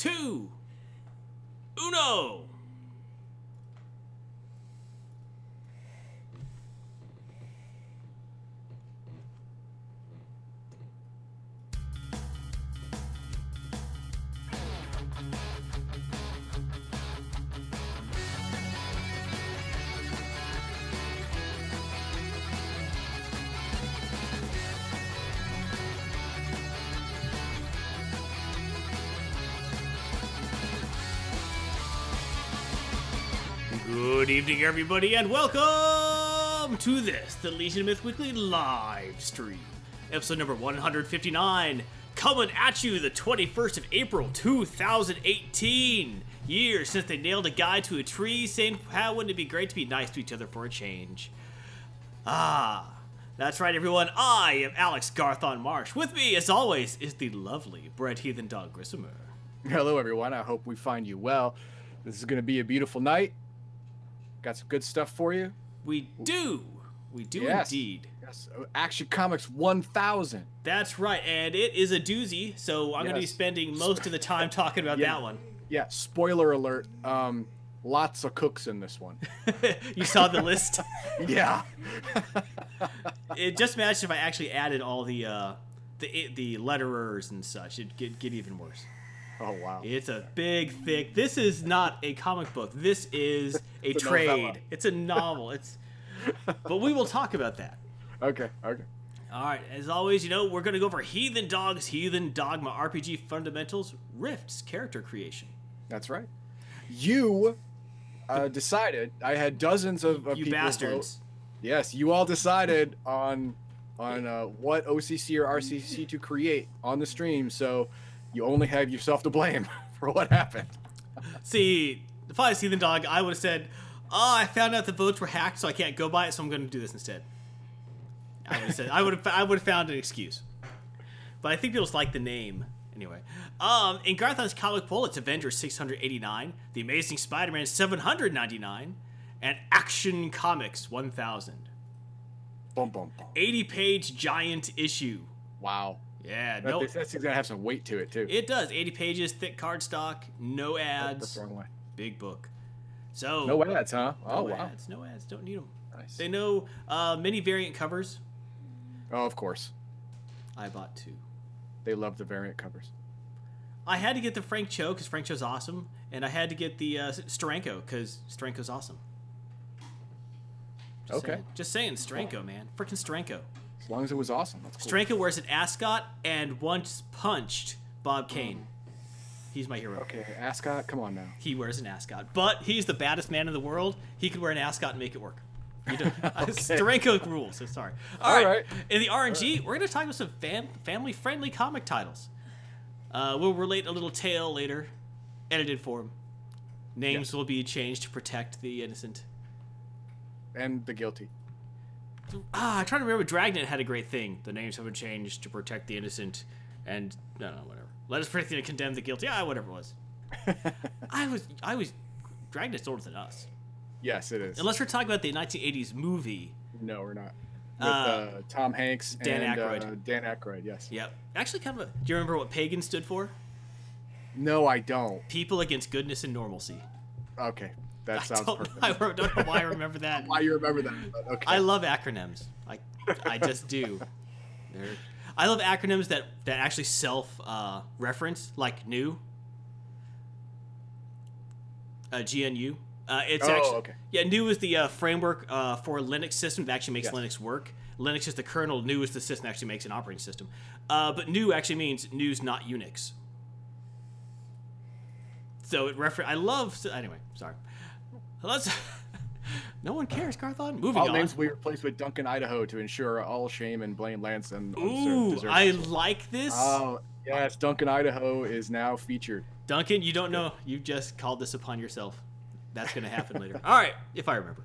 two, uno. Evening, everybody, and welcome to this, the Legion Myth Weekly live stream. Episode number 159, coming at you the 21st of April, 2018. Years since they nailed a guy to a tree saying, how wouldn't it be great to be nice to each other for a change? Ah, that's right, everyone. I am Alex Garthon Marsh. With me, as always, is the lovely Brett Heathen Dog Grissomer. Hello, everyone. I hope we find you well. This is going to be a beautiful night. Got some good stuff for you. We do. We do Yes. indeed. Yes, uh, Action Comics 1000. That's right, and it is a doozy, so I'm going to be spending most of the time talking about Yeah. that one. Yeah, spoiler alert. Um, lots of cooks in this one. you saw the list. yeah. it just imagine if I actually added all the uh, the the letterers and such. It'd get, get even worse. Oh wow. It's a big, thick. This is not a comic book. This is a It's trade. novella. It's a novel. It's, but we will talk about that. Okay. Okay. All right, as always, you know, we're going to go over Heathen Dogs, Heathen Dogma, RPG fundamentals, Rifts, character creation. That's right. You uh, decided. I had dozens of, of you people vote. bastards. Yes, you all decided on on uh, what OCC or RCC to create on the stream. So you only have yourself to blame for what happened. See, if I was the Dog, I would have said, "Oh, I found out the votes were hacked, so I can't go by it, so I'm going to do this instead." I would have said, I would have, I would have found an excuse. But I think people just like the name anyway. Um, in Garthon's comic poll, it's Avengers 689, The Amazing Spider-Man 799, and Action Comics 1000. Boom, boom, boom. 80-page giant issue. Wow. Yeah, no, that thing's gonna have some weight to it too. it does. 80 pages, thick cardstock, no ads, That's the wrong way. big book. So No ads, huh? Oh no wow. ads, no ads. Don't need them. Nice. They know uh, many variant covers. Oh, of course. I bought two. They love the variant covers. I had to get the Frank Cho because Frank Cho's awesome, and I had to get the uh, Steranko because Steranko's awesome. Just Okay. saying. Just saying, Steranko, man, freaking Steranko. As long as it was awesome. That's cool. Steranko wears an ascot and once punched Bob Kane. He's my hero. Okay, Ascot, come on now. He wears an ascot, but he's the baddest man in the world. He could wear an ascot and make it work. You don't, Steranko rules. So sorry. All All right. right. In the RNG, we're going to talk about some fam- family-friendly comic titles. Uh, we'll relate a little tale later, edited form. Names Yes. will be changed to protect the innocent. And the guilty. Ah, I'm trying to remember. Dragnet had a great thing. The names haven't changed to protect the innocent, and no, no, whatever. Let us protect and condemn the guilty. Ah, whatever it was. I was, I was. Dragnet's older than us. yes, it is. Unless we're talking about the 1980s movie. no, we're not. With Uh, uh, Tom Hanks Dan and Aykroyd. Uh, Dan Aykroyd, yes. Yep. Actually, kind of. A, do you remember what pagan stood for? No, I don't. People against goodness and normalcy. Okay, that I sounds don't, perfect. know, I don't know why I remember that. Why you remember that? But okay. I love acronyms. I, I just do. They're, I love acronyms that that actually self uh, reference, like new. Uh, GNU. Uh, it's Oh, actually okay. yeah. GNU is the uh, framework uh, for a Linux system that actually makes Yes. Linux work. Linux is the kernel. GNU is the system that actually makes an operating system. Uh, but GNU actually means GNU's, not Unix. So it refer. I love. Anyway, sorry. Let's. no one cares, Garthon. Moving all on. names will be replaced with Duncan, Idaho, to ensure all shame and blame lands and Ooh, I like this. Oh yes, Duncan, Idaho is now featured. Duncan, you don't know. You just called this upon yourself. That's going to happen later. All right, if I remember.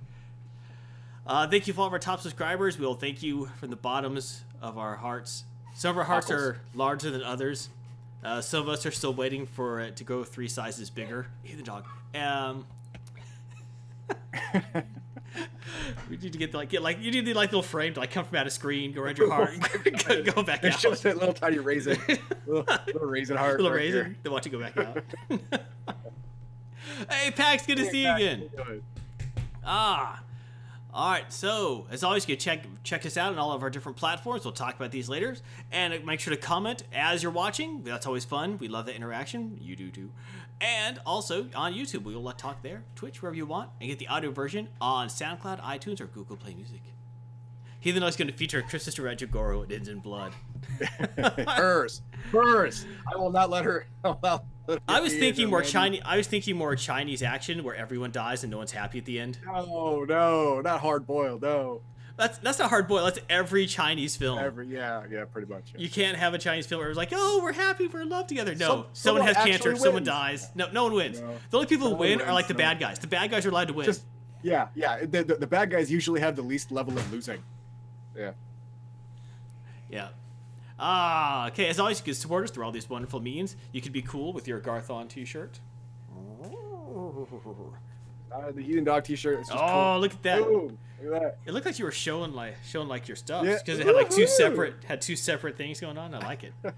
Uh, thank you for all of our top subscribers. We'll thank you from the bottoms of our hearts. Some of our hearts Apples. are larger than others. Uh, some of us are still waiting for it to go three sizes bigger. Hey, the dog. Um, We need to get the, like get like you need the like little frame to like come from out of screen, go around your heart, go, go back There's out. just that little tiny raisin, little, little raisin heart. little right razor. here. Then watch it go back out. hey, Pax, good to see you again. Ah. All right. So, as always, you can check check us out on all of our different platforms. We'll talk about these later, and make sure to comment as you're watching. That's always fun. We love the interaction. You do too. And also on YouTube, we will let talk there, Twitch, wherever you want, and get the audio version on SoundCloud, iTunes, or Google Play Music. Heathen is going to feature Chris Sister Goro. It ends in blood. hers, hers. I will not let her. I, not let her I was thinking more Chinese. I was thinking more Chinese action where everyone dies and no one's happy at the end. No, no, not hard boiled. No, That's that's not hard boiled. That's every Chinese film. every yeah, yeah, pretty much. yeah. You can't have a Chinese film where it's like, oh, we're happy, we're in love together. No, Some- someone someone has cancer, actually someone dies. No, no one wins. No. The only people who Someone win are like the no. bad guys. The bad guys are allowed to win. Just yeah, yeah. The, the, the bad guys usually have the least level of losing. Yeah. yeah. Ah, okay. As always, you can support us through all these wonderful means. You could be cool with your Garthon T-shirt. Uh, the Heathen Dog T-shirt. It's just Oh, cool. look at that! Ooh, that. It looked like you were showing like showing like your stuff Yeah. because it had like two separate had two separate things going on. I like it.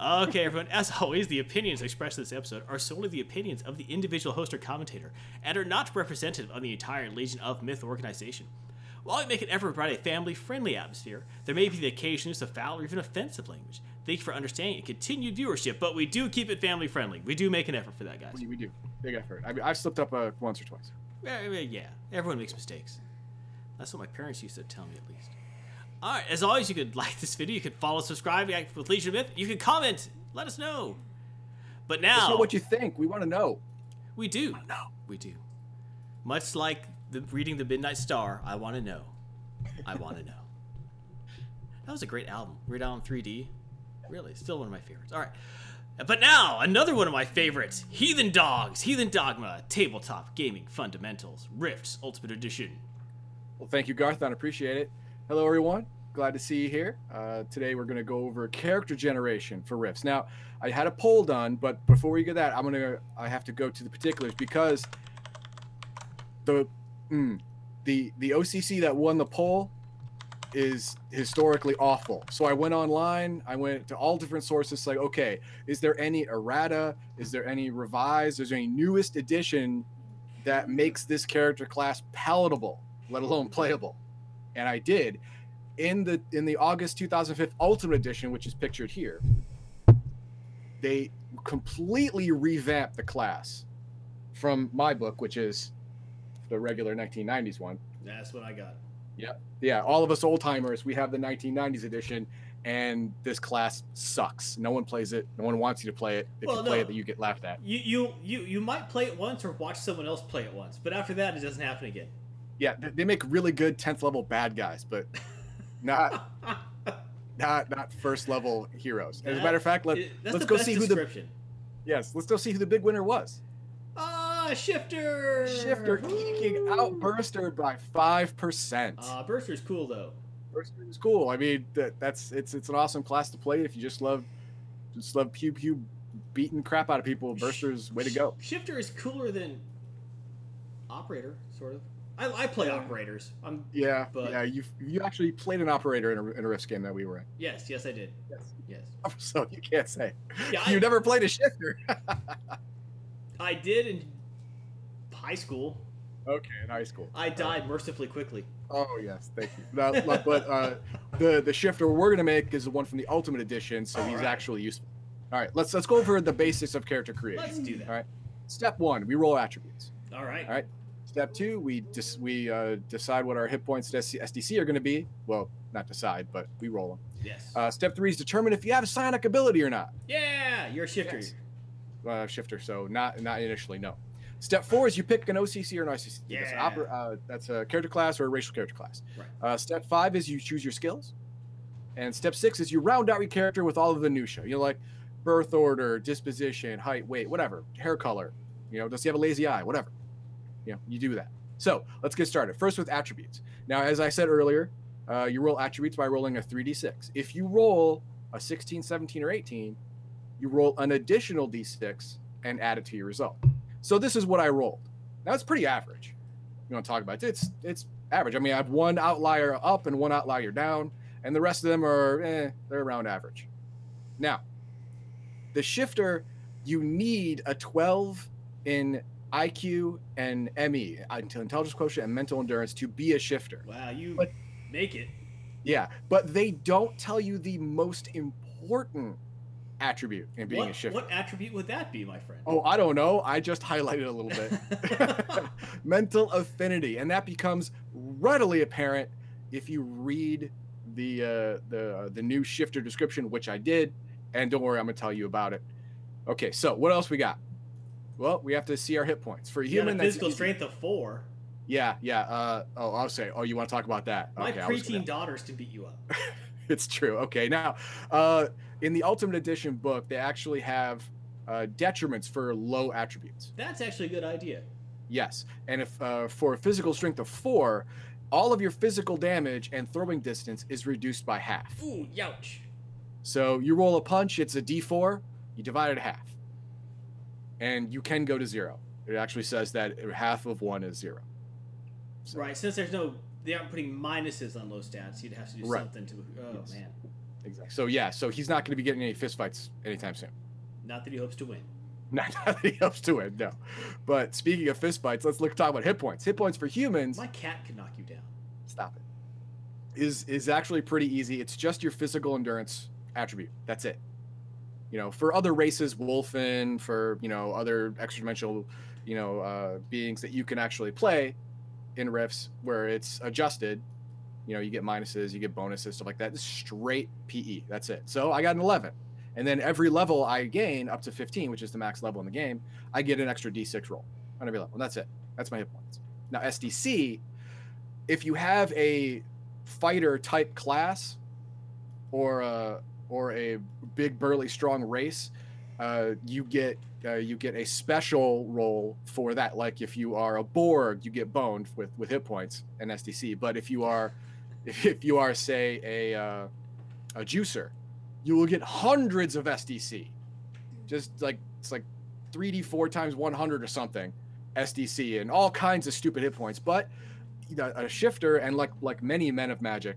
Okay, everyone. As always, the opinions expressed in this episode are solely the opinions of the individual host or commentator and are not representative of the entire Legion of Myth organization. While we make an effort to provide a family-friendly atmosphere, there may be the occasion use of foul or even offensive language. Thank you for understanding and continued viewership, but we do keep it family-friendly. We do make an effort for that, guys. We, we do. Big effort. I mean, I've slipped up uh, once or twice. Yeah, everyone makes mistakes. That's what my parents used to tell me, at least. All right, as always, you could like this video, you could follow, subscribe, with Legion Myth, you can comment, let us know. But now, Let us now know what you think. We want to know. we do, No. we do. Much like the reading the Midnight Star, I want to know. I want to know. That was a great album. Read Album 3D. Really, still one of my favorites. All right. But now, another one of my favorites Heathen Dogs, Heathen Dogma, Tabletop Gaming Fundamentals, Rifts Ultimate Edition. Well, thank you, Garthon. Appreciate it. Hello, everyone. Glad to see you here. Uh, today, we're going to go over character generation for Rifts. Now, I had a poll done, but before we get that, I'm gonna I have to go to the particulars because the mm, the the OCC that won the poll is historically awful. So I went online. I went to all different sources. Like, okay, is there any errata? Is there any revised? Is there any newest edition that makes this character class palatable, let alone playable? And I did. In the in the August 2005 Ultimate Edition, which is pictured here, they completely revamped the class from my book, which is the regular 1990s one. That's what I got. Yeah, Yeah. all of us old timers, we have the 1990s edition, and this class sucks. No one plays it. No one wants you to play it. If Well, you play no. it, that you get laughed at. You, you you you might play it once or watch someone else play it once, but after that, it doesn't happen again. Yeah, they, they make really good 10th level bad guys, but not not not first level heroes. As a matter of fact, let, it, let's go see who the yes, let's go see who the big winner was. Shifter. Shifter eking out Burster by five percent. Ah, Burster's cool though. Burster is cool. I mean, that, that's it's it's an awesome class to play if you just love just love pew pew beating crap out of people. Burster's way to go. Shifter is cooler than operator, sort of. I, I play operators. I'm Yeah, But- yeah. You you actually played an operator in a, in a Rifts game that we were in, yes, yes, I did. Yes. Yes, so you can't say Yeah, I- you never played a shifter. I did in high school. okay, in high school. I died mercifully quickly. Oh yes, thank you. But uh, the the shifter we're gonna make is the one from the Ultimate Edition, so he's Alright. actually useful. All right, let's let's go over the basics of character creation. Let's do that. All right. Step one, we roll attributes. All right. All right. Step two, we dis- we uh, decide what our hit points to SC- SDC are going to be. Well, not decide, but we roll them. Yes. Uh, step three is determine if you have a psionic ability or not. yeah, you're a shifter. Yes. Uh, shifter, so not not initially, no. Step four is you pick an OCC or an ICC. That's, an Yeah. uh, that's a character class or a racial character class. Right. Uh, step five is you choose your skills. And step six is you round out your character with all of the minutia. You know, like birth order, disposition, height, weight, whatever, hair color. You know, does he have a lazy eye? Whatever. You know, you do that. So let's get started. First with attributes. Now, as I said earlier, uh, you roll attributes by rolling a 3d6. If you roll a 16, 17, or 18, you roll an additional d6 and add it to your result. So this is what I rolled. Now it's pretty average. you want to talk about it. It's it's average. I mean, I have one outlier up and one outlier down, and the rest of them are eh, they're around average. Now, the shifter, you need a 12 in IQ and ME, intelligence quotient and mental endurance, to be a shifter. Wow, you But- make it. Yeah, but they don't tell you the most important attribute in being what, a shifter. what attribute would that be, my friend? Oh, I don't know. I just highlighted a little bit. Mental affinity, and that becomes readily apparent if you read the uh, the uh, the new shifter description, which I did. And don't worry, I'm gonna tell you about it. Okay, so what else we got? Well, we have to see our hit points for a you got a human. physical easy. strength of four. Yeah, yeah. Uh, oh, I'll say. Oh, you want to talk about that? My Okay, preteen gonna- daughters can beat you up. it's true. Okay, now uh, in the Ultimate Edition book, they actually have uh, detriments for low attributes. That's actually a good idea. Yes, and if uh, for a physical strength of four, all of your physical damage and throwing distance is reduced by half. Ooh, youch. So you roll a punch, it's a D4, you divide it half, and you can go to zero. It actually says that half of one is zero. So- Right, since there's no, they aren't putting minuses on low stats, you'd have to do Right. something to. Oh Yes. man, Exactly. So yeah, so he's not going to be getting any fistfights anytime soon. not that he hopes to win. Not that he hopes to win, no. But speaking of fistfights, let's look talk about hit points. Hit points for humans. My cat could knock you down. stop it is is actually pretty easy it's just your physical endurance attribute that's it you know for other races Wulfen for you know other extra dimensional you know uh, beings that you can actually play in rifts where it's adjusted you know you get minuses you get bonuses stuff like that. Straight pe that's it. So i got an 11 and then every level i gain up to 15 which is the max level in the game i get an extra d6 roll on every level. And that's it. That's my hit points. Now sdc if you have a fighter type class or a or a big burly strong race uh, you get uh, you get a special role for that. Like if you are a borg you get boned with with hit points and sdc but if you are if you are say a uh, a juicer you will get hundreds of sdc just like it's like 3d 4 times 100 or something sdc and all kinds of stupid hit points. But you know, a shifter and like like many men of magic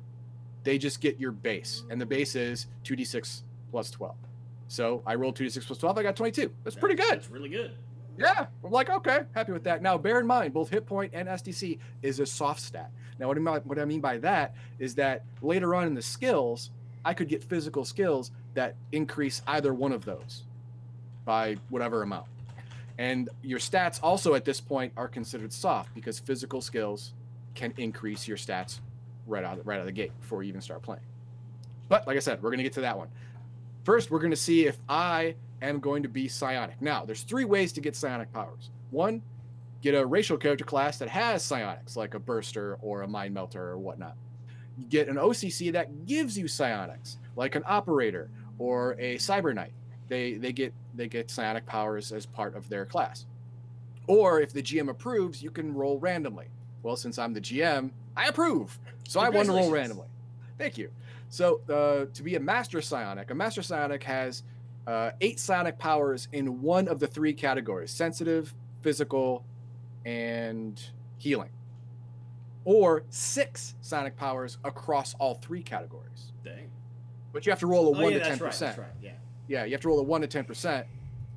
they just get your base. And the base is 2d6 plus 12 so i rolled 2d6 plus 12 i got 22 that's pretty good. That's really good. yeah i'm like okay happy with that. Now bear in mind both hit point and sdc is a soft stat now what, I mean, what i mean by that is that later on in the skills i could get physical skills that increase either one of those by whatever amount and your stats also at this point are considered soft because physical skills can increase your stats right out right out of the gate before you even start playing. But like I said, we're gonna get to that one. First, we're gonna see if I am going to be psionic. Now, there's three ways to get psionic powers. One, get a racial character class that has psionics, like a burster or a mind melter or whatnot. You get an OCC that gives you psionics, like an operator or a cyber knight. They they get they get psionic powers as part of their class. Or if the GM approves, you can roll randomly. Well, since I'm the GM, I approve. So I want to roll randomly. Thank you. So uh, to be a master psionic, a master psionic has uh, eight psionic powers in one of the three categories: sensitive, physical, and healing. Or six psionic powers across all three categories. Dang. But you have to roll a Oh one yeah, to ten that's right. percent. Right. Yeah. Yeah, you have to roll a one to ten percent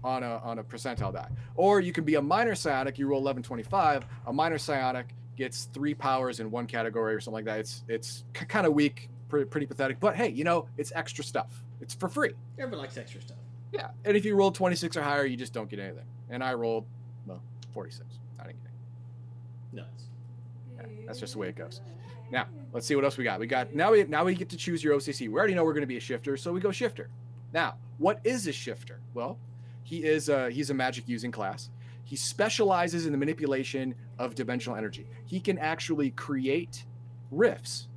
on a on a percentile die. Or you can be a minor psionic. You roll eleven twenty five. A minor psionic gets three powers in one category or something like that. It's it's k- kind of weak, pretty, pretty pathetic. But hey, you know it's extra stuff. It's for free. Everyone likes extra stuff. Yeah. And if you roll twenty six or higher, you just don't get anything. And I rolled well forty six. I didn't get anything. Nuts. Yeah, that's just the way it goes. Now let's see what else we got. We got now we now we get to choose your OCC. We already know we're going to be a shifter, so we go shifter. Now, what is a shifter? Well, he is a, he's a magic using class. He specializes in the manipulation of dimensional energy. He can actually create rifts.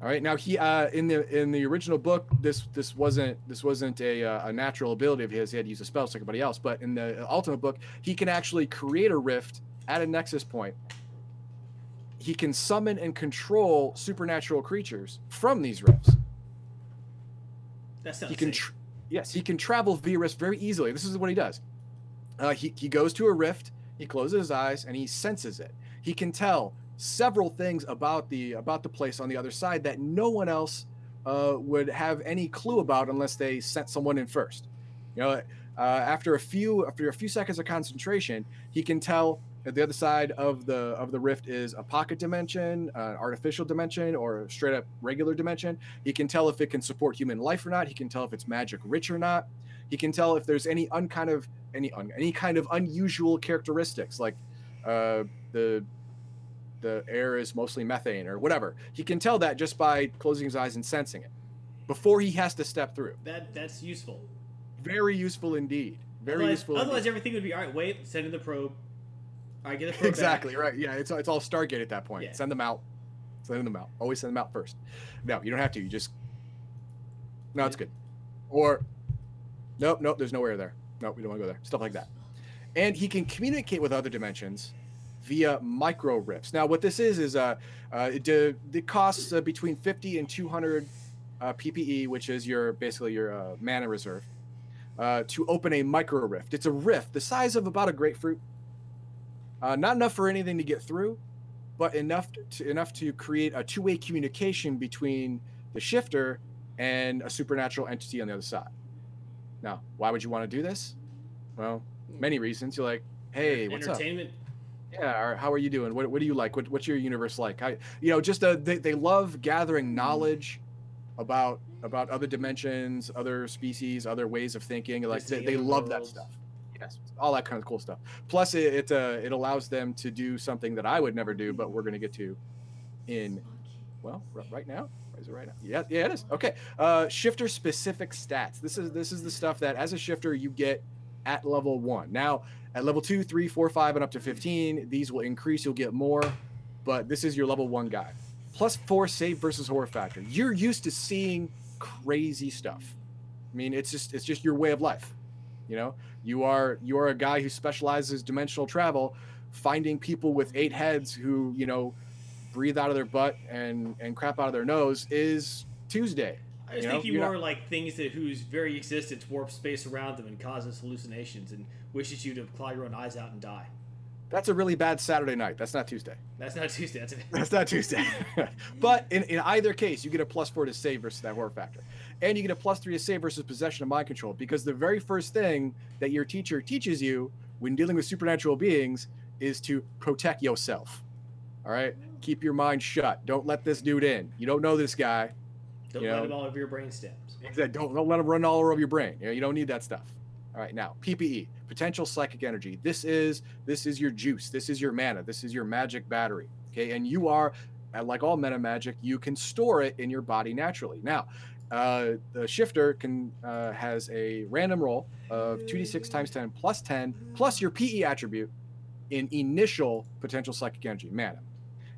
All right. Now he uh, in the in the original book, this this wasn't this wasn't a, uh, a natural ability of his. He had to use a spell like everybody else. But in the ultimate book, he can actually create a rift at a nexus point. He can summon and control supernatural creatures from these rifts. That sounds He can, sick. tr- yes, he can travel via rift very easily. This is what he does. Uh, he he goes to a rift, he closes his eyes, and he senses it. He can tell several things about the about the place on the other side that no one else uh, would have any clue about unless they sent someone in first. You know, uh, after a few after a few seconds of concentration, he can tell that the other side of the of the rift is a pocket dimension, an artificial dimension, or a straight up regular dimension. He can tell if it can support human life or not. He can tell if it's magic rich or not. He can tell if there's any unkind of any un, any kind of unusual characteristics like uh, the the air is mostly methane or whatever. He can tell that just by closing his eyes and sensing it before he has to step through. That that's useful. Very useful indeed. Very otherwise, useful. Otherwise, indeed. everything would be all right. Wait, send in the probe. Right, get probe. exactly back. right. Yeah, it's it's all Stargate at that point. Yeah. Send them out. Send them out. Always send them out first. No, you don't have to. You just. No, it's good. Or, nope, nope. There's no nowhere there. Nope, we don't want to go there. Stuff like that. And he can communicate with other dimensions via micro rifts. Now, what this is is uh, uh it, uh, it costs uh, between 50 and 200 uh, PPE, which is your basically your uh, mana reserve, uh, to open a micro rift. It's a rift the size of about a grapefruit. Uh, not enough for anything to get through, but enough to enough to create a two-way communication between the shifter and a supernatural entity on the other side. Now, why would you want to do this? Well, many reasons. You're like, hey, what's up? Entertainment. Yeah, or how are you doing? What, what do you like? What, what's your universe like? I, you know, just uh, they, they love gathering knowledge about about other dimensions, other species, other ways of thinking. Like they, Visiting they love that stuff. Yes, all that kind of cool stuff. Plus, it it, uh, it allows them to do something that I would never do, but we're going to get to in well r- right now. Is it right now? Yeah, yeah, it is. Okay. Uh, shifter specific stats. This is this is the stuff that as a shifter you get at level one. Now at level two, three, four, five, and up to fifteen, these will increase. You'll get more, but this is your level one guy. Plus four save versus horror factor. You're used to seeing crazy stuff. I mean, it's just it's just your way of life. You know, you are you are a guy who specializes dimensional travel, finding people with eight heads who you know breathe out of their butt and and crap out of their nose is Tuesday. I was You know, thinking you're more like things that whose very existence warps space around them and causes hallucinations and wishes you to claw your own eyes out and die. That's a really bad Saturday night. That's not Tuesday. That's not Tuesday. That's a, That's not Tuesday. but in, in either case, you get a plus four to save versus that horror factor. And you get a plus three to save versus possession of mind control. Because the very first thing that your teacher teaches you when dealing with supernatural beings is to protect yourself. All right? Keep your mind shut. Don't let this dude in. You don't know this guy. don't You let know- them all over your brain stems. Exactly. Don't, don't let him run all over your brain. You, know, you don't need that stuff. All right, now PPE, potential psychic energy. This is this is your juice. This is your mana. This is your magic battery. Okay, and you are, like all meta magic, you can store it in your body naturally. Now, uh, the shifter can uh, has a random roll of 2d6 times 10 plus 10 plus your PE attribute in initial potential psychic energy mana,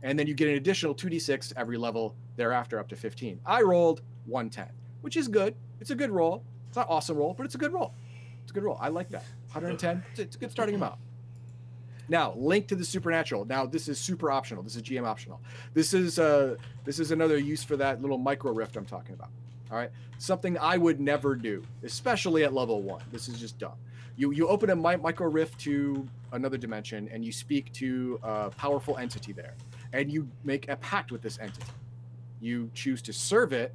and then you get an additional 2d6 every level thereafter up to 15. I rolled 110, which is good. It's a good roll. It's not awesome roll, but it's a good roll. It's a good roll. I like that. 110. It's, a good starting amount. Now, link to the supernatural. Now, this is super optional. This is GM optional. This is uh this is another use for that little micro rift I'm talking about. All right, something I would never do, especially at level one. This is just dumb. You you open a mi- micro rift to another dimension and you speak to a powerful entity there, and you make a pact with this entity. You choose to serve it,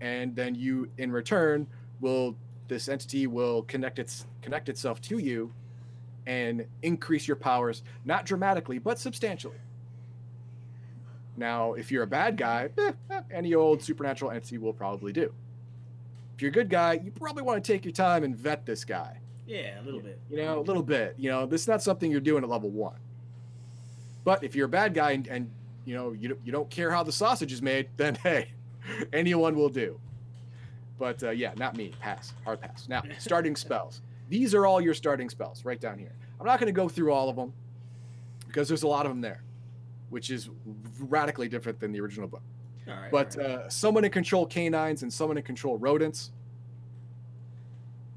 and then you, in return, will this entity will connect its connect itself to you and increase your powers not dramatically but substantially now if you're a bad guy eh, eh, any old supernatural entity will probably do. If you're a good guy you probably want to take your time and vet this guy. Yeah, a little bit. you know a little bit you know this is not something you're doing at level one. But if you're a bad guy and, and you know you, don't- you don't care how the sausage is made then hey anyone will do. But uh, yeah not me. Pass. Hard pass. Now starting spells. These are all your starting spells right down here. I'm not going to go through all of them because there's a lot of them there which is radically different than the original book All right. but right. uh, someone to control canines and someone to control rodents.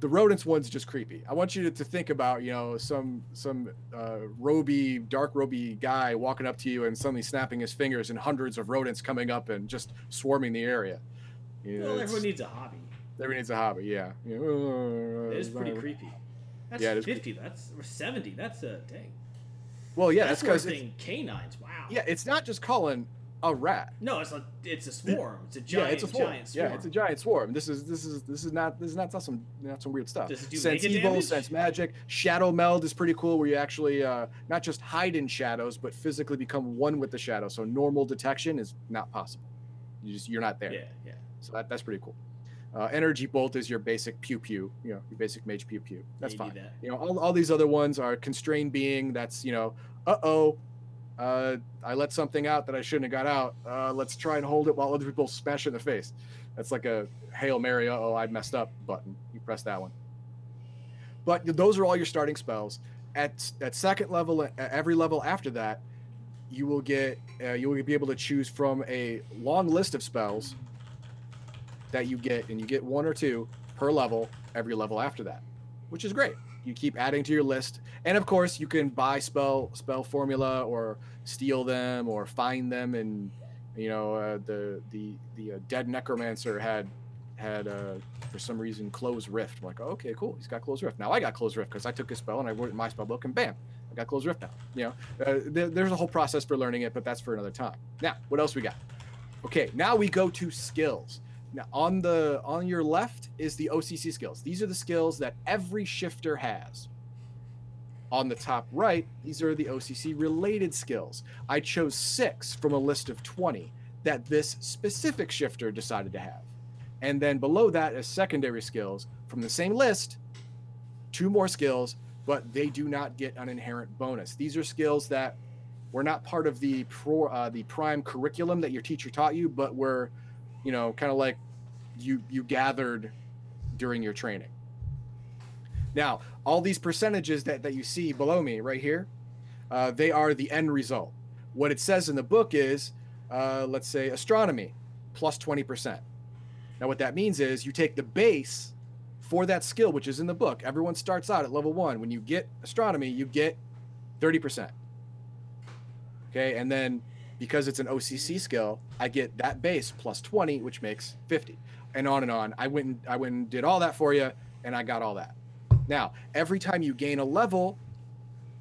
The rodents one's just creepy. I want you to, to think about, you know, some some uh, roby, dark roby guy walking up to you and suddenly snapping his fingers and hundreds of rodents coming up and just swarming the area. You know, well, everyone needs a hobby. everyone needs a hobby, yeah. You know, It is pretty creepy. That's Yeah, it is 50. That's or 70. That's a dang. Well, yeah, that's, because canines. Yeah, it's not just calling a rat. No, it's a it's a swarm. It's a giant, yeah, it's a swarm. giant swarm. Yeah, it's a giant swarm. This is this is this is not this is not, not some not some weird stuff. Does it do sense evil, damage? sense magic, shadow meld is pretty cool. Where you actually uh, not just hide in shadows, but physically become one with the shadow. So normal detection is not possible. You just you're not there. Yeah, yeah. So that, that's pretty cool. Uh, energy bolt is your basic pew pew. You know, your basic mage pew pew. That's fine. that. You know, all, all these other ones are constrained being. That's you know, uh oh, uh, I let something out that I shouldn't have got out. Uh, let's try and hold it while other people smash in the face. That's like a hail mary. Oh, I messed up button. You press that one. But those are all your starting spells. At at second level, at every level after that, you will get uh, you will be able to choose from a long list of spells that you get, and you get one or two per level every level after that, which is great. You keep adding to your list, and of course, you can buy spell spell formula or steal them or find them. And you know, uh, the the the uh, dead necromancer had had uh, for some reason close rift. I'm like, oh, okay, cool. He's got close rift. Now I got close rift because I took his spell and I wrote it in my spell book, and bam, I got close rift now. You know, uh, there, there's a whole process for learning it, but that's for another time. Now, what else we got? Okay, now we go to skills. Now on the on your left is the OCC skills. These are the skills that every shifter has. On the top right, these are the OCC related skills. I chose six from a list of 20 that this specific shifter decided to have. And then below that is secondary skills from the same list, two more skills, but they do not get an inherent bonus. These are skills that were not part of the pro, uh, the prime curriculum that your teacher taught you, but were, you know, kind of like you you gathered during your training. Now, all these percentages that, that you see below me right here, uh, they are the end result. What it says in the book is, uh, let's say astronomy, plus 20%. Now, what that means is you take the base for that skill, which is in the book. Everyone starts out at level one. When you get astronomy, you get 30%. Okay, and then because it's an OCC skill, I get that base plus 20, which makes 50, and on and on. I went and I went and did all that for you, and I got all that. Now, every time you gain a level,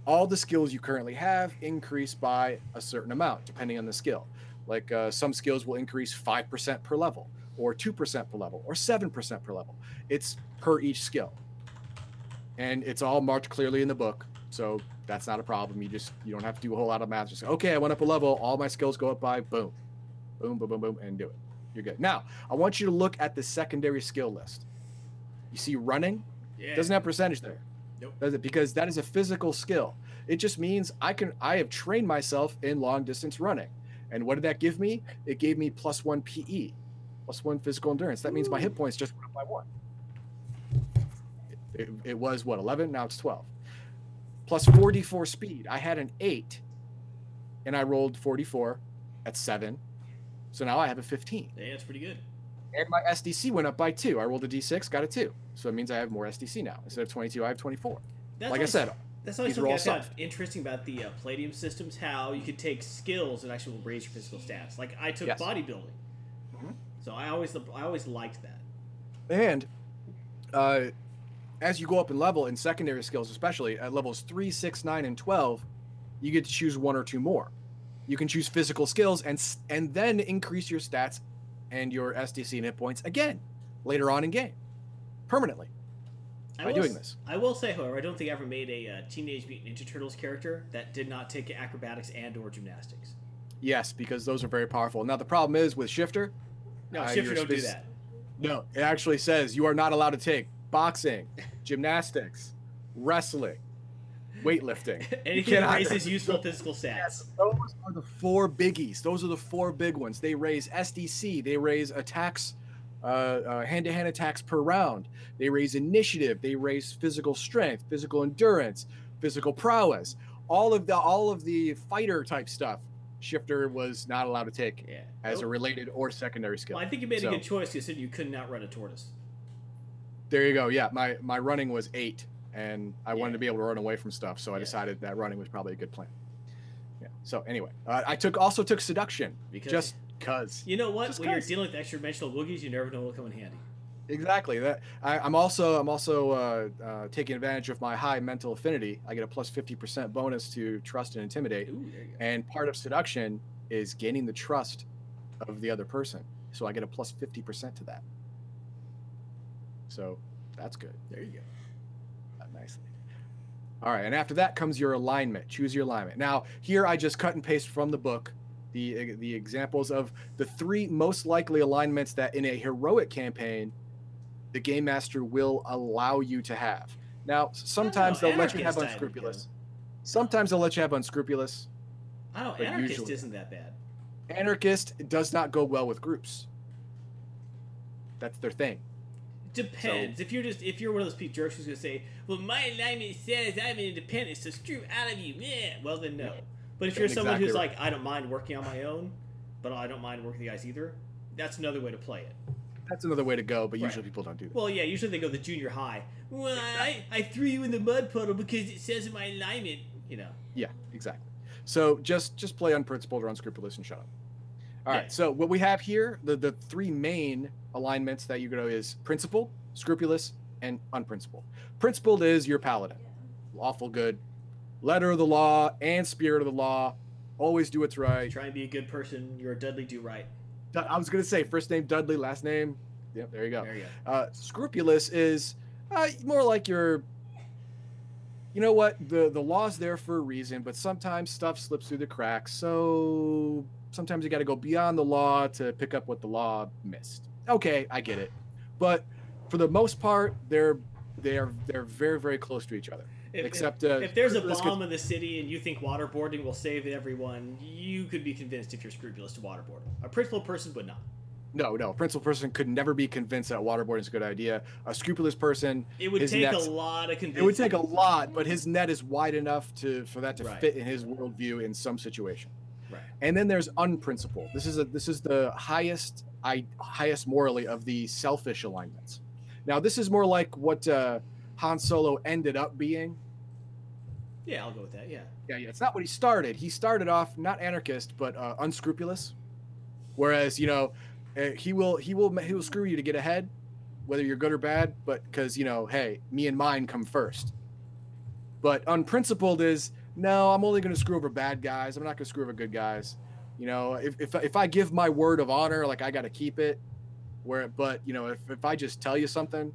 all the skills you currently have increase by a certain amount, depending on the skill. Like uh, some skills will increase 5% per level, or 2% per level, or 7% per level. It's per each skill. And it's all marked clearly in the book. So that's not a problem. You just you don't have to do a whole lot of math. Just okay, I went up a level, all my skills go up by boom. Boom, boom, boom, boom, and do it. You're good. Now, I want you to look at the secondary skill list. You see running? Yeah. Doesn't have percentage there. Nope. Does it? Because that is a physical skill. It just means I can I have trained myself in long distance running. And what did that give me? It gave me plus one PE, plus one physical endurance. That means my hit points just went up by one. It, it was what 11 now it's 12 plus 44 speed i had an 8 and i rolled 44 at 7 so now i have a 15 yeah, that's pretty good. and my sdc went up by 2 i rolled a d6 got a 2 so it means i have more sdc now instead of 22 i have 24 That's like i said That's always something I found interesting about the uh, Palladium systems. How you could take skills and actually raise your physical stats. Like I took Yes. bodybuilding, Mhm. so I always I always liked that. and uh, as you go up in level in secondary skills especially at levels 3 6 9 and 12 you get to choose one or two more you can choose physical skills and and then increase your stats and your sdc and hit points again later on in game permanently I by will doing this I will say, however, I don't think I ever made a uh, Teenage Mutant Ninja Turtles character that did not take acrobatics and or gymnastics. yes because those are very powerful now the problem is with shifter No, Uh, Shifter don't do that. no it actually says you are not allowed to take boxing gymnastics wrestling weightlifting Anything that raises useful physical stats. Yes, those are the four biggies. Those are the four big ones. They raise SDC. They raise attacks, uh, uh, hand-to-hand attacks per round. They raise initiative. They raise physical strength, physical endurance, physical prowess. All of the all of the fighter type stuff. Shifter was not allowed to take Yeah. as a related or secondary skill. Well, I think you made So- a good choice. You said you couldn't run a tortoise. There you go. Yeah, my my running was eight, and I wanted to be able to run away from stuff, so I Yeah. decided that running was probably a good plan. Yeah. So anyway, uh, I took also took seduction Because just cause. you know what? just when you're dealing with extra dimensional boogies, you never know what'll come in handy. Exactly. That I, I'm also I'm also uh, uh, taking advantage of my high mental affinity. I get a plus fifty percent bonus to trust and intimidate, Ooh, there you go. and part of seduction is gaining the trust of the other person. So I get a plus fifty percent to that. So that's good. There you go. Nicely. All right, and after that comes your alignment. Choose your alignment. Now, here I just cut and paste from the book the the examples of the three most likely alignments that in a heroic campaign the game master will allow you to have. Now, sometimes they'll let you have anarchist I would unscrupulous. Sometimes they'll let you have unscrupulous. I don't. Anarchist usually- isn't that bad. Anarchist does not go well with groups. That's their thing. Depends. if you're just if you're one of those people jerks who's gonna say, "Well, my alignment says I'm independent, so screw out of you," yeah. Well, then no. But if you're someone exactly who's right. like, "I don't mind working on my own, but I don't mind working with you guys either," that's another way to play it. That's another way to go, but Right. usually people don't do that. Well, yeah. Usually they go the junior high. Well, I, I threw you in the mud puddle because it says in my alignment. You know. Yeah, exactly. So just just play unprincipled or unscrupulous and shut up. All right. Yeah. So what we have here, the the three main alignments that you go is principled, scrupulous, and unprincipled. Principled is your paladin, lawful good, letter of the law and spirit of the law. Always do what's right. Try and be a good person. You're a Dudley Do Right. I was gonna say first name Dudley, last name. Yep, there you go. There you go. Uh, scrupulous is uh, more like your. You know what? The the law's there for a reason, but sometimes stuff slips through the cracks. So sometimes you got to go beyond the law to pick up what the law missed. Okay, I get it, but for the most part, they're they're they're very very close to each other. If, if- Except uh, if there's a bomb in the city and you think waterboarding will save everyone, you could be convinced if you're scrupulous to waterboard. A principled person would not. no, no, a principled person could never be convinced that waterboarding is a good idea. A scrupulous person It would take a lot of convincing. It would take a lot, but his net is wide enough to for that to Right. fit in his worldview in some situation. Right. And then there's unprincipled. This is a this is the highest I highest morally of the selfish alignments. Now this is more like what uh, Han Solo ended up being. Yeah, I'll go with that. Yeah. Yeah, yeah. It's not what he started. He started off not anarchist, but uh, unscrupulous. Whereas you know, uh, he will he will he will screw you to get ahead, whether you're good or bad. But because you know, hey, me and mine come first. But unprincipled is no. I'm only going to screw over bad guys. I'm not going to screw over good guys. You know, if if if I give my word of honor, like I got to keep it. Where, but you know, if if I just tell you something,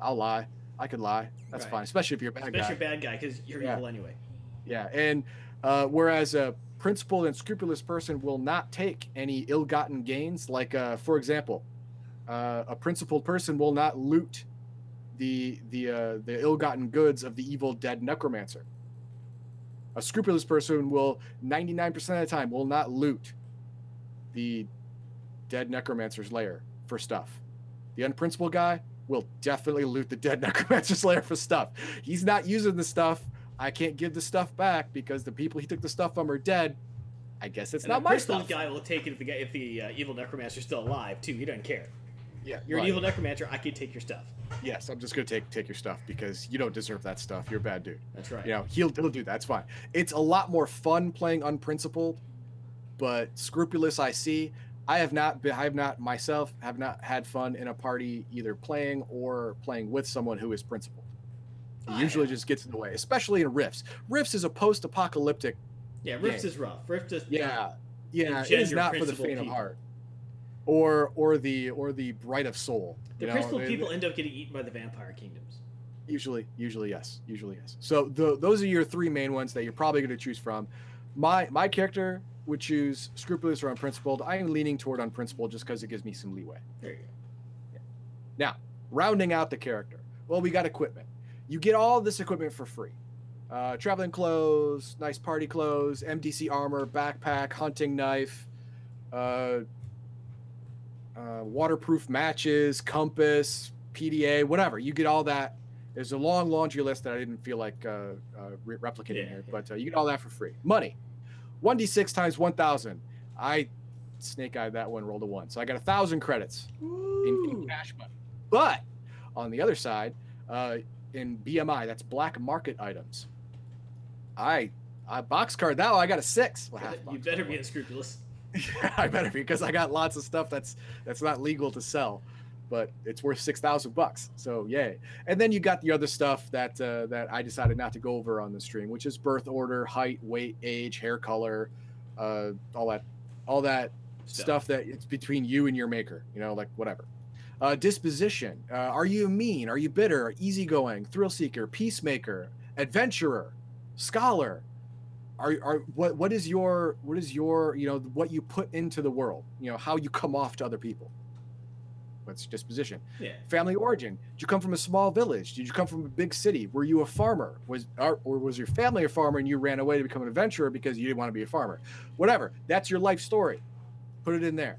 I'll lie. I could lie. That's Right. fine, especially if you're a bad guy. Especially a bad guy because you're Yeah. evil anyway. Yeah, and uh, whereas a principled and scrupulous person will not take any ill-gotten gains, like uh, for example, uh, a principled person will not loot the the uh, the ill-gotten goods of the evil dead necromancer. A scrupulous person will 99% of the time will not loot the dead necromancer's lair for stuff. The unprincipled guy will definitely loot the dead necromancer's lair for stuff. He's not using the stuff. I can't give the stuff back because the people he took the stuff from are dead. I guess it's and not my stuff. guy will take it if the guy, if the uh, evil necromancer's still alive too. He doesn't care. Yeah, You're right. an evil necromancer. I can take your stuff. Yes, I'm just gonna take take your stuff because you don't deserve that stuff. You're a bad dude. That's right. You know, he'll he'll do that. That's fine. It's a lot more fun playing unprincipled, but scrupulous. I see. I have not been. I have not myself have not had fun in a party either playing or playing with someone who is principled. It I usually have. just gets in the way, especially in Rifts. Rifts is a post-apocalyptic. Yeah, Rift Yeah. is rough. Rift is Yeah, yeah. It Engender not for the faint of heart, or or the or the bright of soul. The you know, principled they- people end up getting eaten by the vampire kingdoms. Usually, usually yes, usually yes. So the, those are your three main ones that you're probably going to choose from. My my character would choose scrupulous or unprincipled. I am leaning toward unprincipled just because it gives me some leeway. There you go. Now, rounding out the character. Well, we got equipment. You get all this equipment for free. Uh, traveling clothes, nice party clothes, MDC armor, backpack, hunting knife, uh, uh, waterproof matches, compass, PDA, whatever. You get all that. There's a long laundry list that I didn't feel like uh, uh, re- replicating Yeah, here, yeah. but uh, you get all that for free. Money, 1d6 times 1,000. I snake eyed that one, rolled a one. So I got a thousand credits in, in cash money. But on the other side, uh, in BMI, that's black market items. I, I box card that. one, I got a six. Well, half You better card be one. unscrupulous. I better be because I got lots of stuff that's that's not legal to sell. But it's worth six thousand bucks. So yay! And then you got the other stuff that uh, that I decided not to go over on the stream, which is birth order, height, weight, age, hair color, uh, all that, all that Stuff. stuff that it's between you and your maker. You know, like whatever. Uh, disposition. Uh, are you mean? Are you bitter? Easygoing? Thrill seeker? Peacemaker? Adventurer? Scholar? Are, are what what is your what is your you know what you put into the world you know how you come off to other people what's disposition. Yeah. family origin. Did you come from a small village? Did you come from a big city? Were you a farmer? Was or, or was your family a farmer and you ran away to become an adventurer because you didn't want to be a farmer? Whatever. That's your life story. Put it in there.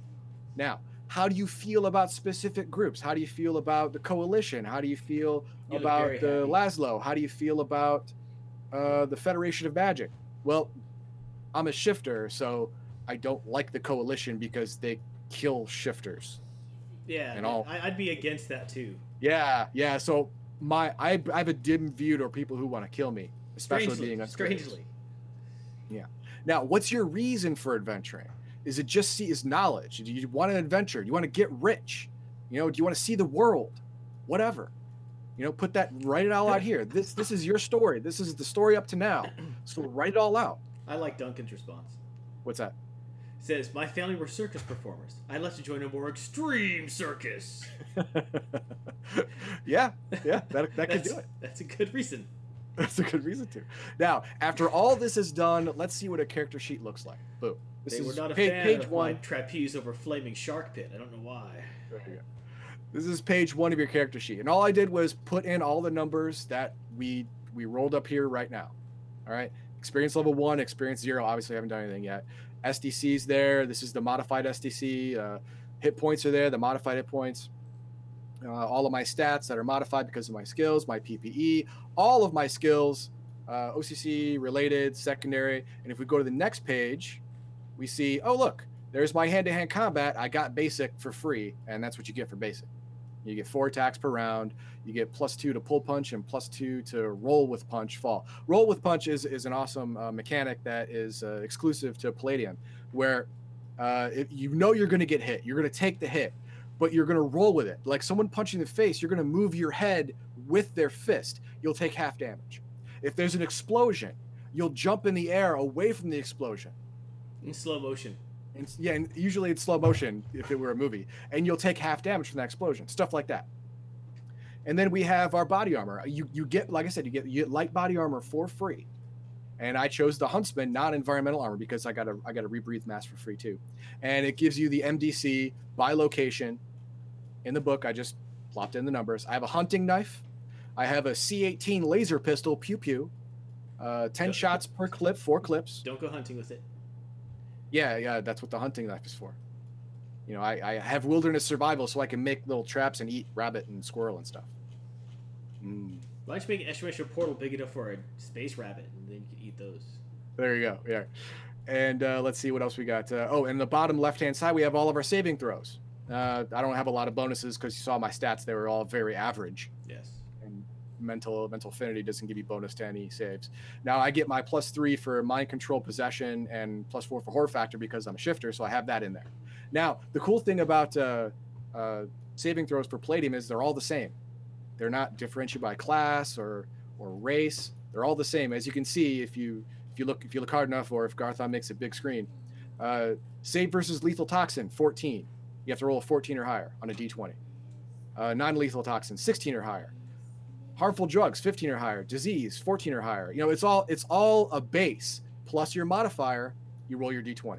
Now how do you feel about specific groups? How do you feel about the coalition? How do you feel You about the happy. laszlo? How do you feel about uh, the federation of magic? Well i'm a shifter so i don't like the coalition because they kill shifters Yeah. And all- I'd be against that too. yeah, yeah. So my I, I have a dim view to people who want to kill me, especially Strangely. being unscrupulous. strangely. Yeah. Now, what's your reason for adventuring? Is it just see is knowledge? Do you want an adventure? Do you want to get rich? You know, do you want to see the world? Whatever. You know, put that write it all out here. This this is your story. This is the story up to now. So write it all out. I like Duncan's response. What's that? Says, My family were circus performers. I'd like to join a more extreme circus. yeah, yeah, that, that could do it. That's a good reason. That's a good reason to. Now, after all this is done, let's see what a character sheet looks like. Boom. This they is were not a pa- fan page of one. my trapeze over flaming shark pit. I don't know why. There you go. This is page one of your character sheet, and all I did was put in all the numbers that we we rolled up here right now. All right, experience level one, experience zero. Obviously, I haven't done anything yet. SDC's there. This is the modified SDC. Uh, hit points are there. The modified hit points. Uh, all of my stats that are modified because of my skills, my PPE, all of my skills, uh, OCC related, secondary. And if we go to the next page, we see, oh look, there's my hand-to-hand combat. I got basic for free, and that's what you get for basic. You get four attacks per round. You get plus two to pull punch and plus two to roll with punch fall. Roll with punch is, is an awesome uh, mechanic that is uh, exclusive to Palladium, where uh, you know you're going to get hit, you're going to take the hit, but you're going to roll with it. Like someone punching the face, you're going to move your head with their fist. You'll take half damage. If there's an explosion, you'll jump in the air away from the explosion. In slow motion. And yeah, and usually it's slow motion if it were a movie, and you'll take half damage from that explosion, stuff like that. And then we have our body armor. You you get like I said, you get you get light body armor for free. And I chose the Huntsman not environmental armor because I got a I got a rebreathe mask for free too, and it gives you the MDC by location. In the book, I just plopped in the numbers. I have a hunting knife. I have a C18 laser pistol, pew pew. Uh, ten Yep. shots per clip, four clips. Don't go hunting with it. Yeah, yeah, that's what the hunting knife is for. You know, I, I have wilderness survival so I can make little traps and eat rabbit and squirrel and stuff. Mm, Why don't you make an portal big enough for a space rabbit and then you can eat those? there you go. Yeah. And uh, let's see what else we got. Uh, oh, and the bottom left hand side, we have all of our saving throws. Uh, I don't have a lot of bonuses because you saw my stats; they were all very average. Yes. Mental mental affinity doesn't give you bonus to any saves. Now I get my plus three for mind control, possession, and plus four for horror factor because I'm a shifter, so I have that in there. Now the cool thing about uh, uh, saving throws for Palladium is they're all the same. They're not differentiated by class or or race. They're all the same. As you can see, if you if you look if you look hard enough, or if Garthon makes a big screen, uh, save versus lethal toxin 14. You have to roll a 14 or higher on a d20. Uh, non-lethal toxin 16 or higher harmful drugs 15 or higher disease 14 or higher. You know it's all it's all a base. Plus your modifier you roll your d20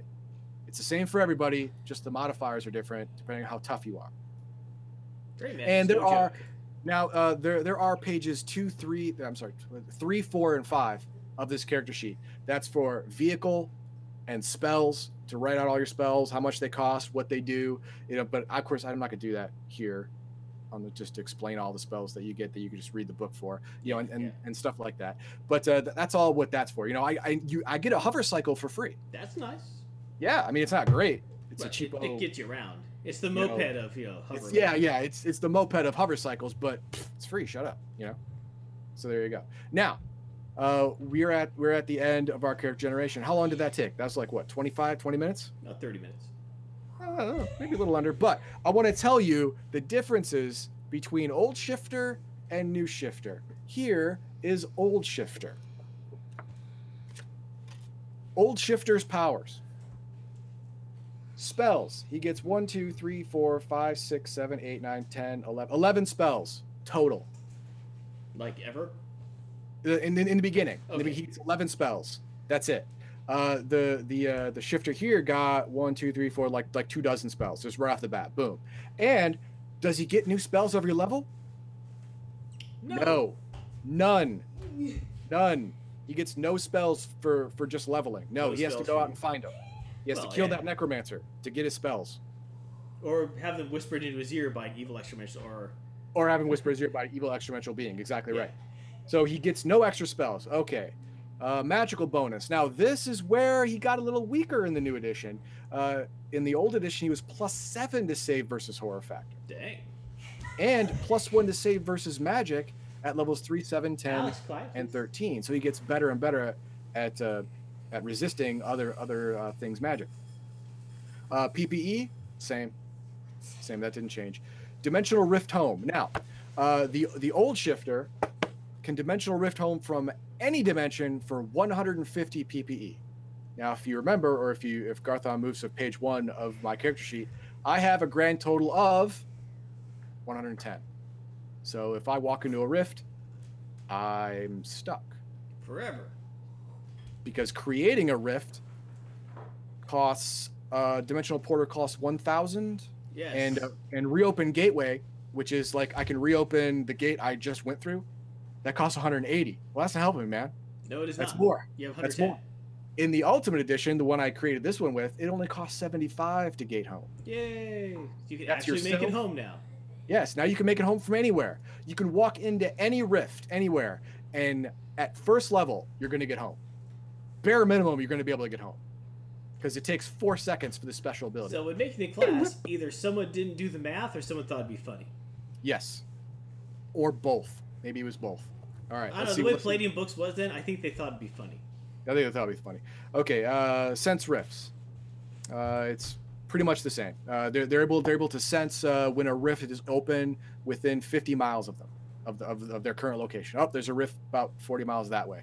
it's the same for everybody just the modifiers are different depending on how tough you are. Great man. And there no are- joke. now uh, there there are pages two three i'm sorry three four and five of this character sheet. That's for vehicle and spells to write out all your spells how much they cost what they do you know but of course i'm not going to do that here on the just to explain all the spells that you get that you can just read the book for you know and, and, Yeah. and stuff like that but uh, th- that's all what that's for you know i I, you, I get a hover cycle for free That's nice. yeah i mean it's not great it's But a cheap it, it gets you around. It's the you know, moped of you know hovering. yeah, yeah, it's it's the moped of hover cycles, but pff, it's free. Shut up, you know. So there you go. Now, uh, we're at we're at the end of our character generation. How long did that take? That's like what 25, 20 minutes. About thirty minutes. Uh, maybe a little under, but I want to tell you the differences between old shifter and new shifter. Here is old shifter. Old shifter's powers. Spells. He gets 1, 2, 3, 4, 5, 6, 7, 8, 9, 10, 11. 11 spells total. Like ever? Uh, In, in, in the beginning. In the Okay. he gets 11 spells. That's it. Uh, the the uh, the shifter here got one, two, three, four, like like two dozen spells just right off the bat. Boom. And does he get new spells every level? No. None. None. He gets no spells for for just leveling. No, No he has to go out and find them. He has Well, to kill yeah. that necromancer to get his spells, Or have them whispered into his ear by an evil extraterrestrial, or or have him whisper his ear by evil extraterrestrial being. Exactly Yeah. right. So he gets no extra spells. Okay. Uh, magical bonus. Now this is where he got a little weaker in the new edition. Uh, in the old edition, he was plus seven to save versus horror factor, dang. and plus one to save versus magic at levels three, seven, ten, Alex, and 13 so he gets better and better at uh, at resisting other other uh, things magic. Uh, ppe same. Same that didn't change. Dimensional rift home. Now uh, the the old shifter can dimensional rift home from any dimension for 150 ppe now if you remember or if you if garthon moves to page one of my character sheet i have a grand total of 110 so if i walk into a rift I'm stuck Forever. because creating a rift costs uh, dimensional porter costs 1000 Yes. and uh, and reopen gateway which is like I can reopen the gate I just went through that costs 180 well that's not helping me man no, it is not. that's not. more You have That's more. in the ultimate edition the one I created this one with it only costs 75 to gate home Yay! You can That's actually make it home now. Yes, now you can make it home from anywhere. You can walk into any rift anywhere, and at first level, you're going to get home. Bare minimum, you're going to be able to get home because it takes four seconds for the special ability. So when making the class, either someone didn't do the math or someone thought it'd be funny. yes, or both. Maybe it was both. All right. I don't know. The way Palladium books was then, I think they thought it'd be funny. I think that would be funny. Okay, uh, sense rifts. Uh, it's pretty much the same. Uh, they're, they're able they're able to sense uh, when a rift is open within 50 miles of them of, the, of, of their current location. Oh, there's a rift about 40 miles that way.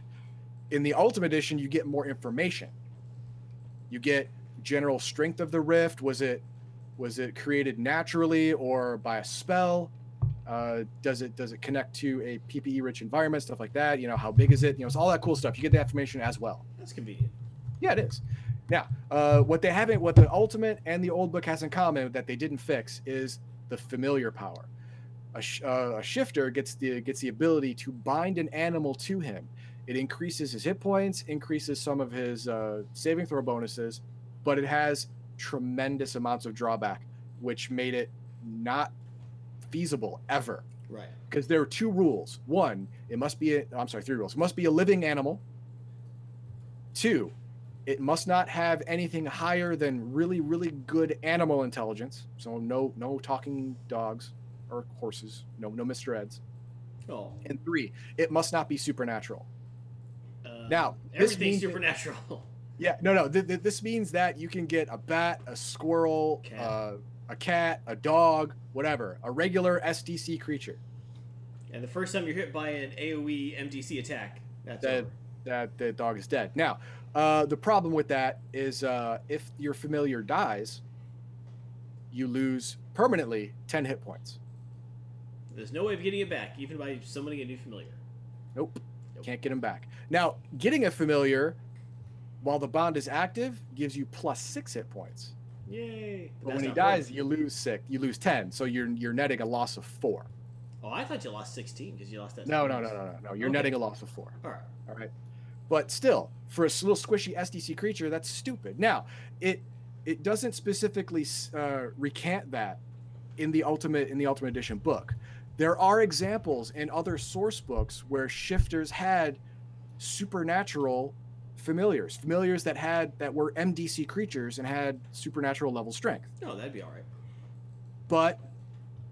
In the Ultimate Edition, you get more information. You get general strength of the rift. Was it was it created naturally or by a spell? Uh, does it does it connect to a PPE rich environment? Stuff like that. You know, how big is it? You know, it's all that cool stuff. You get the information as well. That's convenient. Yeah, it is. Now, uh, what they haven't, what the Ultimate and the Old Book has in common that they didn't fix is the familiar power. A, sh- uh, a shifter gets the gets the ability to bind an animal to him. It increases his hit points, increases some of his uh, saving throw bonuses, but it has tremendous amounts of drawback, which made it not feasible ever Right. because there are two rules. One, it must be a, I'm sorry, three rules. It must be a living animal. Two, it must not have anything higher than really, really good animal intelligence. So no, no talking dogs or horses. No, no Mr. Eds. Oh. And three, it must not be supernatural. Uh, Now, this everything's means that- supernatural. Yeah, no, no. Th- th- this means that you can get a bat, a squirrel, Cat. uh, a cat, a dog, whatever, a regular SDC creature. and the first time you're hit by an AOE MDC attack, that's That- over. that the dog is dead. Now, uh, the problem with that is uh, if your familiar dies, you lose permanently 10 hit points. There's no way of getting it back, even by summoning a new familiar. Nope, Nope. can't get him back. Now, getting a familiar while the bond is active gives you plus six hit points. Yay! But when he dies, it. you lose six. You lose 10, so you're you're netting a loss of four. Oh, I thought you lost 16 because you lost that. No, no, no, no, no, no. You're Okay. netting a loss of four. All right. All right. But still, for a little squishy SDC creature, that's stupid. Now, it it doesn't specifically uh, recant that in the ultimate in the ultimate edition book. There are examples in other source books where shifters had supernatural familiars, familiars that had that were MDC creatures and had supernatural level strength. No, that'd be all right. But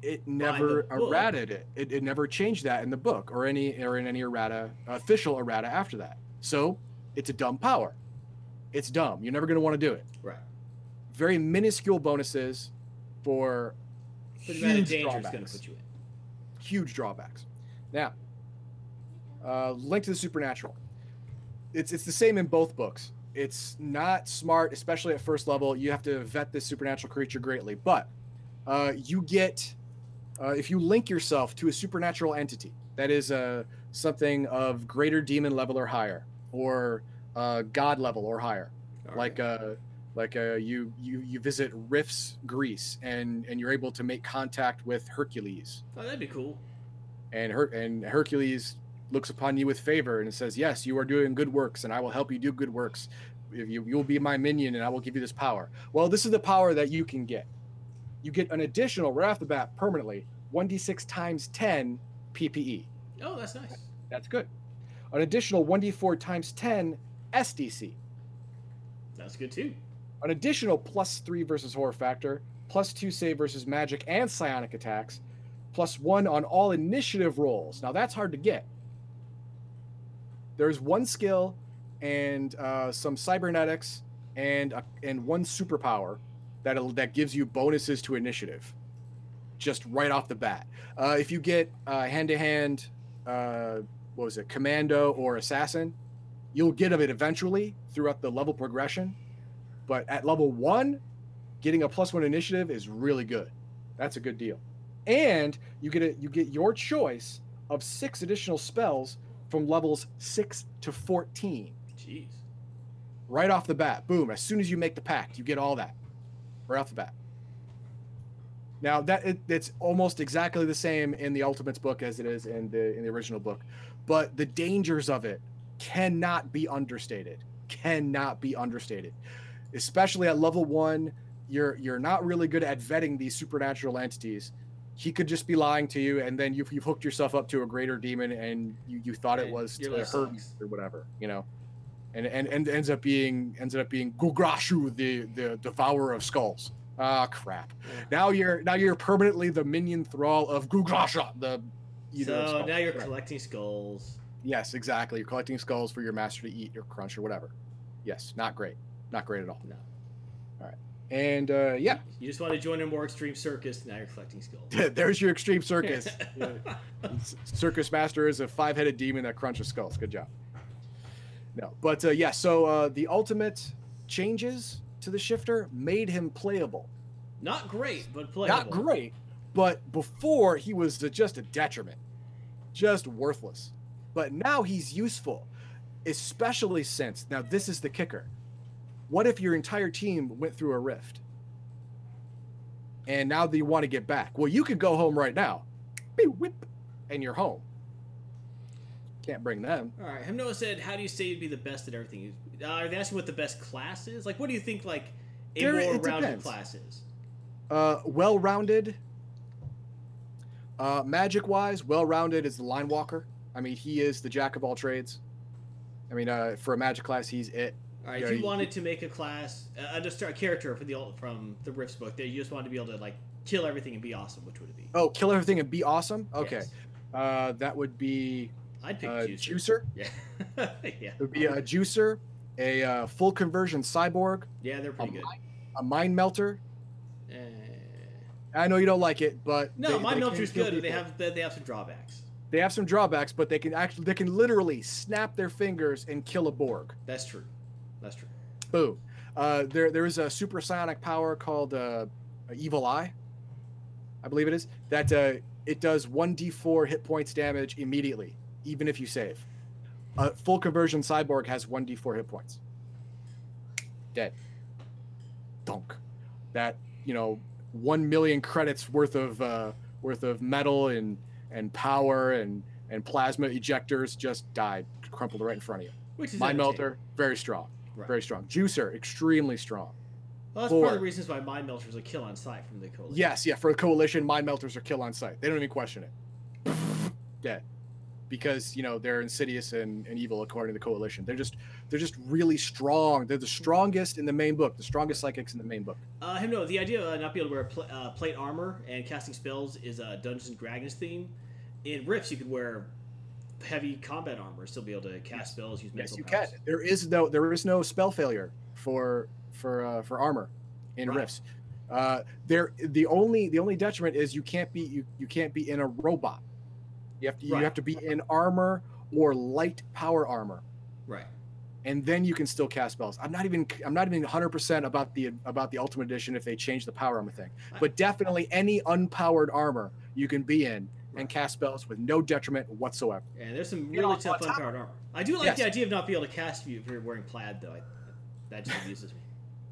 it never errated it. it. It never changed that in the book or any or in any errata official errata after that. So it's a dumb power. It's dumb. You're never going to want to do it. Right. very minuscule bonuses for But the amount of huge danger drawbacks. to put you in. huge drawbacks. Now, uh, Link to the Supernatural. It's it's the same in both books. It's not smart, especially at first level. You have to vet this supernatural creature greatly, but uh, you get uh, if you link yourself to a supernatural entity that is uh, something of greater demon level or higher, or uh, god level or higher, All like right. uh like uh you you you visit Rifts, Greece, and and you're able to make contact with Hercules oh, that'd be cool. and Her- and Hercules looks upon you with favor and says, "Yes, you are doing good works, and I will help you do good works. If you you will be my minion, and I will give you this power." Well, this is the power that you can get. You get an additional right off the bat permanently one d six times ten PPE. Oh, that's nice. That's good. An additional one d four times ten SDC. That's good too. An additional plus three versus horror factor, plus two save versus magic and psionic attacks, plus one on all initiative rolls. Now that's hard to get. There's one skill and uh, some cybernetics and a, and one superpower that that gives you bonuses to initiative, just right off the bat. Uh, if you get hand to hand, what was it, commando or assassin, you'll get of it eventually throughout the level progression. But at level one, getting a plus one initiative is really good. That's a good deal. And you get a, you get your choice of six additional spells from levels six to fourteen Jeez. right off the bat. Boom! As soon as you make the pact, you get all that right off the bat. Now that it, it's almost exactly the same in the Ultimates book as it is in the in the original book, but the dangers of it cannot be understated. Cannot be understated, especially at level one. You're you're not really good at vetting these supernatural entities. He could just be lying to you, and then you've, you've hooked yourself up to a greater demon, and you, you thought it was to hurt sucks. or whatever, you know and and, and ends up being ends up being Gugrashu, the the devourer of skulls. Ah, crap! Yeah. Now you're now you're permanently the minion thrall of Gugrasha, the So now you're Correct. collecting skulls. Yes, exactly. You're collecting skulls for your master to eat or crunch or whatever. Yes, not great, not great at all. No. And uh, yeah, You just want to join a more extreme circus. Now you're collecting skulls. there's your extreme circus. Circus Master is a five-headed demon that crunches skulls. Good job. No, but uh, yeah. So uh, the ultimate changes to the shifter made him playable. Not great, but playable. Not great, but before he was uh, just a detriment, just worthless. But now he's useful, especially since now this is the kicker. What if your entire team went through a rift? And now that you want to get back, well, you could go home right now, whip, and you're home. Can't bring them. All right. Hemnoa said, "How do you say you'd be the best at everything?" Uh, are they asking what the best class is? Like, what do you think? Like, a there, more rounded class is? Uh, well-rounded. Uh, magic-wise, well-rounded is the line walker. I mean, he is the jack of all trades. I mean, uh, for a magic class, he's it. All right. Yeah, if you you- wanted to make a class, uh, just a character for the old- from the Rifts book, that you just wanted to be able to like kill everything and be awesome, which would it be? Oh, kill everything and be awesome. Okay, Yes. uh, that would be I'd pick uh, Juicer. juicer. Yeah. yeah. It would be a juicer, a uh, full conversion cyborg, Yeah, they're a, pretty good. mind, a mind melter. Uh, I know you don't like it, but no, they- they can Melter's good. but They have they have some drawbacks. they have some drawbacks, but they can actually they can literally snap their fingers and kill a Borg. That's true. That's true. Boom. Uh, there there is a super psionic power called uh, Evil Eye, I believe it is. That uh, it does one d4 hit points damage immediately, even if you save. A full conversion cyborg has one d4 hit points. Dead. Dunk. That you know, one million credits worth of uh, worth of metal and and power and and plasma ejectors just died, crumpled right in front of you. Which is Mind melter, very strong, Right. very strong. Juicer, extremely strong. Well, that's part of the reasons why Mind Melter's are kill on sight from the coalition. Yes, yeah. For a coalition, mind melters are kill on sight. They don't even question it. Dead, because you know they're insidious and, and evil according to the coalition. They're just they're just really strong. They're the strongest in the main book. The strongest psychics in the main book. Uh, him no. The idea of not being able to wear pl- uh, plate armor and casting spells is a Dungeons and Dragons theme. In Rifts, you could wear heavy combat armor, still be able to cast spells, use Yes, mental you powers. can. There is no there is no spell failure for for uh, for armor. in Right. rifts. Uh, there, the only the only detriment is you can't be you, you can't be in a robot. You have to Right. you have to be in armor or light power armor, Right. and then you can still cast spells. I'm not even I'm not even 100 percent about the about the ultimate edition if they change the power armor thing, but definitely any unpowered armor you can be in Right. and cast spells with no detriment whatsoever. And there's some You know, really tough top- unpowered armor. I do like Yes. the idea of not being able to cast you if you're wearing plaid, though. I, that just amuses me.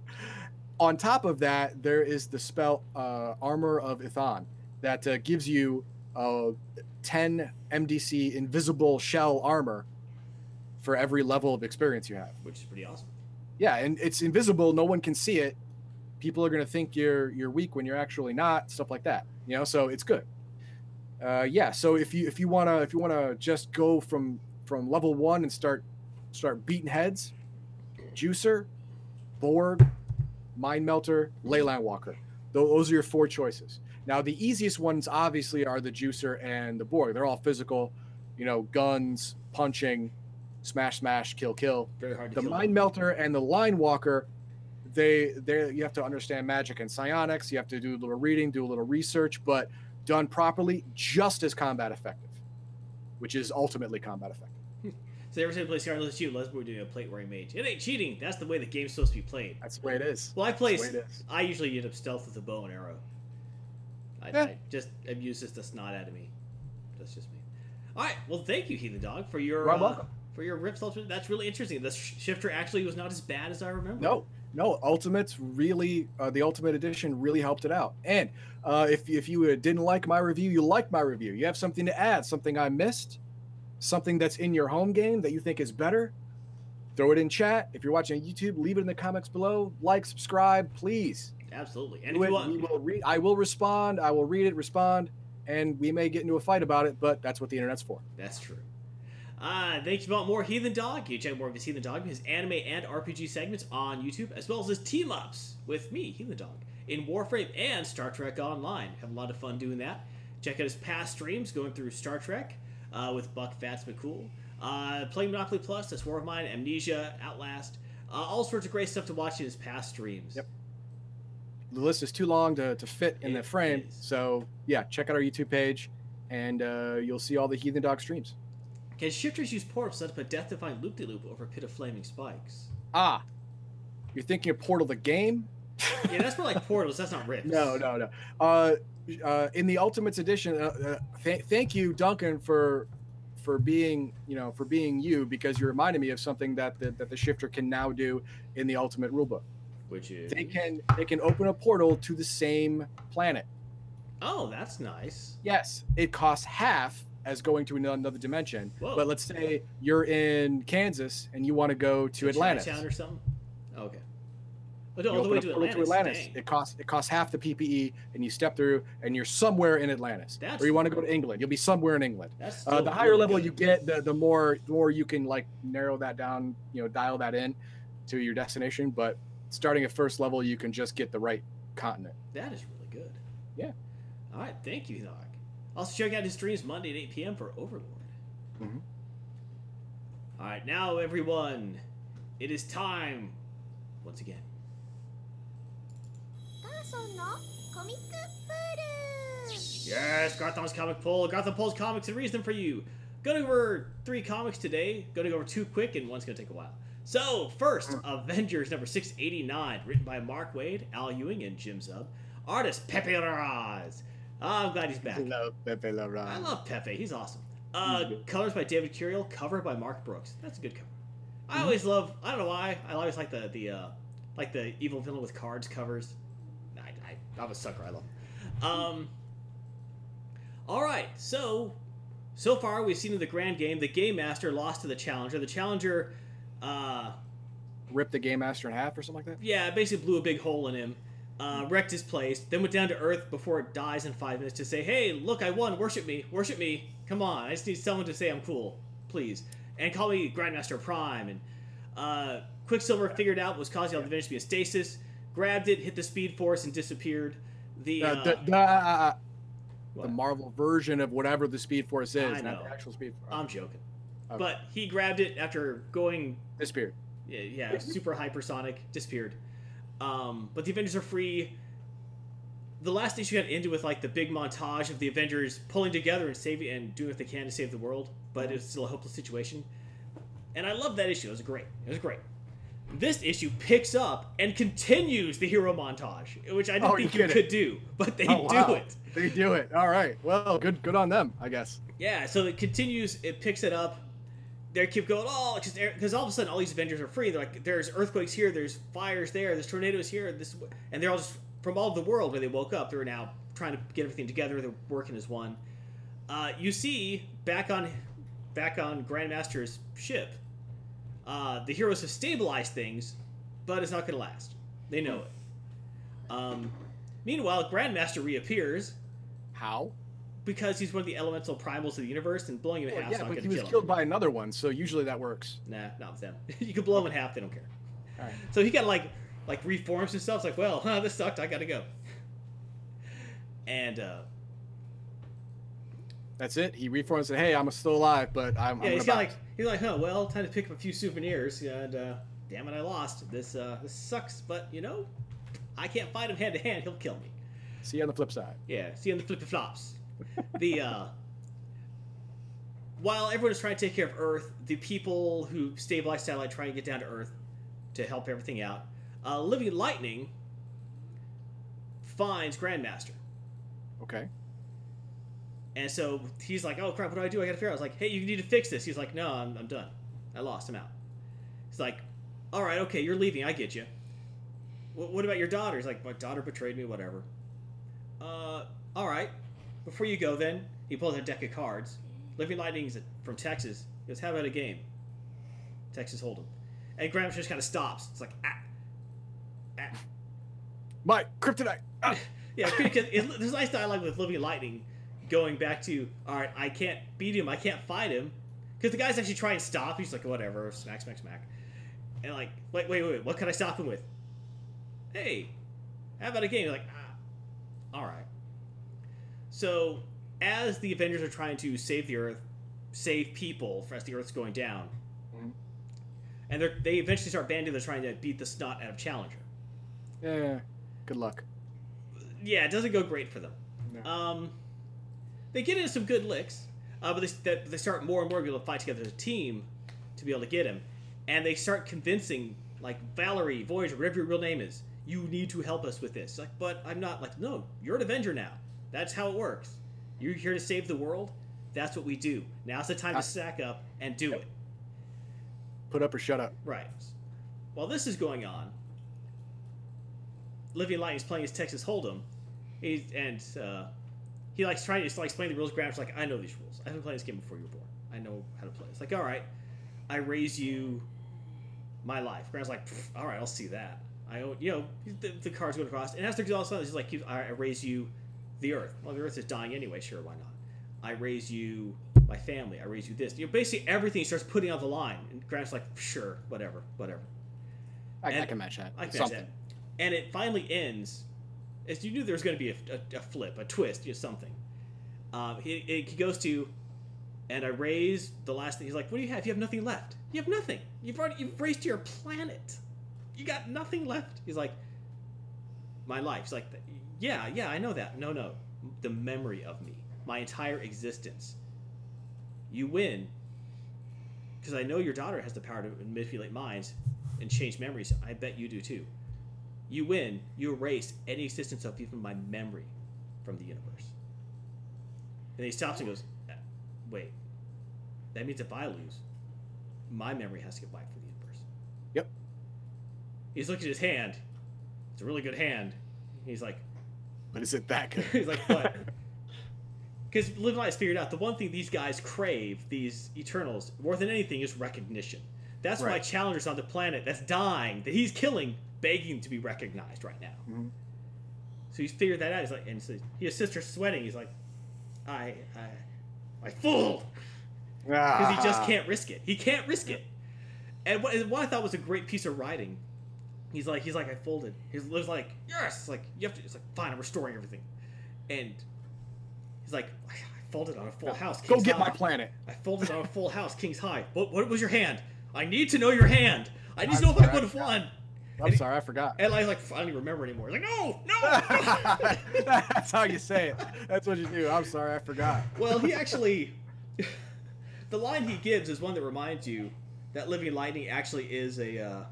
on top of that, there is the spell uh, Armor of Ithan that uh, gives you uh, 10 MDC invisible shell armor for every level of experience you have. which is pretty awesome. Yeah, and it's invisible; no one can see it. People are going to think you're you're weak when you're actually not. Stuff like that, you know. So it's good. Uh, yeah. So if you if you wanna if you wanna just go from from level one and start start beating heads, Juicer, Borg, Mind Melter, Leyline Walker. Those are your four choices. Now the easiest ones obviously are the Juicer and the Borg. They're all physical, you know, guns, punching, smash, smash, kill, kill Very hard to the kill. mind melter and the line walker they they you have to understand magic and psionics you have to do a little reading do a little research but done properly just as combat effective which is ultimately combat effective So every time we play Scarlet Shoot, let's we're doing a plate wearing mage. It ain't cheating. That's the way the game's supposed to be played. that's the way it is Well, I play. The way it is. I usually end up stealth with a bow and arrow. I, Yeah. I just am used this to snot out of me. That's just me. All right. Well, thank you, Heathen Dog, for your You're uh, welcome. for your rips. That's really interesting. The sh- shifter actually was not as bad as I remember. no no ultimates really uh, the ultimate edition really helped it out and uh, if, if you uh, didn't like my review you liked my review you have something to add something i missed something that's in your home game that you think is better throw it in chat if you're watching on youtube leave it in the comments below like subscribe please Absolutely. And it. you want, we will read i will respond i will read it respond and we may get into a fight about it but that's what the internet's for That's true. Uh, thank you about more Heathen Dog. You check more of his Heathen Dog, his anime and RPG segments on YouTube, as well as his team ups with me, Heathen Dog, in Warframe and Star Trek Online. Have a lot of fun doing that. Check out his past streams going through Star Trek uh, with Buck Fats McCool. Uh, playing Monopoly Plus, that's War of Mine, Amnesia, Outlast. Uh, all sorts of great stuff to watch in his past streams. Yep. the list is too long to, to fit in the frame is. so yeah check out our youtube page and uh, you'll see all the heathen dog streams Can shifters use portals to set up a death defying loop de loop over a pit of flaming spikes? ah you're thinking of portal the game Yeah, that's more like portals. That's not Rifts. no no no uh, uh, in the ultimates edition uh, uh, th- thank you duncan for for being you know for being you because you reminded me of something that the, that the shifter can now do in the ultimate rulebook Which is they can they can open a portal to the same planet Oh, that's nice. yes it costs half as going to another dimension Whoa. but let's say you're in kansas and you want to go to atlantis Chinatown or something. Okay. But all the way to a portal Atlantis. dang. It costs it costs half the PPE, and you step through, and you're somewhere in Atlantis. That's or you want to go to England, you'll be somewhere in England. That's Uh, the higher really level good. you get, the the more the more you can like narrow that down, you know, dial that in to your destination. But starting at first level, you can just get the right continent. That is really good. Yeah. All right. Thank you, Nog. Also, check out his streams Monday at 8 p.m. for Overlord. Mm-hmm. All right, now everyone, it is time once again. Yes, Garthon's Comic Poll. Garthon pulls comics and reads them for you. Going over three comics today. Going to go over two quick, and one's going to take a while. So, first, uh-huh. Avengers number 689, written by Mark Waid, Al Ewing, and Jim Zub. Artist Pepe Larraz. Ah, I'm glad he's back. I love Pepe Larraz. I love Pepe. He's awesome. Uh, He's colors by David Curiel. Cover by Mark Brooks. That's a good cover. I Mhm. always love. I don't know why. I always like the the uh, like the evil villain with cards covers. I, I I'm a sucker. I love. Um. All right. So so far we've seen in the grand game the game master lost to the challenger. The challenger. Uh, Rip the game master in half or something like that. yeah, basically blew a big hole in him, uh, wrecked his place, then went down to Earth before it dies in five minutes to say, "Hey, look, I won! Worship me! Worship me! Come on! I just need someone to say I'm cool, please, and call me Grandmaster Prime." And uh, Quicksilver figured out what was causing all the divinity to be a stasis, grabbed it, hit the Speed Force, and disappeared. The, Uh, uh, the, the, uh, the Marvel version of whatever the Speed Force is, I not the actual Speed Force. I'm joking, Okay. but he grabbed it after going Disappeared. yeah, yeah super hypersonic, disappeared. Um, but the Avengers are free. The last issue had ended with like the big montage of the Avengers pulling together and saving and doing what they can to save the world, but it was still a hopeless situation. And I love that issue. It was great. It was great. This issue picks up and continues the hero montage, which I didn't Oh, think you could do, but they Oh, do wow. it. They do it. All right. Well, good good on them, I guess. Yeah, so it continues. It picks it up. They keep going. Oh, because all of a sudden all these Avengers are free. They're like, there's earthquakes here, there's fires there, there's tornadoes here. This and they're all just from all over the world where they woke up. They're now trying to get everything together. They're working as one. Uh, you see back on back on Grandmaster's ship. Uh, the heroes have stabilized things, but it's not going to last. They know it. Um, meanwhile, Grandmaster reappears How? Because he's one of the elemental primals of the universe, and blowing him in Well, half yeah, is not but going he was kill killed him. by another one, so usually that works. Nah, not with them. you can blow him in half; they don't care. All right. So he got like like reforms himself. It's like, well, huh, this sucked. I got to go. And uh, That's it. He reforms and said, "Hey, I'm still alive, but I'm." yeah, I'm he's gonna got bounce." like he's like, huh, well, time to pick up a few souvenirs. And uh, damn it, I lost. This uh, this sucks. But you know, I can't fight him hand to hand. He'll kill me. See you on the flip side. Yeah, see you on the flippy flops. The uh while everyone is trying to take care of Earth, the people who stabilize satellite trying to get down to Earth to help everything out. Uh, Living Lightning finds Grandmaster, Okay. and so he's like, "Oh crap, what do I do? I gotta figure out." I was like, "Hey, you need to fix this." He's like, "No, I'm, I'm done. I lost. I'm out." He's like, "All right, okay, you're leaving. I get you. What, what about your daughter?" He's like, "My daughter betrayed me. Whatever." Uh, all right. Before you go, then he pulls out a deck of cards. Living Lightning's from Texas. He goes, "How about a game?" Texas Hold'em, and Graham just kind of stops. It's like, ah, ah. My kryptonite. Ah! Yeah, because it, there's a nice dialogue with Living Lightning going back to, all right, I can't beat him, I can't fight him. Because the guys actually trying to stop. He's like, whatever, smack, smack, smack. And like, wait, wait, wait, what can I stop him with? Hey, how about a game? You're like, ah, all right. So, as the Avengers are trying to save the Earth, save people as the Earth's going down, Mhm. and they're, they eventually start banding, they're trying to beat the snot out of Challenger. Yeah. Good luck. Yeah, it doesn't go great for them. No. Um, they get into some good licks, uh, but they, they start more and more to be able to fight together as a team to be able to get him. And they start convincing, like, Valerie, Voyager, whatever your real name is, you need to help us with this. Like, but I'm not. Like, no, you're an Avenger now. That's how it works. You're here to save the world. That's what we do. Now's the time Uh, to stack up and do it. Put up or shut up. Right. While this is going on, Living is playing his Texas Hold'em, he's, and uh, he likes trying to like explain the rules. Graham's like, I know these rules. I've been playing this game before you were born. I know how to play. It's like, all right, I raise you my life. Graham's like, all right, I'll see that. I own, you know, the, the cards going across, and as they're all he's like, I raise you the Earth. Well, the Earth is dying anyway. Sure, why not? I raise you my family. I raise you this. You know, basically everything starts putting on the line, and Grant's like, sure, whatever, whatever. I, I can match that. I can Something. that. And it finally ends. As you knew there was going to be a, a, a flip, a twist, you know, something. Um, he, he goes to, and I raise the last thing. He's like, "What do you have? You have nothing left. You have nothing. You've already you've raised your planet. You got nothing left." He's like, "My life." He's like, "Yeah, yeah, I know that. No, no, the memory of me, my entire existence. You win." Because I know your daughter has the power to manipulate minds and change memories. I bet you do too. You win, you erase any existence of even my memory from the universe. And he stops and goes, "Uh, Wait, that means if I lose, my memory has to get wiped from the universe. Yep. He's looking at his hand. It's a really good hand. He's like, But is it that good? He's like, what? Because Live has figured out the one thing these guys crave, these Eternals, more than anything, is recognition. That's why Challenger's on the planet that's dying, that he's killing, begging to be recognized right now. Mhm. So he's figured that out. He's like, and so his sister's sweating. He's like, I, I, I fool, because he just Ah. can't risk it. He can't risk it. And what, and what I thought was a great piece of writing, he's like, he's like, I folded. He's was like, yes. It's like you have to. It's like fine. I'm restoring everything, and he's like, I folded on a full house. Go King's get my High. planet. I folded on a full house, King's High. What, what was your hand? I need to know your hand. I need to I'm know if I sorry, would have won. I'm And he- sorry, I forgot. And like, like I don't even remember anymore. He's like, no, no. That's how you say it. That's what you do. I'm sorry, I forgot. well, he actually, the line he gives is one that reminds you that Living Lightning actually is a. Uh,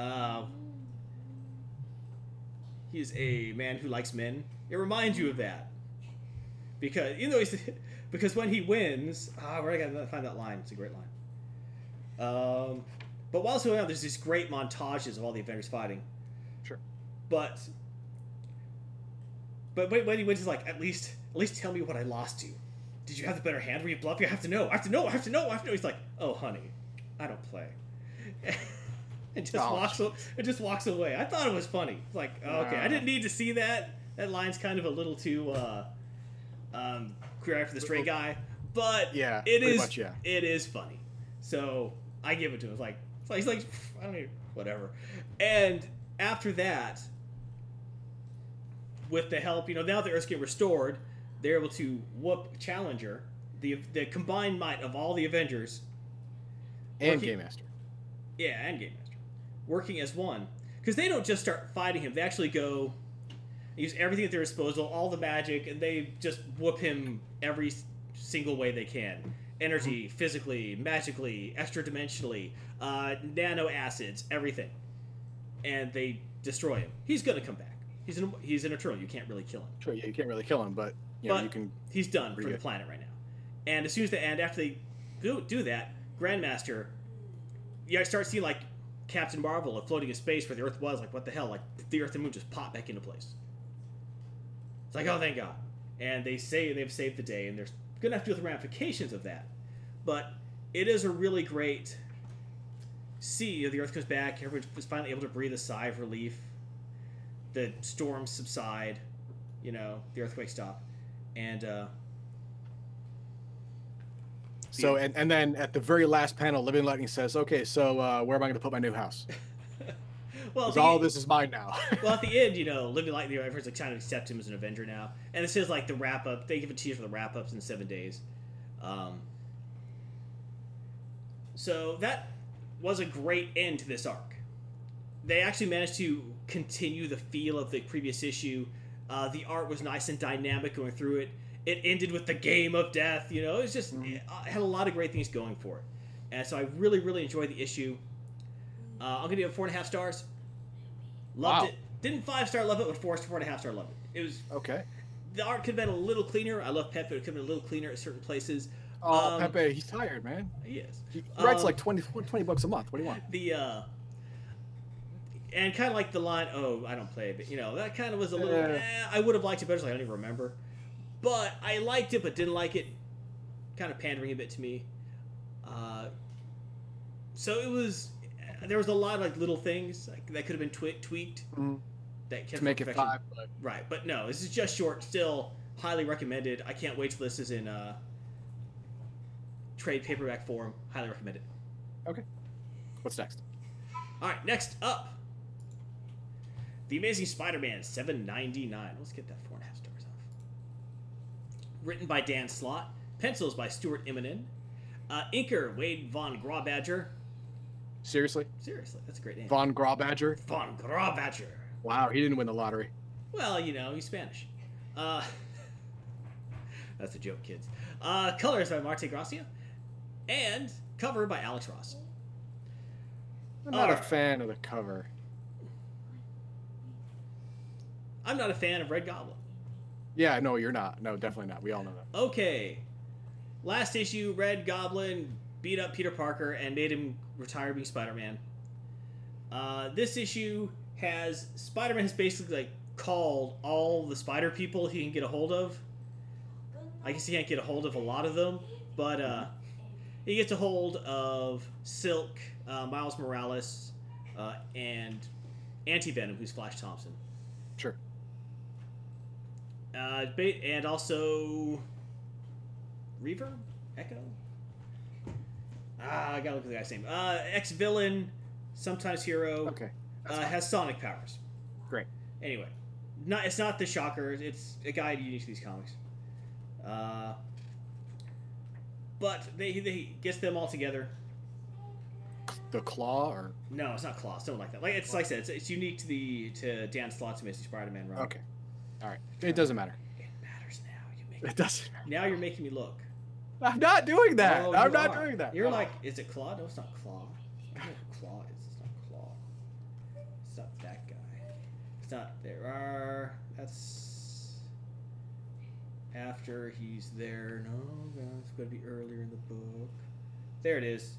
uh, he's a man who likes men. It reminds you of that because you know he's because when he wins, ah, where I gotta find that line. It's a great line. Um, but while it's going on, there's these great montages of all the Avengers fighting. Sure. But but when, when he wins, he's like, at least at least tell me what I lost to. Did you have the better hand? Were you bluffing? I have to know. I have to know. I have to know. I have to know. He's like, oh, honey, I don't play. and just Oh, walks. It just walks away. I thought it was funny. It's like, oh, okay, I didn't need to see that. That line's kind of a little too uh, um, queer eye for the straight guy, but Yeah, it is. much, yeah. It is funny. So I give it to him. It's like, it's like he's like, I don't even, whatever. And after that, with the help, you know, now the Earth's getting restored, they're able to whoop Challenger, the the combined might of all the Avengers, And Game Master. yeah, and Game Master, working as one. Because they don't just start fighting him; they actually go use everything at their disposal, all the magic, and they just whoop him every single way they can. Energy, physically, magically, extra dimensionally, uh, nano acids, everything, and they destroy him. He's gonna come back. He's an he's an eternal. You can't really kill him. Sure, yeah, you can't really kill him, but you know, But- you can. He's done for the planet right now. And as soon as they and after they do, do that, Grandmaster, you I start seeing like Captain Marvel floating in space where the Earth was. Like what the hell? Like the Earth and Moon just pop back into place. It's like oh thank God. And they say they've saved the day, and they're gonna have to deal with the ramifications of that. But it is a really great see the Earth comes back. Everyone is finally able to breathe a sigh of relief. The storms subside. You know the earthquakes stop, and uh, So and, and then at the very last panel, Living Lightning says, "Okay, so uh, where am I going to put my new house? well, Because the- all this is mine now." well, at the end, you know, Living Lightning, everyone's like trying to accept him as an Avenger now, and this is like the wrap up. They give a teaser for the wrap ups in seven days. Um, so that was a great end to this arc. They actually managed to continue the feel of the previous issue. Uh, the art was nice and dynamic going through it. It ended with the game of death. You know, it was just Mhm. it had a lot of great things going for it, and so I really, really enjoyed the issue. Uh, I'm gonna give it four and a half stars. Loved Wow. it. Didn't five star love it, but four four and a half star loved it. It was okay. the art could have been a little cleaner. I love Pepe. It could have been a little cleaner at certain places. Oh, Um, Pepe, he's tired, man. He is. He writes Um, like 20, 20 bucks a month. What do you want? the uh and kind of like the line oh i don't play but you know that kind of was a little Yeah. eh, i would have liked it better so i don't even remember but i liked it but didn't like it kind of pandering a bit to me uh so it was there was a lot of like little things like, that could have been twi- tweaked Mhm. that kept To make it five, but right but no this is just short still highly recommended i can't wait till this is in uh trade paperback form highly recommended Okay. what's next? All right, next up, The Amazing Spider-Man 799. Let's get that four and a half stars off. Written by Dan Slott, pencils by Stuart Immonen, uh, inker Wade Von Grawbadger. Seriously, Seriously, that's a great name. Von Grawbadger. Von Grawbadger. Wow, he didn't win the lottery. Well, you know, he's Spanish. Uh, that's a joke, kids. Uh, colors by Marte Gracia, and cover by Alex Ross. I'm not a fan of the cover. I'm not a fan of Red Goblin. Yeah, no, you're not. No, definitely not. We all know that. Okay. Last issue, Red Goblin beat up Peter Parker and made him retire being Spider Man. Uh, this issue has Spider Man has basically like called all the Spider people he can get a hold of. I guess he can't get a hold of a lot of them, but uh, he gets a hold of Silk, uh, Miles Morales, uh, and Anti Venom, who's Flash Thompson. Sure. Uh, ba- and also Reaver, Echo. Ah, I gotta look at the guy's name. Uh, ex villain, sometimes hero. Okay. Uh, has sonic powers. Great. Anyway, not it's not the Shocker. It's a guy unique to these comics. Uh, but they they gets them all together, the claw or No, it's not Claw. Something like that. Like it's like I said, it's, it's unique to the to Dan Slott's Amazing Spider-Man run. okay. All right. It doesn't matter. It matters now. You make It doesn't. matter. now you're making me look. I'm not doing that. Oh, I'm you not are. doing that. You're Oh. like, is it Claw? No, it's not Claw. I know what Claw is. It's not Claw. It's not that guy. It's not. There are. That's after he's there. No, no, it's going to be earlier in the book. There it is.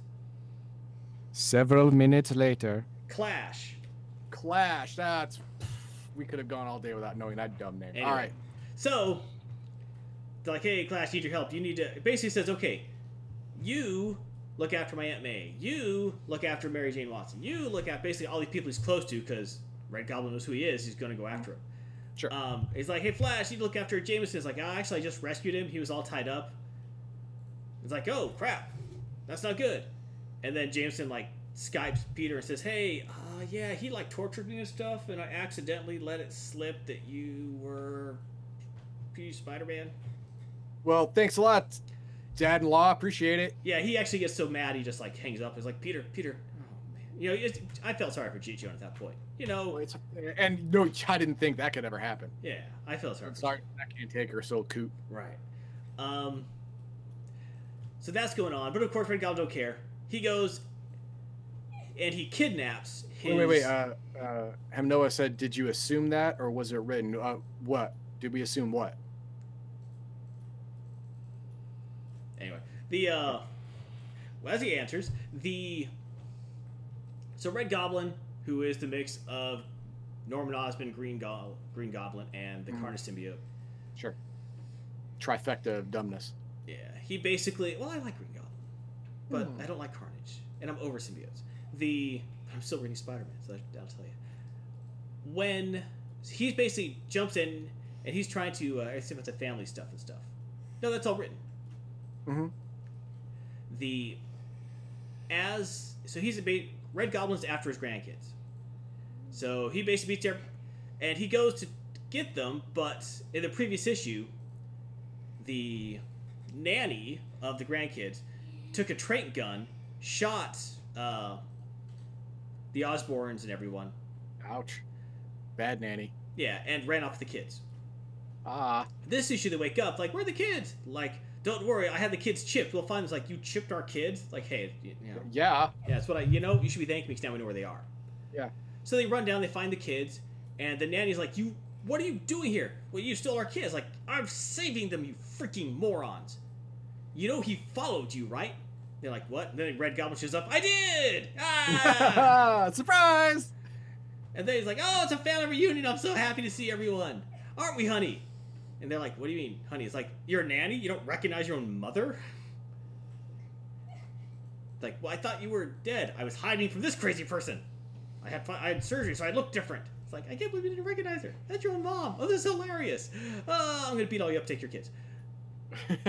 Several minutes later. Clash. Clash. That's. We could have gone all day without knowing that dumb name. Anyway. All right. So, they're like, hey, Clash, need your help. You need to. Basically says, okay, you look after my Aunt May. You look after Mary Jane Watson. You look at basically all these people he's close to because Red Goblin knows who he is. He's going to go after him. Sure. Um, he's like, hey, Flash, you look after Jameson. He's like, oh, actually, I just rescued him. He was all tied up. It's like, oh, crap. That's not good. And then Jameson, like, Skypes Peter and says, hey, yeah, he, like, tortured me and stuff, and I accidentally let it slip that you were Peter Spider-Man. Well, thanks a lot, Dad-in-law. Appreciate it. Yeah, he actually gets so mad he just, like, hangs up. He's like, Peter, Peter. Oh, man. You know, it's, I felt sorry for Chicho at that point. You know, it's- and no, I didn't think that could ever happen. yeah, I felt sorry I'm sorry, that can't take her so coot. Right. Um. So that's going on, but of course, Red Goblin don't care. He goes and he kidnaps his. Wait, wait, wait. Uh, uh, Hemnoa said, "Did you assume that, or was it written? Uh, what? Did we assume what?" Anyway, the uh, well, as he answers, the so Red Goblin, who is the mix of Norman Osborn, Green Go- Green Goblin, and the Mhm. Carnage symbiote. Sure. Trifecta of dumbness. Yeah, he basically. Well, I like Green Goblin, but Hmm. I don't like Carnage, and I'm over symbiotes. The I'm still reading Spider-Man, so I'll tell you. When he basically jumps in and he's trying to, uh, I assume it's a family stuff and stuff. No, that's all written. Mm-hmm. The as so he's a ba- Red Goblin's after his grandkids. So he basically beats their, and he goes to get them, but in the previous issue, the nanny of the grandkids took a trank gun, shot uh, the Osborns and everyone. Ouch. Bad nanny. Yeah, and ran off with the kids. Ah. This issue, they wake up like, "Where are the kids?" Like, "Don't worry, I had the kids chipped." We'll find them. Like, "You chipped our kids?" Like, "Hey, you know, Yeah. yeah, that's what I. You know, you should be thanking me because now we know where they are." Yeah. So they run down, they find the kids, and the nanny's like, "You, what are you doing here? Well, you stole our kids." Like, I'm saving them, you freaking morons. You know he followed you, right? They're like, "What?" And then Red Goblin shows up. I did. Ah! Surprise! and then he's like, "Oh, it's a family reunion. I'm so happy to see everyone, aren't we, honey?" And they're like, "What do you mean, honey?" It's like, "You're a nanny. You don't recognize your own mother." Like, well, I thought you were dead. I was hiding from this crazy person. I had fi- I had surgery, so I look different. It's like I can't believe you didn't recognize her. That's your own mom. Oh, this is hilarious. Oh, I'm gonna beat all you up. Take your kids.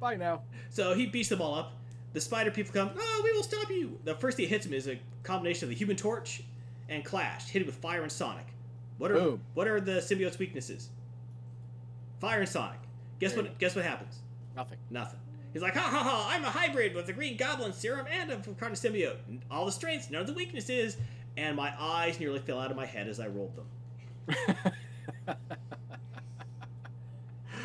Bye now. So he beats them all up. The spider people come. Oh, we will stop you. The first thing that hits him is a combination of the Human Torch and Clash, hit him with Fire and Sonic. What are Boom. what are the symbiote's weaknesses? Fire and Sonic. Guess what? Guess what happens? Nothing. Nothing. He's like, ha ha ha! I'm a hybrid with the Green Goblin serum and a Carnage symbiote. All the strengths, none of the weaknesses, and my eyes nearly fell out of my head as I rolled them.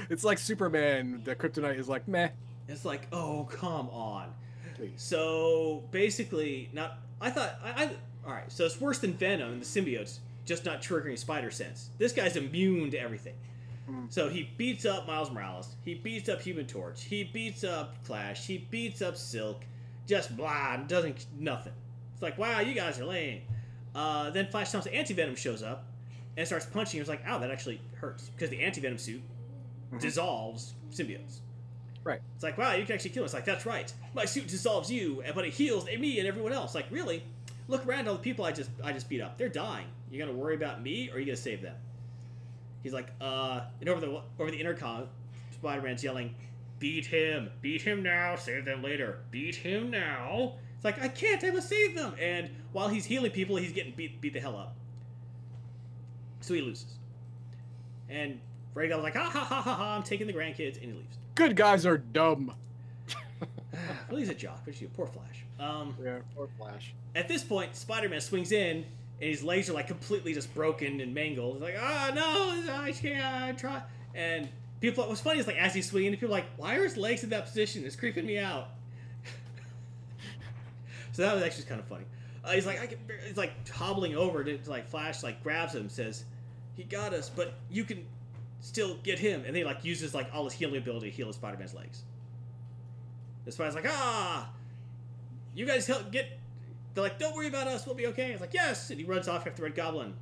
it's like Superman. The kryptonite is like meh. It's like, oh come on. Please. So basically, not. I thought I, I. All right, so it's worse than Venom and the symbiotes, just not triggering spider sense. This guy's immune to everything. Mm. So he beats up Miles Morales. He beats up Human Torch. He beats up Flash. He beats up Silk. Just blah, doesn't nothing. It's like, wow, you guys are lame. Uh, then Flash Thompson Anti Venom shows up and starts punching. He's like, ow, that actually hurts because the Anti Venom suit Mhm. dissolves symbiotes. Right. It's like, wow, you can actually kill him. It's like, that's right. My suit dissolves you, but it heals me and everyone else. Like, really? Look around all the people I just I just beat up. They're dying. You gonna worry about me or are you gonna save them? He's like, uh, and over the over the intercom, Spider-Man's yelling, "Beat him! Beat him now! Save them later! Beat him now!" It's like I can't. I must save them. And while he's healing people, he's getting beat beat the hell up. So he loses. And Ray was like, "Ha ha ha ha ha! I'm taking the grandkids," and he leaves. Good guys are dumb. well, he's a jock, but you poor Flash. Um, Yeah, or Flash. at this point, Spider-Man swings in, and his legs are like completely just broken and mangled. He's like, oh no, I can't try. And people, what's funny is like as he's swinging, people are like, why are his legs in that position? It's creeping me out. so that was actually kind of funny. Uh, he's like, I can, he's like hobbling over to, to like Flash, like grabs him, and says, he got us, but you can still get him. And then he like uses like all his healing ability to heal Spider-Man's legs. The Spider's like, ah, you guys help get they're like, "Don't worry about us. We'll be okay." It's like, "Yes," and he runs off after Red Goblin,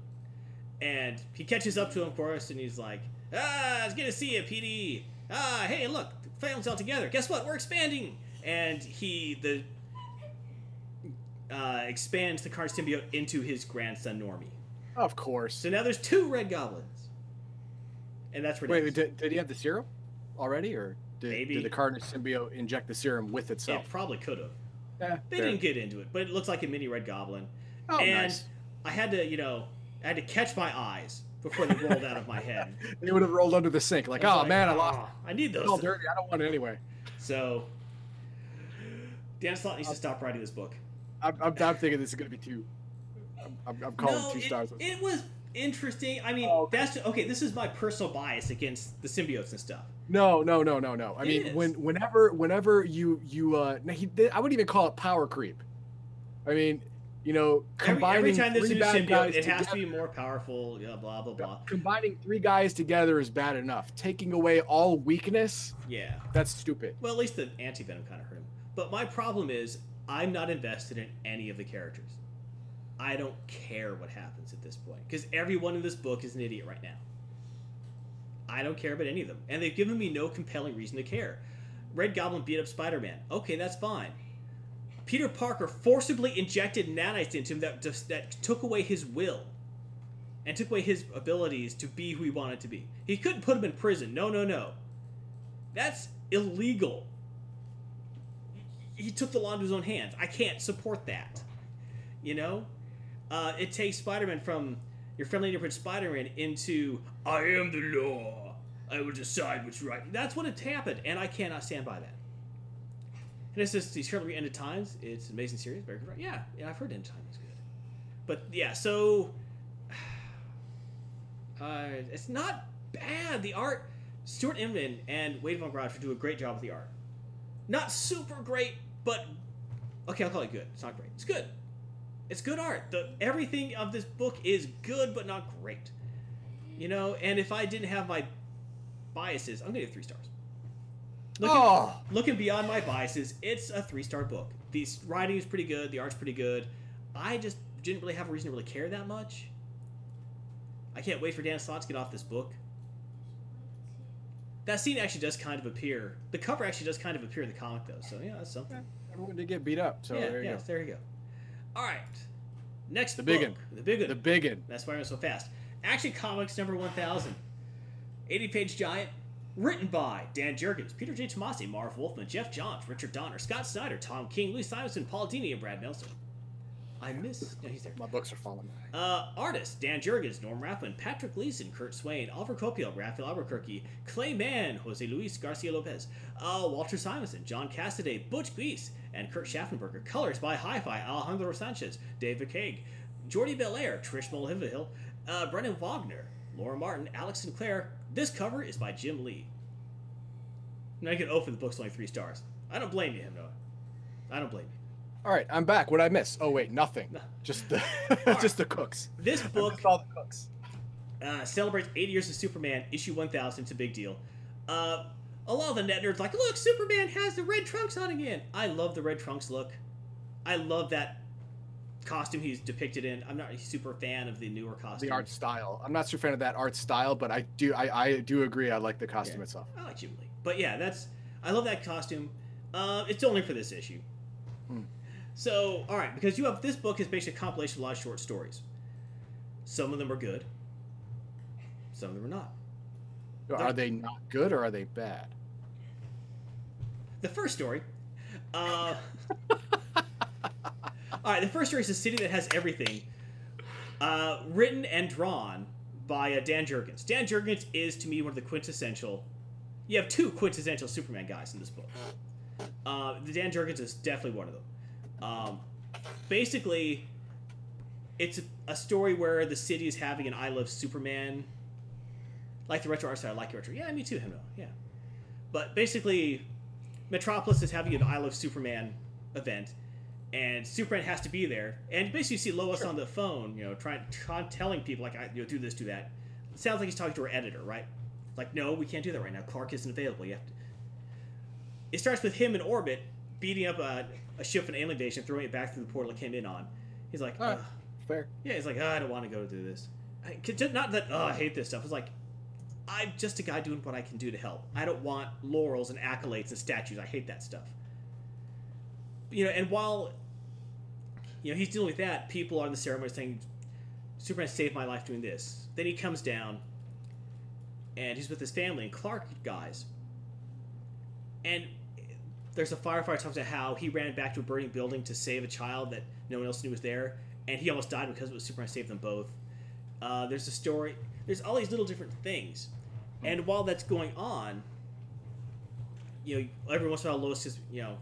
and he catches up to him, of course, and he's like, "Ah, it's good to see you, PD. Ah, hey, look, the family's all together. Guess what? We're expanding." And he the uh, expands the card symbiote into his grandson Normie. Of course. So now there's two Red Goblins, and that's Wait, ridiculous. wait, did, did he have the serum already, or did, Maybe. did the Cardinal symbiote inject the serum with itself? it probably could have. Yeah, They fair. didn't get into it, but it looks like a mini Red Goblin. Oh, and nice. I had to, you know, I had to catch my eyes before they rolled out of my head. They would have rolled under the sink, like, oh man, I lost. "Oh, I need those. It's all dirty. I don't want it anyway. So, Dan Slott needs to uh, stop writing this book. I'm, I'm, I'm thinking this is gonna be two. I'm, I'm, I'm calling no, two it, stars. it was interesting. I mean, Oh, okay. that's okay. This is my personal bias against the symbiotes and stuff. No, no, no, no, no. I It mean, is. when whenever whenever you you uh, he, I wouldn't even call it power creep. I mean, you know, Every, combining every time there's a new symbiote, it has to be more powerful. Yeah, blah blah blah. Combining three guys together is bad enough. Taking away all weakness, Yeah. that's stupid. Well, at least the anti venom kind of hurt him. But my problem is, I'm not invested in any of the characters. I don't care what happens at this point because everyone in this book is an idiot right now. I don't care about any of them, and they've given me no compelling reason to care. Red Goblin beat up Spider Man. Okay, that's fine. Peter Parker forcibly injected nanites into him that just, that took away his will and took away his abilities to be who he wanted to be. He couldn't put him in prison. No, no, no. That's illegal. He took the law into his own hands. I can't support that. You know, uh, it takes Spider-Man from your friendly neighborhood Spider-Man into I am the law. I will decide what's right. That's what it happened, and I cannot stand by that. And it's just these terribly end of times. It's an amazing series. Very good. Yeah, yeah, I've heard end times is good. But yeah, so uh, it's not bad. The art, Stuart Immonen and Wade Von Grouch do a great job with the art. Not super great, but okay, I'll call it good. It's not great. It's good. It's good art. The everything of this book is good, but not great. You know, and if I didn't have my biases, I'm gonna give three stars. Looking, Oh, looking beyond my biases, it's a three star book. The writing is pretty good. The art's pretty good. I just didn't really have a reason to really care that much. I can't wait for Dan Slott to get off this book. That scene actually does kind of appear. The cover actually does kind of appear in the comic, though. So yeah, that's something. everyone did get beat up, so yeah, there you yes, go. there you go. All right, next The book, big the big one. The big one. That's why I'm so fast. Action Comics number 1000. 80 page giant. Written by Dan Jurgens, Peter J. Tomasi, Marv Wolfman, Geoff Johns, Richard Donner, Scott Snyder, Tom King, Louise Simonson, Paul Dini, and Brad Nelson. I miss. No, he's there. My books are falling. Uh, artists Dan Jurgens, Norm Rathman, Patrick Gleason, Curt Swan, Oliver Coipel, Rafael Albuquerque, Clay Mann, Jose Luis Garcia Lopez, uh, Walter Simonson, John Cassaday, Butch Gleese, and Kurt Schaffenberger. Colors by Hi-Fi, Alejandro Sanchez, David Kague, Jordie Bellaire, Trish Mulvihill, uh, Brendan Wagner, Laura Martin, Alex Sinclair. This cover is by Jim Lee. I'm making an O for the book's only three stars. I don't blame you, him, Noah. I don't blame you. All right, I'm back. What did I miss? Oh wait, nothing. Just the just the cooks. This book all the cooks. uh, celebrates 80 years of Superman, issue 1000. It's a big deal. Uh, a lot of the net nerds like, look, Superman has the red trunks on again. I love the red trunks look. I love that costume he's depicted in. I'm not a super fan of the newer costume. The art style. I'm not super fan of that art style, but I do I, I do agree. I like the costume Yeah. itself. I like Jim Lee. But yeah, that's I love that costume. Uh, it's only for this issue. Hmm. So, all right, because you have this book is basically a compilation of a lot of short stories. Some of them are good. Some of them are not. Are they not good or are they bad? The first story. Uh, all right, the first story is a city that has everything. Uh, written and drawn by uh, Dan Jurgens. Dan Jurgens is to me one of the quintessential. You have two quintessential Superman guys in this book. Uh, the Dan Jurgens is definitely one of them. Um, basically, it's a, a story where the city is having an I Love Superman, like the retro art style. I like your retro. Yeah, me too, Himno. Yeah, but basically, Metropolis is having an I Love Superman event, and Superman has to be there. And basically, you see Lois on the phone, you know, trying, trying telling people like, I, you know, do this, do that. It sounds like he's talking to her editor, right? Like, no, we can't do that right now. Clark isn't available. You have to. It starts with him in orbit beating up a, a ship from an alien invasion, throwing it back through the portal it came in on. He's like, All right. "Ugh." Fair. yeah, he's like, oh, I don't want to go do this. I, 'cause just- not that, oh, I hate this stuff. It's like, I'm just a guy doing what I can do to help. I don't want laurels and accolades and statues. I hate that stuff. You know, and while you know he's dealing with that, people are in the ceremony saying, "Superman saved my life doing this." Then he comes down, and he's with his family, and Clark guys, And there's a firefighter talks about how he ran back to a burning building to save a child that no one else knew was there, and he almost died because it was Superman saved them both. Uh, there's a story. There's all these little different things, and while that's going on, you know, every once in a while Lois just you know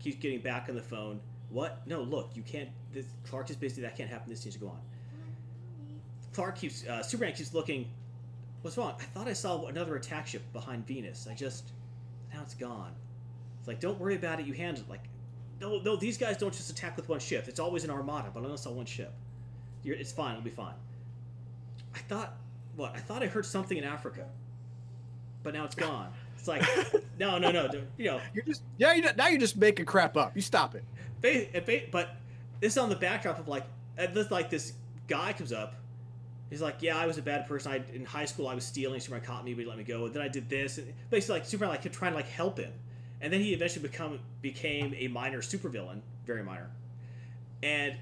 keeps getting back on the phone. What? No, look, you can't. This, Clark is busy. That can't happen. This needs to go on. Clark keeps. Uh, Superman keeps looking. What's wrong? I thought I saw another attack ship behind Venus. I just now it's gone. It's like don't worry about it. You handle it. Like no, no. These guys don't just attack with one ship. It's always an armada, but I only saw one ship. You're, it's fine. It'll be fine. I thought what? I thought I heard something in Africa, but now it's gone. It's like no, no, no. You know, You're just yeah. You now you're just making crap up. You stop it. but this is on the backdrop of like this like this guy comes up he's like yeah i was a bad person I, in high school i was stealing superman caught me but he let me go and then i did this and basically like superman like kept trying to like help him and then he eventually become became a minor supervillain very minor and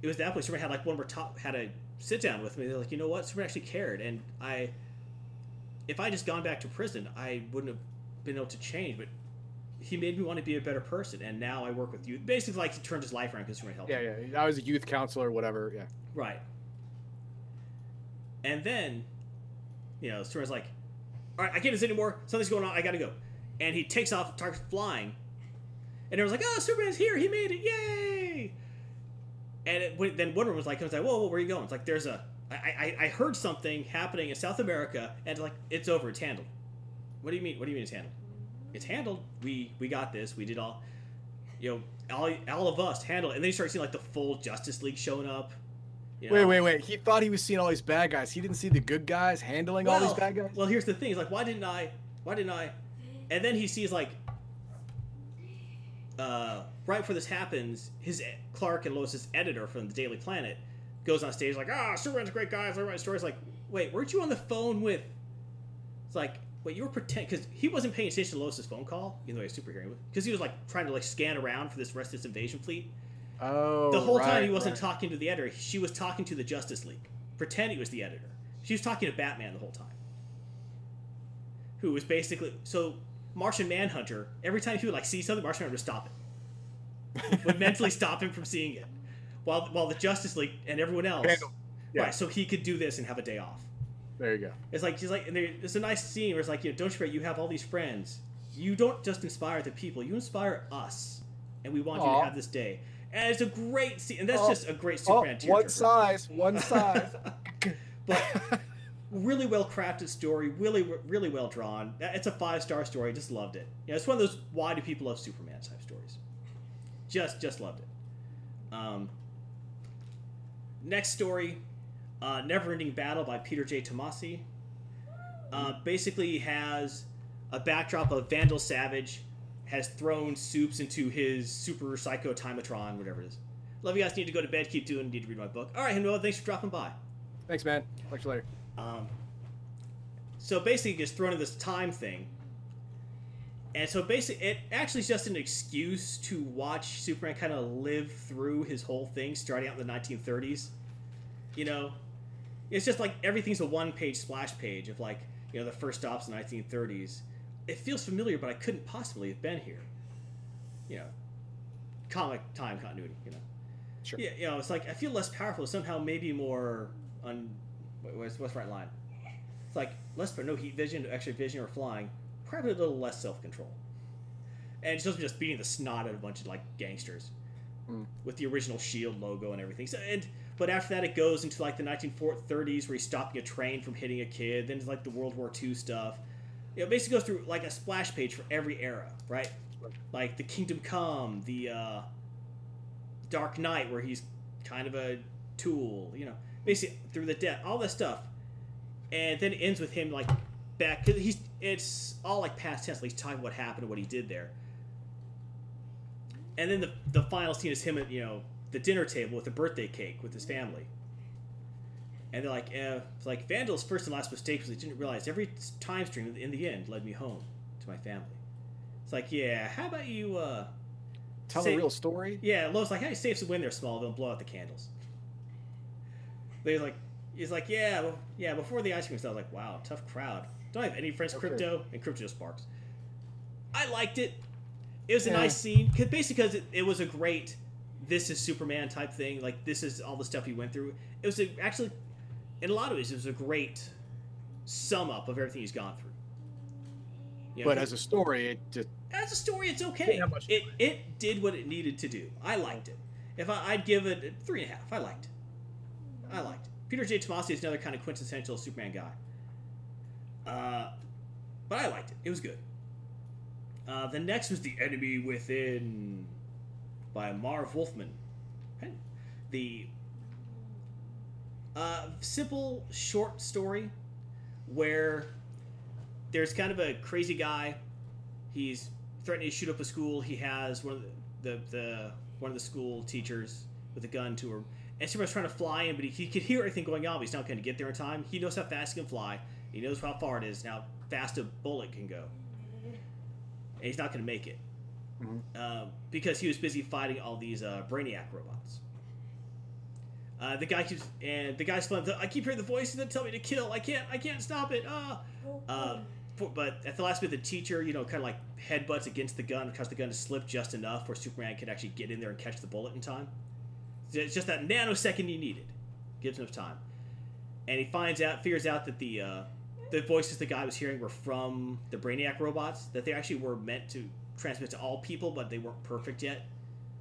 it was that point superman had like one more top had a sit down with me they're like you know what superman actually cared and i if i just gone back to prison i wouldn't have been able to change but he made me want to be a better person, and now I work with you. Basically, like he turned his life around because Superman helped Yeah, him. yeah. I was a youth counselor, whatever. Yeah. Right. And then, you know, Superman's like, "All right, I can't do this anymore. Something's going on. I gotta go." And he takes off, starts flying, and it was like, "Oh, Superman's here! He made it! Yay!" And it, when- then Wonder Woman was like, "I was like, whoa, whoa, where are you going?" It's like, "There's a, I, I, I heard something happening in South America, and like, it's over. It's handled." What do you mean? What do you mean it's handled? It's handled. We we got this. We did all, you know, all, all of us handled. it. And then you start seeing like the full Justice League showing up. you Wait, know? wait, wait. He thought he was seeing all these bad guys. He didn't see the good guys handling all these bad guys. Well, here's the thing. He's like, why didn't I? Why didn't I? And then he sees like, uh, right before this happens, his Clark and Lois's editor from the Daily Planet goes on stage like, ah, Superman's a great guy. I write stories. Like, wait, weren't you on the phone with? It's like, wait, you were pretend because he wasn't paying attention to Lois's phone call, even though he's superhero, because he was like trying to like scan around for this rest of this invasion fleet. Oh, The whole time he wasn't right. talking to the editor. She was talking to the Justice League. Pretend he was the editor. She was talking to Batman the whole time. Who was basically so Martian Manhunter. Every time he would like see something, Martian Manhunter would stop it. would mentally stop him from seeing it, while while the Justice League and everyone else, Yeah. right? So he could do this and have a day off. There you go. It's like he's like, and there, there's a nice scene where it's like, you know, don't you forget, you have all these friends. You don't just inspire the people, you inspire us, and we want you to have this day. And it's a great scene, and that's Oh. just a great Oh, Superman one tearjerker. size, one size. but really well crafted story, really really well drawn. It's a five star story. Just loved it. Yeah, it's one of those why do people love Superman type stories. Just just loved it. Um, next story, uh, Never Ending Battle by Peter J. Tomasi. Uh, basically has a backdrop of Vandal Savage has thrown soups into his super psycho timatron, whatever it is. Love you guys. Need to go to bed. Keep doing. Need to read my book. All right, Hendo. Thanks for dropping by. Thanks, man. Talk to you later. Um, so basically, just thrown in this time thing. And so basically, it actually is just an excuse to watch Superman kind of live through his whole thing, starting out in the 1930s. You know, it's just like everything's a one-page splash page of like you know the first stops in the 1930s. It feels familiar, but I couldn't possibly have been here. You know, comic time continuity. You know. Sure. Yeah, you know, it's like I feel less powerful, somehow maybe more un. What's what's the right line? It's like less, but no heat vision, extra vision, or flying. Probably a little less self control. and it's be just beating the snot out of a bunch of like gangsters Mm. with the original Shield logo and everything. So and but after that, it goes into like the 1930s where he's stopping a train from hitting a kid. Then it's like the World War II stuff. You know, basically goes through like a splash page for every era, right? Right. Like the Kingdom Come, the uh, Dark Knight, where he's kind of a tool, you know, basically through the debt, all this stuff, and then it ends with him like back because he's it's all like past tense. Like he's talking what happened and what he did there, and then the the final scene is him at you know the dinner table with the birthday cake with his family. And they're like, eh, it's like Vandal's first and last mistake was he didn't realize every time stream in the end led me home to my family. It's like, yeah, how about you, uh, Tell Say- a real story. yeah, Lois like, hey, save some wind there, Smallville, and blow out the candles. They're like, he's like, yeah, well, yeah. Before the ice cream stuff, I was like, wow, tough crowd. Don't I have any friends, Okay. Krypto, and Krypto just barks. I liked it. It was a nice scene, cause basically because it, it was a great, this is Superman type thing. Like this is all the stuff he went through. It was a, actually, in a lot of ways, it was a great sum up of everything he's gone through. You know, But as a story, it just as a story, it's okay. Didn't much It it did what it needed to do. I liked it. If I, I'd give it three and a half, I liked it. I liked it. Peter J. Tomasi is another kind of quintessential Superman guy. Uh, but I liked it. It was good. Uh, the next was The Enemy Within by Marv Wolfman. The uh, simple short story where there's kind of a crazy guy. He's threatening to shoot up a school. He has one of the, the, the one of the school teachers with a gun to her. And Superman's trying to fly in, but he, he can hear everything going on, but he's not going to get there in time. He knows how fast he can fly. He knows how far it is, and how fast a bullet can go. And he's not going to make it. Mhm. Um, because he was busy fighting all these uh, Brainiac robots. Uh, the guy keeps and the guy's fun. I keep hearing the voices that tell me to kill. I can't. I can't stop it. Ah. Uh, for, but at the last minute, the teacher, you know, kind of like headbutts against the gun, causes the gun to slip just enough where Superman can actually get in there and catch the bullet in time. It's just that nanosecond you needed. Gives enough time. And he finds out, figures out that the uh, the voices the guy was hearing were from the Brainiac robots. That they actually were meant to transmit to all people, but they weren't perfect yet.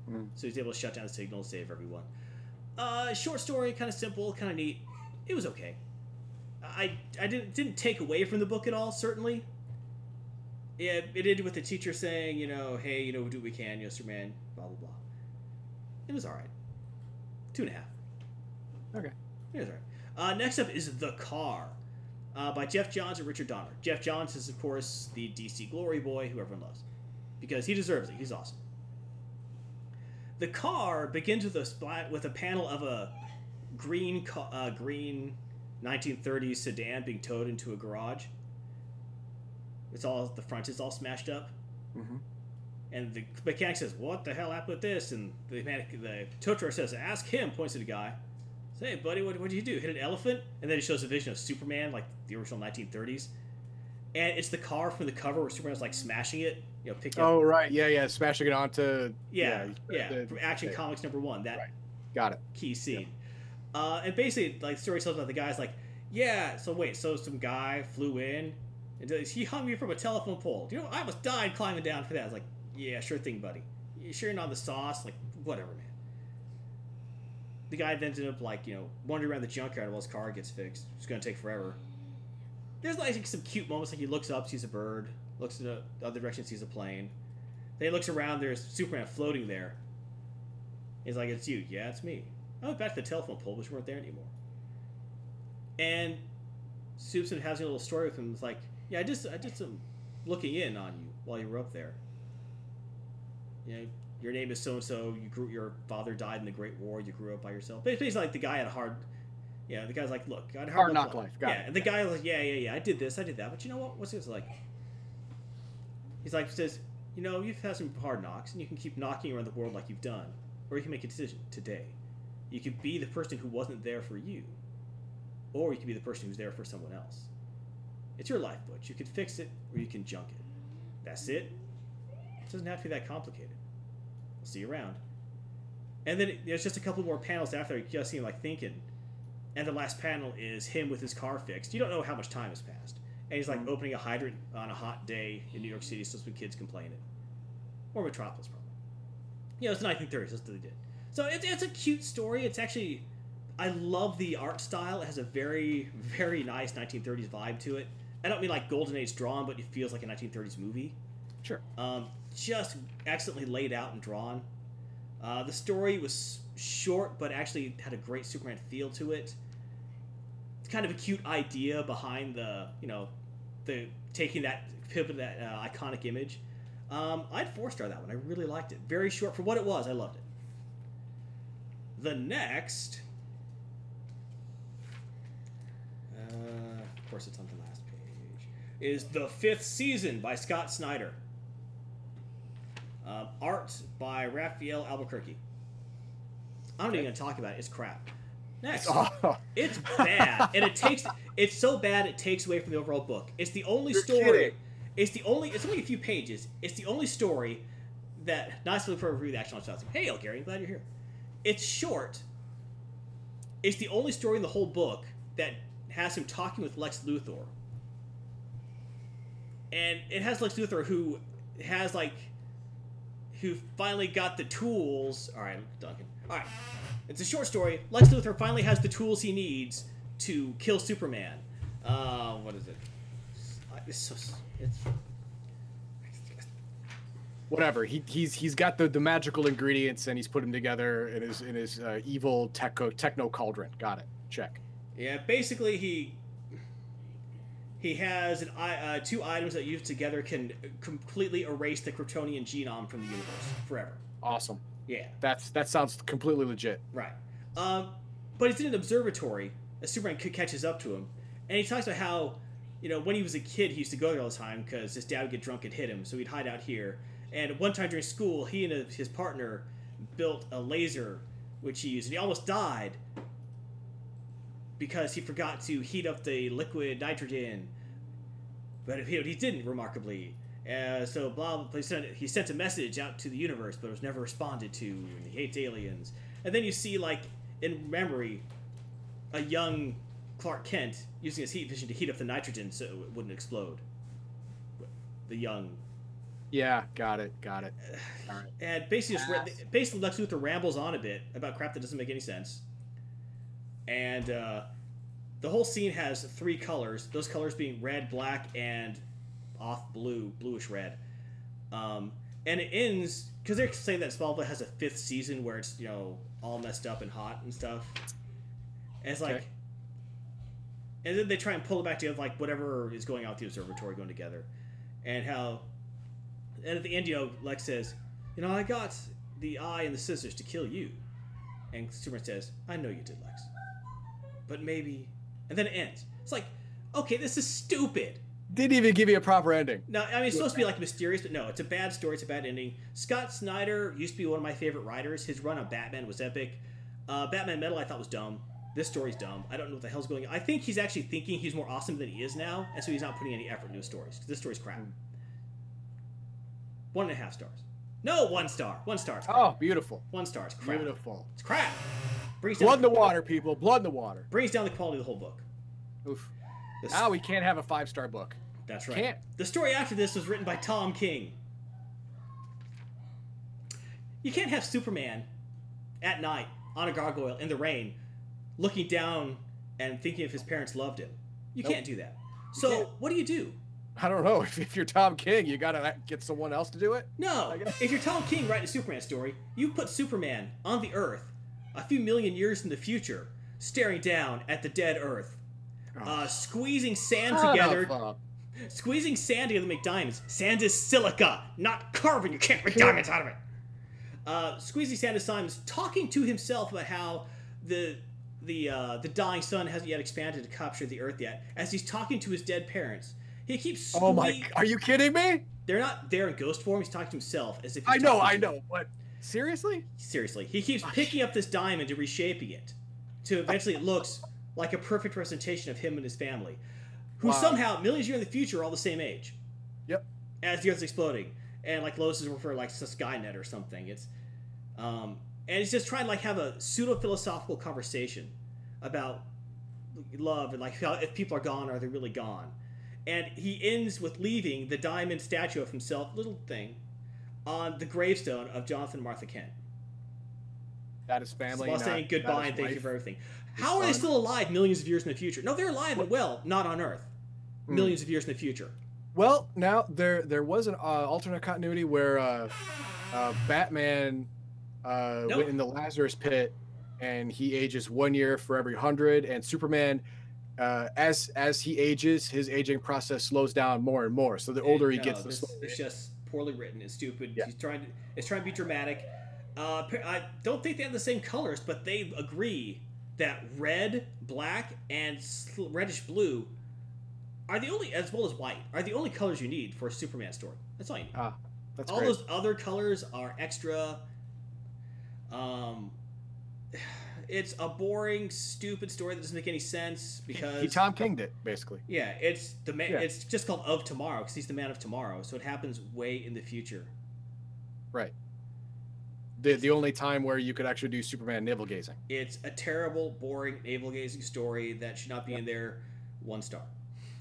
Mm. So he's able to shut down the signal, save everyone. Uh, short story, kind of simple, kind of neat. It was okay. I I didn't didn't take away from the book at all. Certainly. Yeah, it ended with the teacher saying, you know, hey, you know, do what we can, you know, Superman, blah blah blah. It was all right. Two and a half. Okay. Was all right. Uh, next up is The Car, uh, by Geoff Johns and Richard Donner. Geoff Johns is, of course, the DC Glory Boy, who everyone loves, because he deserves it. He's awesome. The car begins with a splat with a panel of a green ca- uh, green 1930s sedan being towed into a garage. It's all the front is all smashed up, Mhm. And the mechanic says, "What the hell happened with this?" And the mechanic, the tow truck says, "Ask him." Points to the guy. Say, hey, buddy, what did you do? Hit an elephant? And then it shows a vision of Superman, like the original 1930s, and it's the car from the cover where Superman's like smashing it, you know, picking up Oh right, yeah, yeah, smashing it onto. yeah, yeah, the- from Action yeah. Comics number one, that Right. Got it. key scene. Uh, and basically, like, the story tells about the guy's like, yeah, so wait, so some guy flew in, and he hung me from a telephone pole. You know, I almost died climbing down for that. I was like, yeah, sure thing, buddy. You sure you're not the sauce? Like, whatever, man. The guy then ended up, like, you know, wandering around the junkyard while his car gets fixed. It's to take forever. There's, like, some cute moments, like, he looks up, sees a bird, looks in the other direction, sees a plane. Then he looks around, there's Superman floating there. He's like, it's you. Yeah, it's me. I went back to the telephone pole, which weren't there anymore. And Soupson has a little story with him. It's like, yeah, I just I did some looking in on you while you were up there. You know, your name is so and so. You grew. Your father died in the Great War. You grew up by yourself. But it's basically like the guy had a hard. Yeah, the guy's like, look, I had Hard hard, knock life. Got yeah, and the guy was like, yeah, yeah, yeah, I did this, I did that, but you know what? What's this like? He's like, says, you know, you've had some hard knocks, and you can keep knocking around the world like you've done, or you can make a decision today. You could be the person who wasn't there for you, or you could be the person who's there for someone else. It's your life, Butch. You can fix it, or you can junk it. That's it. It doesn't have to be that complicated. I'll see you around. And then it- there's just a couple more panels after you just see him like thinking, and the last panel is him with his car fixed. You don't know how much time has passed, and he's like Mhm. opening a hydrant on a hot day in New York City, so some kids complaining. or Metropolis probably. You know, it's the 1930s. That's what they did. So it's it's a cute story. It's actually, I love the art style. It has a very very nice 1930s vibe to it. I don't mean like golden age drawn, but it feels like a 1930s movie. Sure. Um, just excellently laid out and drawn. Uh, the story was short, but actually had a great Superman feel to it. It's kind of a cute idea behind the, you know, the taking that pivot that uh, iconic image. Um, I'd four star that one. I really liked it. Very short for what it was. I loved it. The next, uh, of course, it's on the last page, is the fifth season by Scott Snyder. Um, art by Rafael Albuquerque. I'm not even gonna talk about it. It's crap. Next, Oh, it's bad, and it takes. It's so bad it takes away from the overall book. It's the only You're story. kidding. It's the only. It's only a few pages. It's the only story that. Nice for a review. Action on South. Hey, El Gary, I'm glad you're here. It's short. It's the only story in the whole book that has him talking with Lex Luthor, and it has Lex Luthor who has like, who finally got the tools. All right, Duncan. All right, it's a short story. Lex Luthor finally has the tools he needs to kill Superman. Uh, what is it? It's so. It's. whatever. He he's he's got the, the magical ingredients and he's put them together in his in his uh, evil techno techno cauldron. Got it. Check. Yeah, basically he he has an uh, two items that used together can completely erase the Kryptonian genome from the universe forever. Awesome. Yeah, That's that sounds completely legit. right. Um, but he's in an observatory. As Superman catches up to him, and he talks about how you know when he was a kid he used to go there all the time because his dad would get drunk and hit him, so he'd hide out here. And one time during school, he and his partner built a laser which he used, and he almost died because he forgot to heat up the liquid nitrogen. But he, he didn't, remarkably. Uh, so blah, blah, he sent, he sent a message out to the universe, but it was never responded to, and he hates aliens. And then you see, like, in memory, a young Clark Kent using his heat vision to heat up the nitrogen so it wouldn't explode. The young Yeah, got it. Got it. All right. and basically, just, basically Lex Luthor rambles on a bit about crap that doesn't make any sense. And uh, the whole scene has three colors. Those colors being red, black, and off blue, bluish red. Um, and it ends because they're saying that Smallville has a fifth season where it's you know all messed up and hot and stuff. And it's like, Okay. and then they try and pull it back together, like whatever is going on with the observatory going together, and how and at the end, you know, Lex says, "You know, I got the eye and the scissors to kill you," and Superman says, "I know you did, Lex, but maybe." And then it ends. It's like, okay, this is stupid. Didn't even give you a proper ending. No, I mean it's supposed to be like mysterious, but no, it's a bad story. It's a bad ending. Scott Snyder used to be one of my favorite writers. His run on Batman was epic. Uh, Batman Metal I thought was dumb. This story's dumb. I don't know what the hell's going on. I think he's actually thinking he's more awesome than he is now, and so he's not putting any effort into his stories. this story's crap. One and a half stars. No, one star. One star. Oh, beautiful. One star. It's crap. Beautiful. It's crap. Brings down, Blood in the water, people. Blood in the water. brings down the quality of the whole book. Oof. This- Now we can't have a five star book. That's right. Can't. The story after this was written by Tom King. You can't have Superman at night on a gargoyle in the rain looking down and thinking if his parents loved him. You Nope. can't do that. So, can't. what do you do? I don't know. If, if you're Tom King, you gotta get someone else to do it. No. If you're Tom King writing a Superman story, you put Superman on the Earth a few million years in the future, staring down at the dead Earth, uh, squeezing sand Shut together up. Squeezing sand together to make diamonds. Sand is silica, not carbon. You can't make diamonds out of it. Uh, squeezing sand is diamonds, talking to himself about how the the uh, the dying sun hasn't yet expanded to capture the earth yet. As he's talking to his dead parents, he keeps. Oh my! Are you kidding me? They're not there in ghost form. He's talking to himself as if. He's I know, I know, but seriously? Seriously, he keeps picking up this diamond and reshaping it, to eventually it looks like a perfect representation of him and his family, who Wow. somehow millions of years in the future are all the same age. Yep. As the Earth's exploding, and like Lois is referring like to Skynet or something. It's, um, and he's just trying to like have a pseudo philosophical conversation about love and like how, if people are gone, are they really gone? And he ends with leaving the diamond statue of himself, little thing, on the gravestone of Jonathan Martha Kent. That is family. while saying goodbye and thank you for everything. How are they still alive millions of years in the future? No, they're alive and well, not on Earth. Hmm. Millions of years in the future. Well, now there there was an uh, alternate continuity where uh, uh, Batman uh, Nope. went in the Lazarus pit, and he ages one year for every hundred, and Superman. Uh, as as he ages, his aging process slows down more and more. So the older he No, gets, the this- slower. it's just poorly written. It's stupid. Yeah. He's trying to. It's trying to be dramatic. Uh, I don't think they have the same colors, but they agree that red, black, and sl- reddish blue are the only, as well as white, are the only colors you need for a Superman story. That's all you need. Ah, That's all great. those other colors are extra. Um, it's a boring, stupid story that doesn't make any sense because he Tom Kinged it basically. yeah, it's the man. Yeah. It's just called of tomorrow because he's the man of tomorrow. So it happens way in the future. Right. The the only time where you could actually do Superman navel gazing. It's a terrible, boring, navel gazing story that should not be in there. One star.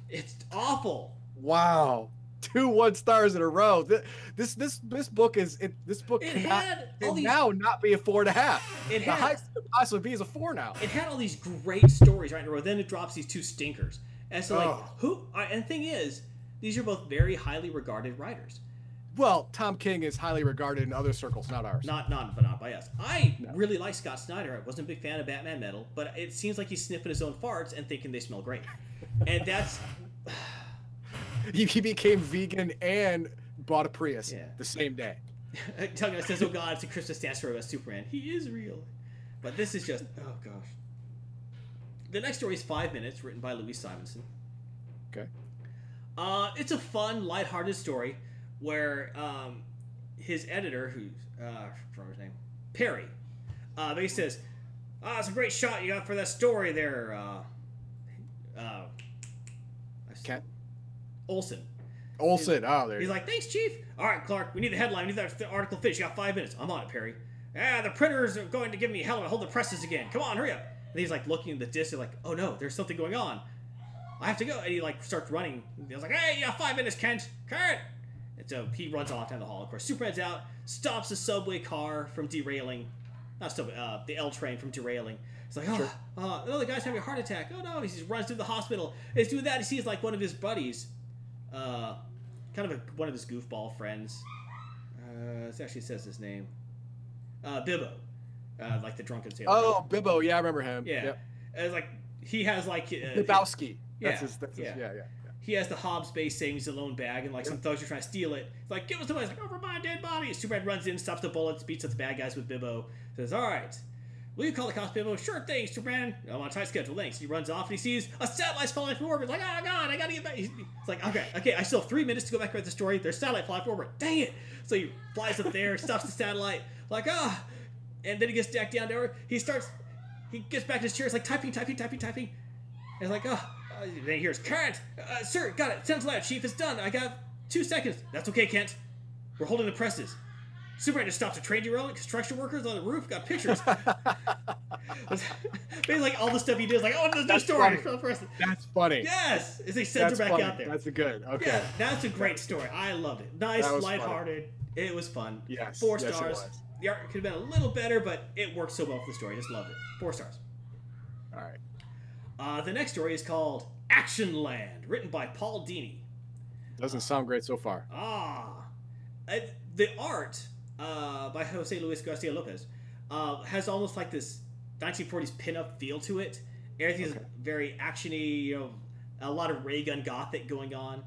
It's awful. Wow. Two one stars in a row. Th- This this this book is it. This book It cannot had all these. now not be a four and a half. It the had- highest it could possibly be is a four now. It had all these great stories right in a row. Then it drops these two stinkers. And so like Oh. who? And the thing is, these are both very highly regarded writers. Well, Tom King is highly regarded in other circles, not ours. Not not but not by us. I No. really like Scott Snyder. I wasn't a big fan of Batman Metal, but it seems like he's sniffing his own farts and thinking they smell great. And that's He, he became vegan and bought a Prius Yeah. the same day. Tugga says, "Oh God, it's a Christmas dance story about Superman. He is real." But this is just oh gosh. The next story is five minutes, written by Louise Simonson. Okay. Uh, it's a fun, lighthearted story where um, his editor, who's uh, forgot his name, Perry, uh, he says, "Ah, it's a great shot you got for that story there." Uh, uh, Kent Olsen. Olsen. Oh, there. He's like, thanks, Chief. All right, Clark, we need the headline. We need that article finished. You got five minutes. I'm on it, Perry. Ah, the printers are going to give me hell a hold the presses again. Come on, hurry up. And he's like looking at the disc, He's like, oh no, there's something going on. I have to go. And he like starts running. He was like, hey, you got five minutes, Kent. Kent. And so he runs off down the hall. Of course, Superman's out, stops the subway car from derailing. Not subway, uh, the L train from derailing. He's like, oh, Sure. uh, oh, the guy's having a heart attack. Oh no, he just runs through the hospital. He's doing that. He sees like one of his buddies, uh, kind of a, one of his goofball friends. Uh, it actually says his name. Uh, Bibbo, uh, like the drunken sailor. Oh, Bibbo. Yeah, I remember him. yeah. Yep. It's like he has like uh, Bibowski. Yeah, That's his. That's his yeah. yeah, yeah. he has the Hobbs base savings a lone bag, and like some thugs are trying to steal it. It's like, give us the money. It's like, over my dead body. Superman runs in, stops the bullets, beats up the bad guys with Bibbo. Says, all right. Will you call the Bibbo? Sure thing, Superman. I'm on a tight schedule. Thanks. He runs off and he sees a satellite falling from orbit. Like, oh god, I gotta get back. He's it's like, okay, okay, I still have three minutes to go back with the story. There's satellite flying from orbit. Dang it! So he flies up there, stops the satellite. Like, ah, and then he gets back down there. He starts. He gets back to his chair. It's like typing, typing, typing, typing. And it's like, oh. Uh, then he hears, Kent, uh, sir, got it. Sounds loud, Chief. It's done. I got two seconds. That's okay, Kent. We're holding the presses. Superman just stopped a train derailment. Construction workers on the roof got pictures. Basically, like all the stuff he did is like, oh, there's no story. funny. for the presses. That's funny. Yes, as he sends her back funny. out there. That's a good. Okay. Yeah, that's a great story. I loved it. Nice, was funny. lighthearted. It was fun. Yes, Four yes, stars. The art could have been a little better, but it worked so well for the story. Just loved it. Four stars. All right. Uh, the next story is called Action Land, written by Paul Dini. Doesn't sound great so far. Ah, the art uh, by Jose Luis Garcia Lopez uh, has almost like this 1940s pinup feel to it. Everything's Okay. very actiony, you know, a lot of ray gun gothic going on,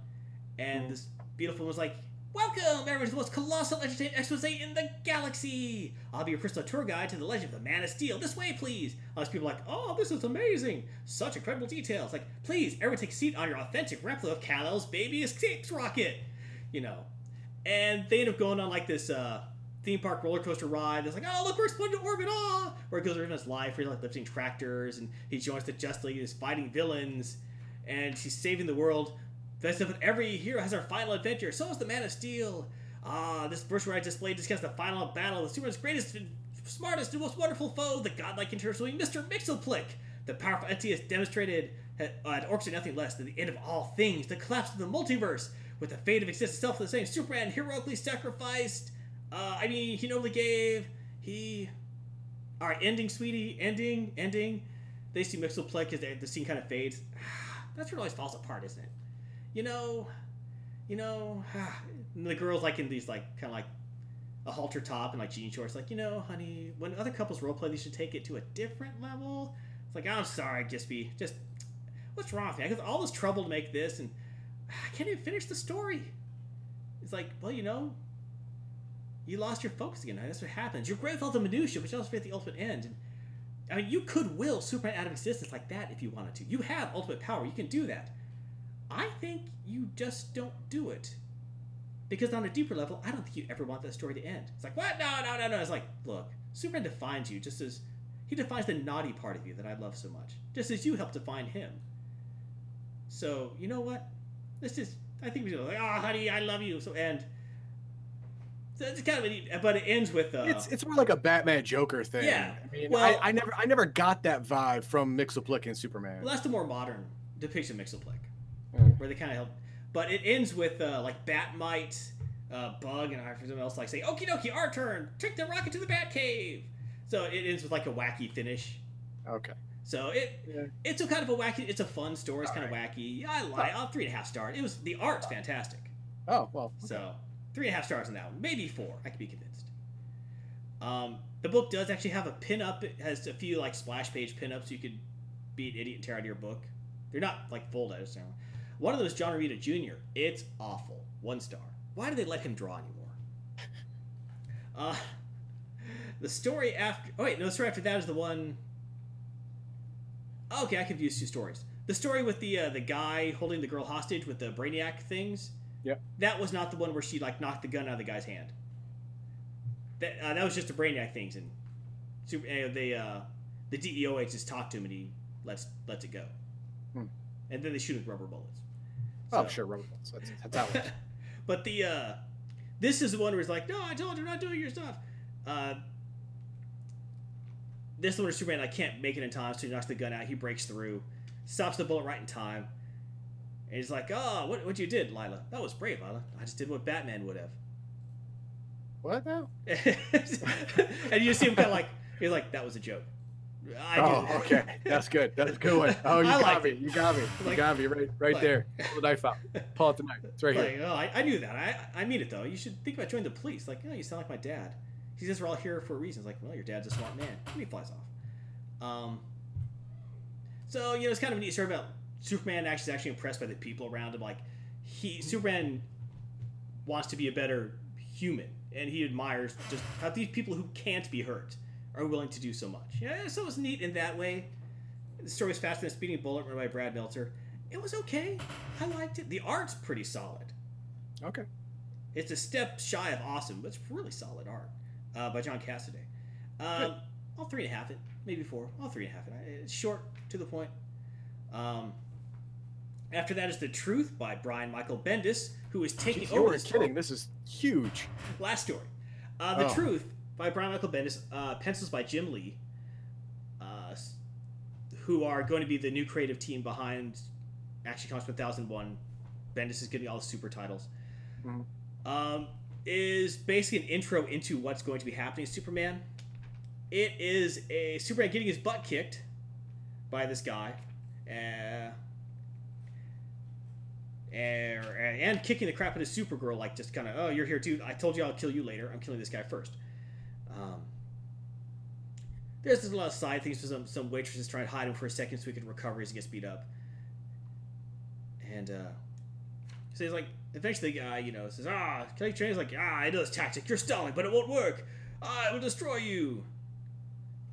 and Mhm. this beautiful was like, "Welcome, everyone, to the most colossal entertainment expose in the galaxy. I'll be your personal tour guide to the legend of the Man of Steel. This way, please." All these people are like, "Oh, this is amazing! Such incredible details!" Like, please, everyone, take a seat on your authentic replica of Kal-El's baby escapes rocket. You know, and they end up going on like this uh, theme park roller coaster ride. It's like, oh look, we're exploding to orbit, ah! Where it goes around his life, where he's like lifting tractors, and he joins the Just League, is fighting villains, and he's saving the world. That's if every hero has our final adventure. So is the Man of Steel. Ah, this first ride display discusses the final battle of Superman's greatest, smartest, and most wonderful foe, the godlike interviewing Mr. Mxyzptlk. The powerful entity has demonstrated at, uh, had orchestrated nothing less than the end of all things, the collapse of the multiverse. With the fate of existence itself the same, Superman heroically sacrificed Uh, I mean, he normally gave he. All right, ending, sweetie, ending, ending. They see Mxyzptlk play because the scene kind of fades. That's where it always falls apart, isn't it? You know, you know, the girl's like in these like kind of like a halter top and like jean shorts. Like, you know, honey, when other couples role play, they should take it to a different level. It's like, I'm sorry, just be just. What's wrong with me? I got all this trouble to make this, and I can't even finish the story. It's like, well, you know, you lost your focus again. That's what happens. You're the minutia, but you also forget the ultimate end. And I mean, you could will Superman out of existence like that if you wanted to. You have ultimate power. You can do that. I think you just don't do it. Because on a deeper level, I don't think you ever want that story to end. It's like, what? No, no, no, no. It's like, look, Superman defines you just as he defines the naughty part of you that I love so much, just as you help define him. So, you know what? This is, I think we should like, oh, honey, I love you. So, and so it's kind of a neat, but it ends with, uh, It's it's more like a Batman Joker thing. Yeah, I mean, well- I, I never I never got that vibe from Mxyzptlk and Superman. well, that's the more modern depiction of Mxyzptlk. Mm. where they kind of help. But it ends with uh, like Bat-Mite, uh, Bug, and I something else like say, "Okie dokie, our turn. Trick the rocket to the Batcave." So it ends with like a wacky finish. Okay. So it Yeah. it's a kind of a wacky. It's a fun story. It's kind of wacky. Yeah, I like. I'll three and a half stars. It was the art's fantastic. Oh well. So three and a half stars on that one. Maybe four. I could be convinced. Um, the book does actually have a pin up. It has a few like splash page pin ups. You could be an idiot and tear out of your book. They're not like full edits. One of is John Romita Jr. It's awful. One star. Why do they let him draw anymore? Uh, the story after. Oh wait, no. The story after that is the one. Okay, I confused two stories. The story with the uh, the guy holding the girl hostage with the brainiac things. Yep. That was not the one where she like knocked the gun out of the guy's hand. That uh, that was just the brainiac things, and super, uh, they uh, the DEO agents talk to him, and he lets lets it go, Hmm. and then they shoot with rubber bullets. Oh sure, rubber bullets. That's, that's how it but the uh, this is the one where it's like, no, I told you, I'm not doing your stuff. Uh, this one where Superman I can't make it in time, so he knocks the gun out. He breaks through, stops the bullet right in time, and he's like, "Oh, what what you did, Lila? That was brave, Lila. I just did what Batman would have." What now? and you see him kind of like he's like, "That was a joke." I oh, do. okay. That's good. That's a good one. Oh, you I got me. it. You got me. You Like- got me right right like- there. Pull the knife out. Pull out the knife. It's right here. Oh, I, I knew that. I I mean it though. You should think about joining the police. Like, oh, you sound like my dad. He says we're all here for a reason. It's like, well, your dad's a smart man. And he flies off. Um. So you know, it's kind of a neat story about Superman. Actually, is actually impressed by the people around him. Like, he Superman wants to be a better human, and he admires just how these people who can't be hurt are willing to do so much. Yeah, so it's neat in that way. The story was Faster Than a Speeding Bullet, written by Brad Meltzer. It was okay. I liked it. The art's pretty solid. Okay. It's a step shy of awesome, but it's really solid art uh, by John Cassaday. Um, Good. I'll three and a half it, maybe four. I'll three and a half it. It's short, to the point. Um, after that is The Truth by Brian Michael Bendis, who is taking over you were this kidding. This is huge. last story. Uh, the Oh. Truth by Brian Michael Bendis, uh, pencils by Jim Lee, uh, who are going to be the new creative team behind Action Comics 1001. Bendis is getting all the super titles. Mhm. Um, is basically an intro into what's going to be happening Superman. It is a Superman getting his butt kicked by this guy. Uh, and, and kicking the crap out of Supergirl, like just kind of, oh, you're here too. I told you I'll kill you later. I'm killing this guy first. Um, there's just a lot of side things for some some waitresses trying to hide him for a second so he can recover as he gets beat up. And uh, so he's like, eventually the guy, you know, says, ah, train? He's like, ah, I know this tactic. You're stalling, but it won't work. I will destroy you.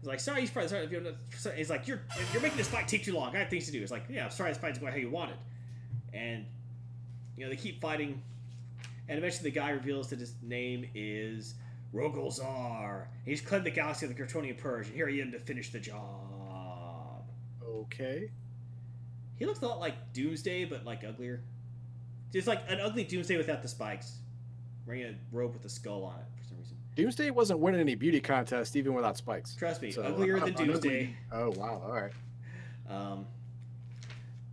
He's like, sorry, he's probably sorry." He's like, you're you're making this fight take too long. I have things to do. It's like, yeah, I'm sorry, this fight's going how you want it. And you know, they keep fighting, and eventually the guy reveals that his name is Rogol Zaar. He's cleansed the galaxy of the Kryptonian Purge, and here I am to finish the job. Okay. He looks a lot like Doomsday, but like uglier. Just like an ugly Doomsday without the spikes, wearing a robe with a skull on it for some reason. Doomsday wasn't winning any beauty contests even without spikes. Trust me, So, uglier uh, than Doomsday. Oh wow. All right. Um,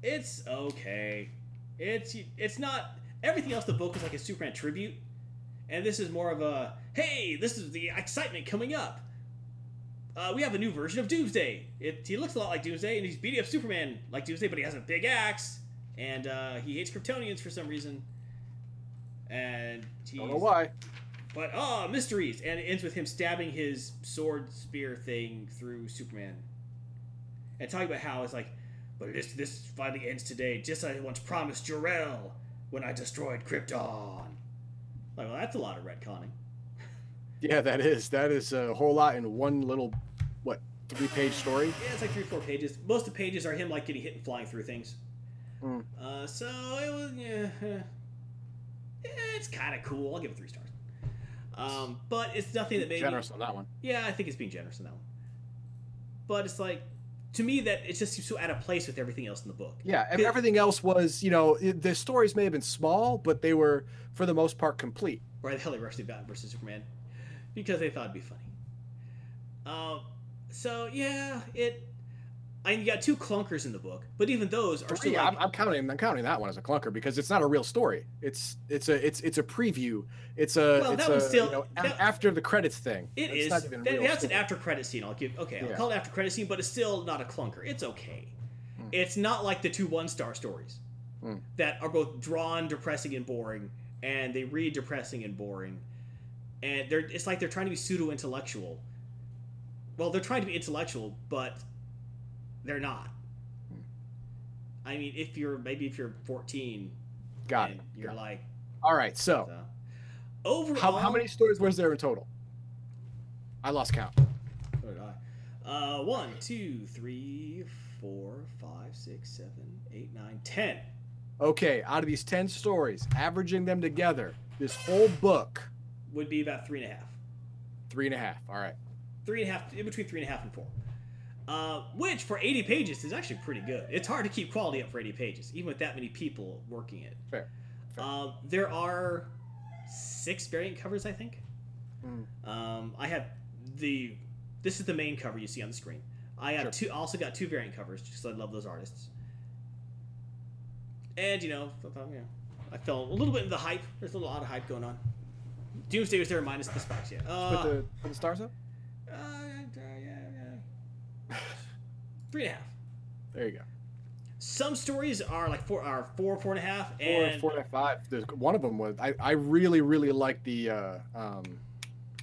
it's okay. It's it's not everything else. The book is like a Superman tribute, and this is more of a hey, this is the excitement coming up. Uh, we have a new version of Doomsday. It, he looks a lot like Doomsday, and he's beating up Superman like Doomsday, but he has a big axe, and uh, he hates Kryptonians for some reason. And he's, Don't know why. But oh, mysteries, and it ends with him stabbing his sword spear thing through Superman, and talking about how it's like, but this this finally ends today, just as I once promised Jor-El when I destroyed Krypton. Like, well, that's a lot of retconning. Yeah, that is that is a whole lot in one little what three page story. Yeah, it's like three, four pages. Most of the pages are him like getting hit and flying through things. Mm. Uh, so it was yeah. Yeah, it's kind of cool. I'll give it three stars. Um, but it's nothing that made me- Generous on that one. Yeah, I think it's being generous in that one. But it's like, to me, that it just seems so out of place with everything else in the book. Yeah, everything else was you know it, the stories may have been small, but they were for the most part complete. Why the hell they rushed Batman versus Superman? Because they thought it'd be funny. Um, so yeah, it. I mean, you got two clunkers in the book, but even those are still Three, like, I'm, I'm counting. I'm counting that one as a clunker because it's not a real story. It's it's a it's it's a preview. It's a Well, it's that a still- you know, that- after the credits thing. It It's is. not even That- that's an after credit scene. I'll give. Okay, I'll Yeah. call it after credit scene, but it's still not a clunker. It's okay. Hmm. It's not like the two one star stories Hmm. that are both drawn depressing and boring, and they read depressing and boring, and they're. It's like they're trying to be pseudo intellectual. Well, they're trying to be intellectual, but they're not. I mean, if you're maybe if you're 14, Got it. you're got like, All right. So so. overall, how, how many stories was there in total? I lost count. So did I. Uh, one, two, three, four, five, six, seven, eight, nine, ten. Okay, out of these ten stories, averaging them together, this whole book, Would be about three and a half. three and a half. All right. Three and a half, in between three and a half and four. Uh, which for 80 pages is actually pretty good. It's hard to keep quality up for 80 pages, even with that many people working it. Fair. Fair. Um, there are six variant covers, I think. Mm. Um, I have the. This is the main cover you see on the screen. I have Sure. two. Also got two variant covers because I love those artists. And you know, I thought, you know, I fell a little bit into the hype. There's a lot of hype going on. Doomsday was there minus the spikes. Yeah. Uh, Put the put the stars up. Three and a half. There you go. Some stories are like four, are four, four and a half, and four four and a five. There's, one of them was I, I really really like the uh, um,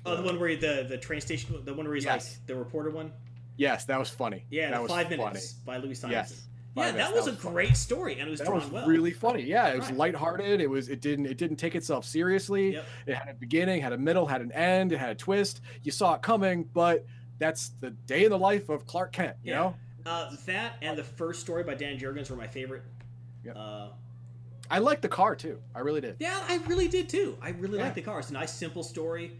oh, the one where he- the the train station, the one where he's Yes. like the reporter one. yes that was funny. Yeah, that the was five funny. minutes by Louise Simonson. Yes. Yeah, that minutes, was that a funny. great story, and it was That drawn was well. really funny. Yeah, it was Right. lighthearted. It was it didn't it didn't take itself seriously. Yep. It had a beginning, had a middle, had an end, it had a twist. You saw it coming, but that's the day in the life of Clark Kent, you Yeah. know? Uh, that and the first story by Dan Jurgens were my favorite. Yep. Uh, I liked the car too. I really did. yeah, I really did too. I really Yeah. like the car. It's a nice, simple story,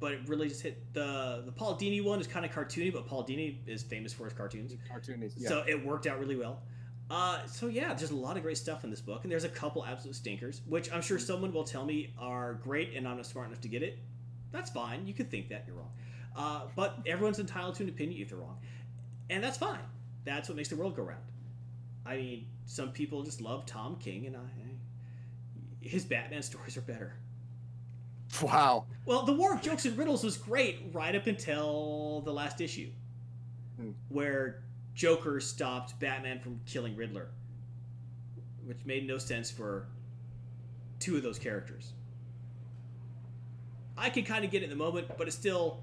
but it really just hit the the Paul Dini one is kind of cartoony, but Paul Dini is famous for his cartoons, Cartoon is yeah. so it worked out really well. Uh, so yeah, there's a lot of great stuff in this book, and there's a couple absolute stinkers, which I'm sure someone will tell me are great, and I'm not smart enough to get it. That's fine. You could think that you're wrong, uh, but everyone's entitled to an opinion if they're wrong, and that's fine. That's what makes the world go round. I mean, some people just love Tom King, and I, his Batman stories are better. wow. Well, the War of Jokes and Riddles was great right up until the last issue, Hmm. where Joker stopped Batman from killing Riddler, which made no sense for two of those characters. I can kind of get it in the moment, but it's still,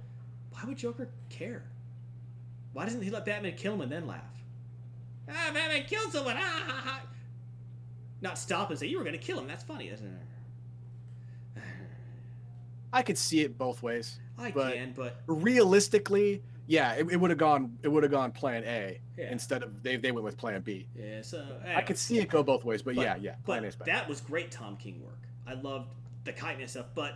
why would Joker care? Why doesn't he let Batman kill him and then laugh? Ah, Batman killed someone! Ah, ha, ha. Not stop and say, you were going to kill him. That's funny, isn't it? I could see it both ways. I But- can, but Realistically, yeah, it, it would have gone it would have gone plan A Yeah. instead of they they went with plan B. yeah. So I could see it go both ways, but, But- yeah, yeah. Plan A is But that was great Tom King work. I loved the Man stuff, but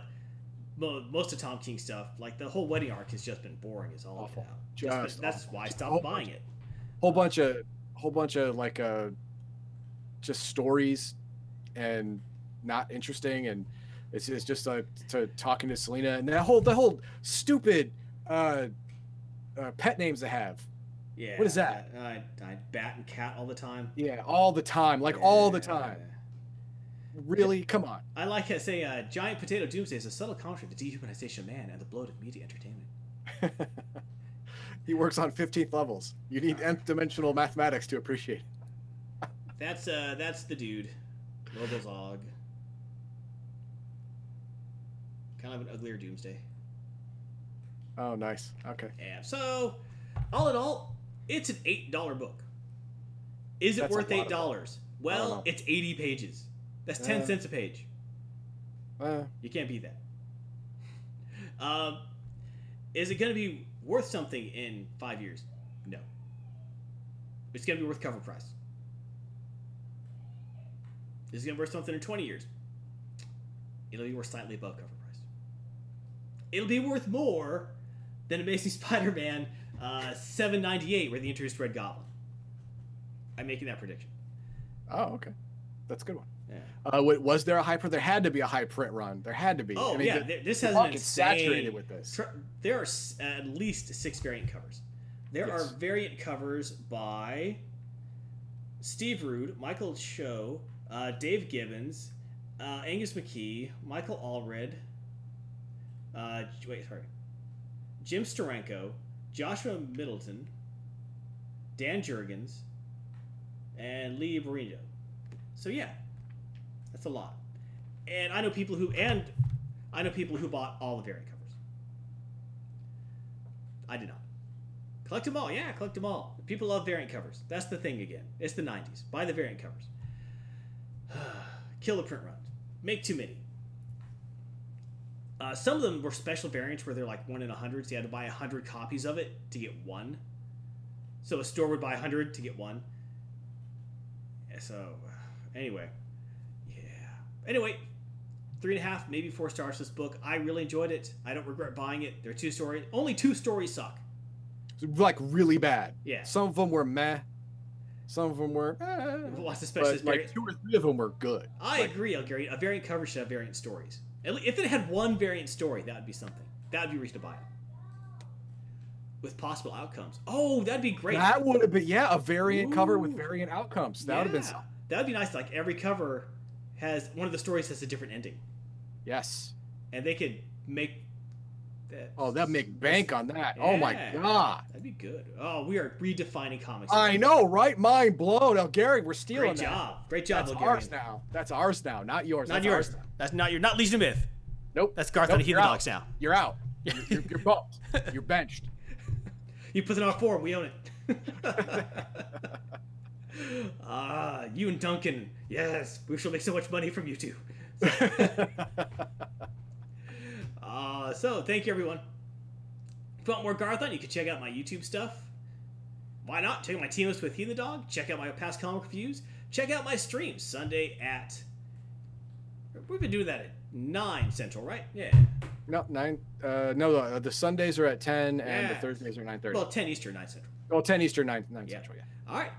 most of Tom King stuff, like the whole wedding arc, has just been boring as all Awful. out. Just That's, that's awful. why I stopped whole buying it. whole bunch of whole bunch of like uh just stories and not interesting and it's, it's just uh, to talking to Selina and that whole the whole stupid uh, uh pet names they have Yeah. What is that? I, I bat and cat all the time. yeah all the time like all the time really, come on. I like to say, uh, Giant Potato Doomsday is a subtle commentary on the dehumanization of man and the bloat of media entertainment. he works on 15th levels. You need nth dimensional mathematics to appreciate. it. That's uh, that's the dude, Lobozog. Kind of an uglier Doomsday. Oh, nice. Okay. Yeah. So, all in all, it's an eight dollar book. Is it That's worth $8? Well, it's eighty pages. That's ten Uh. cents a page. Uh, You can't beat that. Um, is it going to be worth something in five years? No. It's going to be worth cover price. Is it going to be worth something in 20 years? It'll be worth slightly above cover price. It'll be worth more than Amazing Spider-Man uh, 798, where they introduced Red Goblin. I'm making that prediction. oh, okay. That's a good one. Yeah. Uh, was there a high print? There had to be a high print run. There had to be. Oh I mean, yeah, the- this has an insane. saturated with this. Tr- there are at least six variant covers. There Yes. are variant covers by Steve Rude, Michael Cho, uh, Dave Gibbons, uh, Angus McKee, Michael Allred. Uh, wait, sorry, Jim Steranko, Joshua Middleton, Dan Jurgens, and Lee Bermejo. So yeah, that's a lot. And I know people who and I know people who bought all the variant covers. I did not. Collect them all, yeah, collect them all. People love variant covers. That's the thing again. It's the '90s. Buy the variant covers. Kill the print runs. Make too many. Uh, some of them were special variants where they're like one in a hundred, so you had to buy a hundred copies of it to get one. So a store would buy a hundred to get one. So, anyway. Anyway, three and a half, maybe four stars. This book, I really enjoyed it. I don't regret buying it. There are two stories. Only two stories suck. like really bad. Yeah. Some of them were meh. Some of them were. Eh, What's the special but like two or three of them were good. I Like, agree, Gary. A variant cover should have variant stories. If it had one variant story, that would be something. That would be reason to buy it. With possible outcomes. Oh, that'd be great. That would have been yeah a variant cover with variant outcomes. That would have been Yeah. some- That would be nice. Like every cover has one of the stories has a different ending, yes. and they could make that. Oh, that make bank on that. Oh my god. That'd be good. Oh, we are redefining comics. I know, right? Mind blown. El Gary, we're stealing Great that. job. Great job, That's Bulgarian. ours now. That's ours now, not yours. Not That's yours. That's not your. Not Legion of Myth. Nope. That's Garth nope, you're Heathen. Dogs now. You're out. You're, you're, you're bumped. You're benched. You put it on our forum. We own it. Ah, you and Duncan. Yes, we shall make so much money from you two. Uh, so thank you everyone. If you want more Garthon, you can check out my YouTube stuff. Why not? Check out my team list with the Dog. Check out my past comic reviews. Check out my streams Sunday at. We've been doing that at nine central, right? Yeah. no, nine. Uh, no, the, the Sundays are at ten, and the Thursdays are nine thirty. Well, Well, ten Eastern, nine central. Well, ten Eastern, nine nine Yeah. Central. Yeah. All right.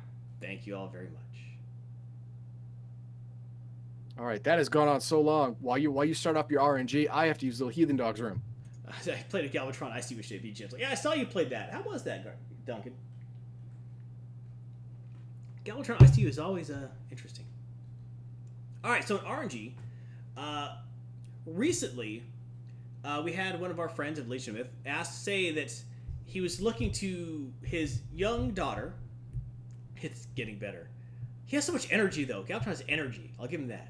Thank you all very much. All right, that has gone on so long. While you while you start up your RNG, I have to use the Heathen Dogs room. I played a Galvatron. I see which day be gentle. Yeah, I saw you played that. How was that, Duncan? Galvatron ICU is always uh, interesting. All right, so in RNG, uh, recently uh, we had one of our friends of Legion Myth ask say that he was looking to his young daughter. It's getting better. He has so much energy, though. Galvatron has energy. I'll give him that.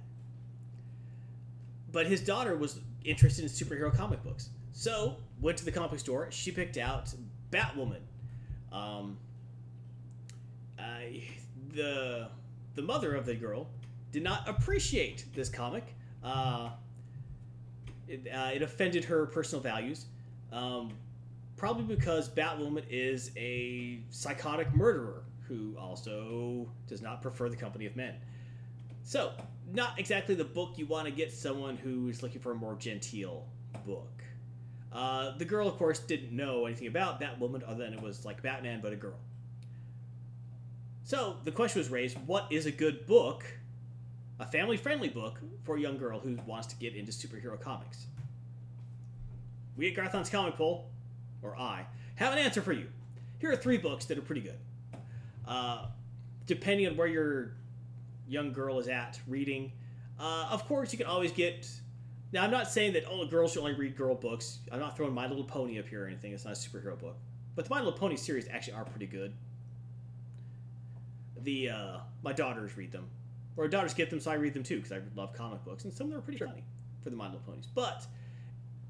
But his daughter was interested in superhero comic books. So, went to the comic store. She picked out Batwoman. Um, uh, the the mother of the girl did not appreciate this comic. Uh, it, uh, it offended her personal values. Um, probably because Batwoman is a psychotic murderer who also does not prefer the company of men. So, not exactly the book you want to get someone who is looking for a more genteel book. Uh, the girl, of course, didn't know anything about Batwoman other than it was like Batman but a girl. So the question was raised: What is a good book, a family-friendly book for a young girl who wants to get into superhero comics? We at Garthon's Comic Poll, or I, have an answer for you. Here are three books that are pretty good. Uh, depending on where your young girl is at reading, Uh, of course, you can always get. Now, I'm not saying that oh, girls should only read girl books. I'm not throwing My Little Pony up here or anything. It's not a superhero book, but the My Little Pony series actually are pretty good. The uh, my daughters read them, or daughters get them, so I read them too because I love comic books, and some of them are pretty Sure. funny for the My Little Ponies. But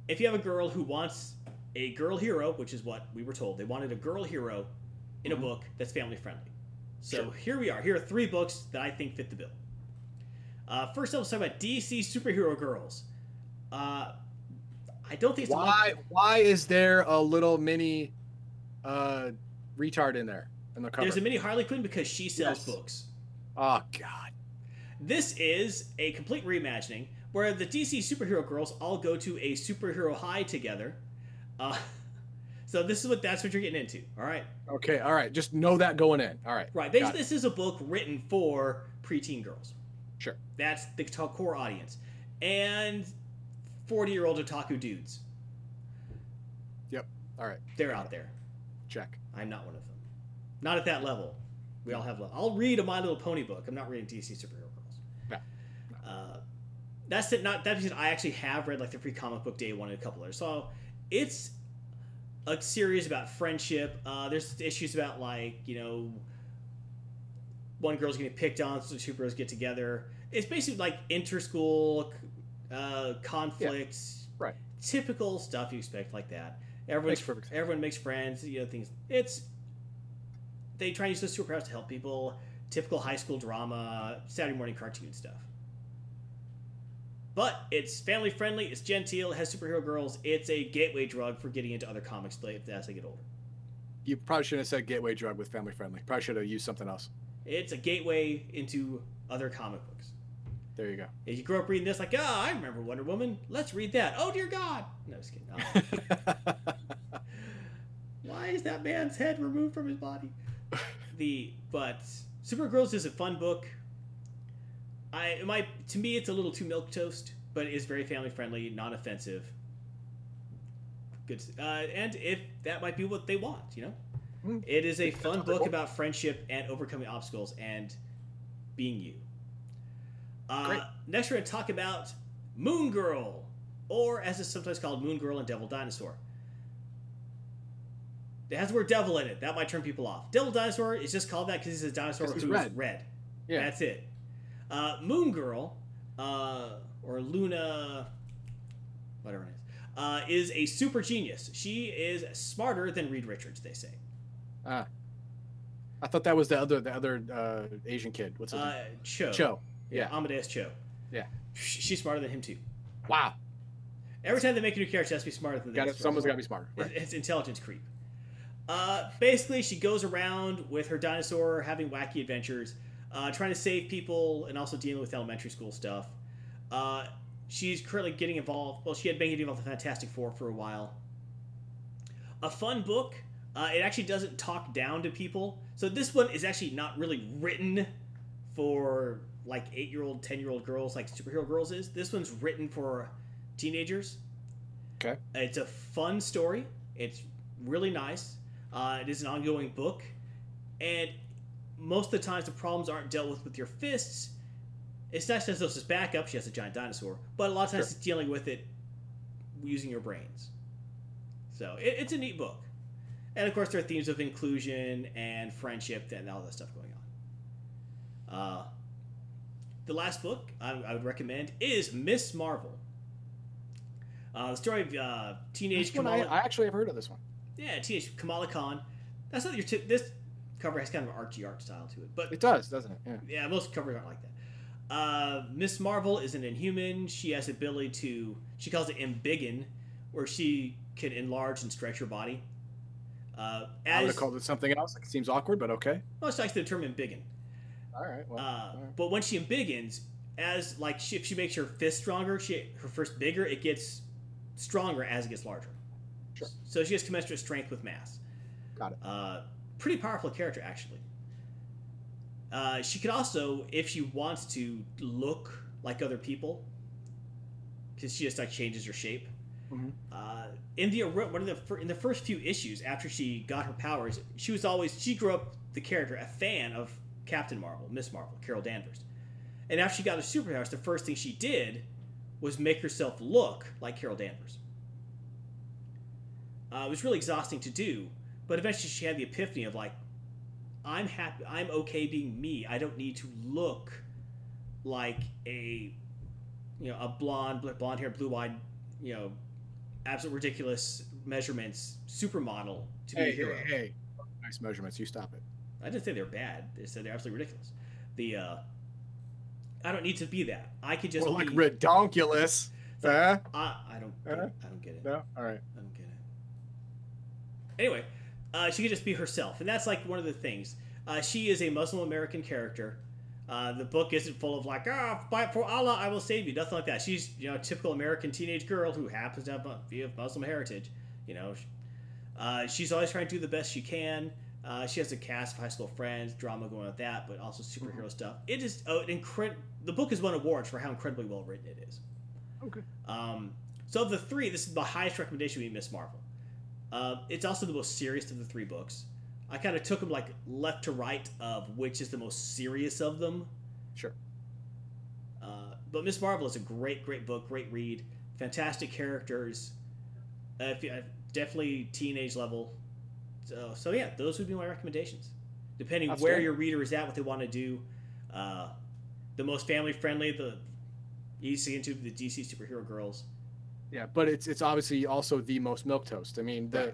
if you have a girl who wants a girl hero, which is what we were told, they wanted a girl hero in a book that's family friendly. So Sure. here we are. Here are three books that I think fit the bill. Uh, first, up, let's talk about DC superhero girls. Uh, I don't think it's the one- Why? Why is there a little mini uh, retard in there in the cover? There's a mini Harley Quinn because she sells Yes. books. oh God. This is a complete reimagining where the DC superhero girls all go to a superhero high together. Uh, so this is what that's what you're getting into. All right, Okay. All right. Just know that going in. All right. right. Basically, this is a book written for preteen girls. Sure. That's the core audience, and forty-year-old otaku dudes. Yep. All right. They're out there. Check. I'm not one of them. Not at that level. We all have level. I'll read a My Little Pony book. I'm not reading DC superhero girls. No. Uh, that's it. Not that because I actually have read like the free comic book day one and a couple others. So it's a series about friendship. Uh, there's issues about like you know one girl's getting picked on, so the two girls get together. It's basically like interschool uh, conflicts. Right. Typical stuff you expect like that. Everyone, Makes everyone makes friends. You know things. It's they try and use those superpowers to help people. Typical high school drama, Saturday morning cartoon stuff. But it's family friendly. It's genteel. It has superhero girls. It's a gateway drug for getting into other comics as they get older. You probably shouldn't have said gateway drug with family friendly. Probably should have used something else. It's a gateway into other comic books. There you go. If you grew up reading this, like, ah, I remember Wonder Woman. Let's read that. Oh dear God! No, just kidding. Oh. Why is that man's head removed from his body? The but Supergirls is a fun book. I it might to me it's a little too milk toast, but it is very family friendly, non offensive. Good, uh, and if that might be what they want, you know, Mm. it is a fun book about friendship and overcoming obstacles and being you. Uh, next, we're going to talk about Moon Girl, or as it's sometimes called, Moon Girl and Devil Dinosaur. It has the word devil in it. That might turn people off. Devil Dinosaur is just called that because he's a dinosaur who's red. red. Yeah. That's it. Uh, Moon Girl, uh, or Luna, whatever it is, uh, is a super genius. She is smarter than Reed Richards, they say. Ah. I thought that was the other the other uh, Asian kid. What's his name? Uh, Cho. Cho. Yeah. Amadeus Cho. Yeah. She's smarter than him, too. Wow. Every time they make a new character, it has to be smarter than the Got Someone's got to be smarter. Right. It- It's intelligence creep. Uh, basically, she goes around with her dinosaur, having wacky adventures, uh, trying to save people, and also dealing with elementary school stuff. Uh, she's currently getting involved. Well, she had been getting involved with Fantastic Four for a while. A fun book. Uh, it actually doesn't talk down to people. So this one is actually not really written for like eight-year-old, ten-year-old girls, like superhero girls is. This one's written for teenagers. Okay. It's a fun story. It's really nice. Uh, it is an ongoing book, and most of the times the problems aren't dealt with with your fists. It's nice as this backup. She has a giant dinosaur, but a lot of times Sure. it's dealing with it using your brains. So it, it's a neat book, and of course there are themes of inclusion and friendship and all that stuff going on. Uh, the last book I, I would recommend is Miss Marvel. Uh, the story of uh, teenage one, I, Kamala. I actually have heard of this one. Yeah, teenage Kamala Khan. That's not your tip. This cover has kind of an artsy art style to it, but It does, doesn't it? Yeah. yeah, most covers aren't like that. Uh, Miss Marvel is an Inhuman. She has the ability to. She calls it embiggen, where she can enlarge and stretch her body. Uh, I would as have called it something else. It seems awkward, but okay. Well, most likes the term embiggen. All right. Well, Uh, all right. But when she embiggins, as like she, if she makes her fist stronger, she her first bigger, it gets stronger as it gets larger. Sure. So she has commensurate strength with mass. Got it. Uh, pretty powerful character actually. Uh, she could also, if she wants to, look like other people, because she just like changes her shape. Mhm. Uh, in the one of the fir- in the first few issues after she got her powers, she was always she grew up the character a fan of Captain Marvel, Miss Marvel, Carol Danvers, And after she got her superpowers, the first thing she did was make herself look like Carol Danvers. Uh, it was really exhausting to do, but eventually she had the epiphany of like, I'm happy, I'm okay being me. I don't need to look like a, you know, a blonde, blonde hair, blue eyed, you know, absolute ridiculous measurements supermodel to be Hey, a hero. hey, hey. Nice measurements. You stop it. I didn't say they're bad. I said they're absolutely ridiculous. The uh, I don't need to be that. I could just be. like redonkulous. Huh? I, I don't. Uh-huh. I don't get it. No? All right. I don't get it. Anyway, uh, she could just be herself, and that's like one of the things. Uh, she is a Muslim American character. Uh, the book isn't full of like, ah, oh, for Allah, I will save you. Nothing like that. She's you know a typical American teenage girl who happens to have be of Muslim heritage. You know, uh, she's always trying to do the best she can. Uh, she has a cast of high school friends, drama going with that, but also superhero stuff. It is oh, an incredible. The book has won awards for how incredibly well written it is. Okay. Um, so of the three, this is the highest recommendation we Miss Marvel. Uh, it's also the most serious of the three books. I kind of took them like left to right of which is the most serious of them. Sure. Uh, but Miss Marvel is a great, great book, great read, fantastic characters. Uh, if you, uh, definitely teenage level. So, so yeah, those would be my recommendations. Depending where Outstanding. your reader is at, what they want to do. Uh, the most family friendly, the easy into the DC superhero girls. Yeah, but it's it's obviously also the most milk toast. I mean, the,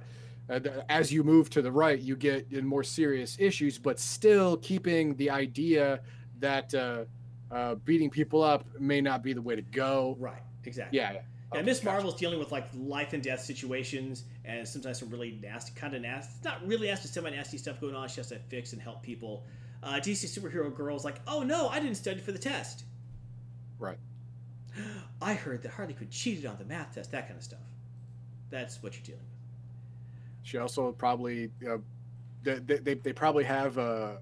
uh, the as you move to the right, you get in more serious issues, but still keeping the idea that uh, uh, beating people up may not be the way to go. Right, exactly. Yeah, yeah. And Miss gotcha. Marvel's dealing with like life and death situations, and sometimes some really nasty, kind of nasty, not really nasty, semi nasty stuff going on. She has to fix and help people. Uh, DC superhero girls like, oh no, I didn't study for the test. Right. I heard that Harley Quinn cheated on the math test. That kind of stuff. That's what you're dealing with. She also probably uh, they, they they probably have a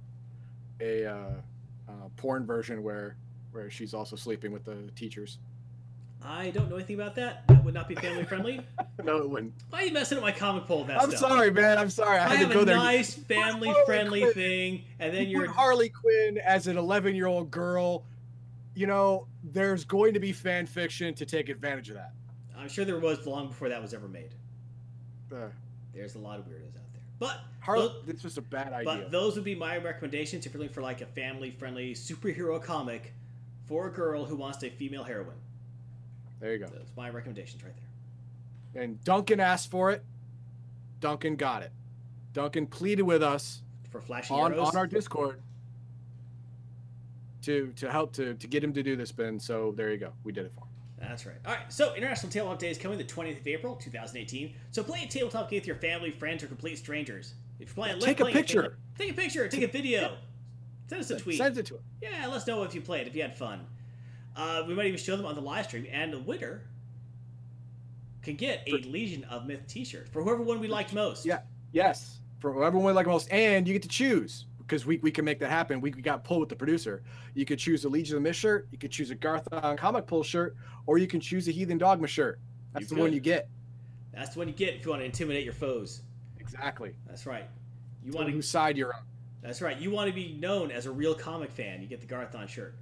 a uh, uh, porn version where where she's also sleeping with the teachers. I don't know anything about that. That would not be family friendly. No, it wouldn't. Why are you messing up my comic poll? That I'm stuff? sorry, man. I'm sorry. I I had have to go a there. nice family Harley friendly Quinn. thing, and then you you're put Harley Quinn as an 11 year old girl. You know, there's going to be fan fiction to take advantage of that. I'm sure there was long before that was ever made. Uh, There's a lot of weirdos out there. But Harley, Well, it's just a bad idea. but those would be my recommendations if you're looking for like a family friendly superhero comic for a girl who wants a female heroine. there you go. That's my recommendations right there. And Duncan asked for it. Duncan got it. Duncan pleaded with us For flashy on, arrows. on our Discord to to help to to get him to do this, Ben. So there you go. We did it for him. That's right. All right. So International Tabletop Day is coming the 20th of April, 2018. So play a tabletop game with your family, friends, or complete strangers. If you're playing, Take a play it. picture. Take a picture. Take a video. Send us a tweet. Send it to him. Yeah, let us know if you played, if you had fun. Uh, we might even show them on the live stream, and the winner can get a Legion of Myth T-shirt for whoever one we liked most. Yeah. Yes, for whoever we like most, and you get to choose because we, we can make that happen. We, we got pulled with the producer. You could choose a Legion of Myth shirt, you could choose a Garthon comic pull shirt, or you can choose a Heathen Dogma shirt. That's You the one you get. That's the one you get if you want to intimidate your foes. Exactly. That's right. You want to. whose side you're on. That's right. You want to be known as a real comic fan. You get the Garthon shirt.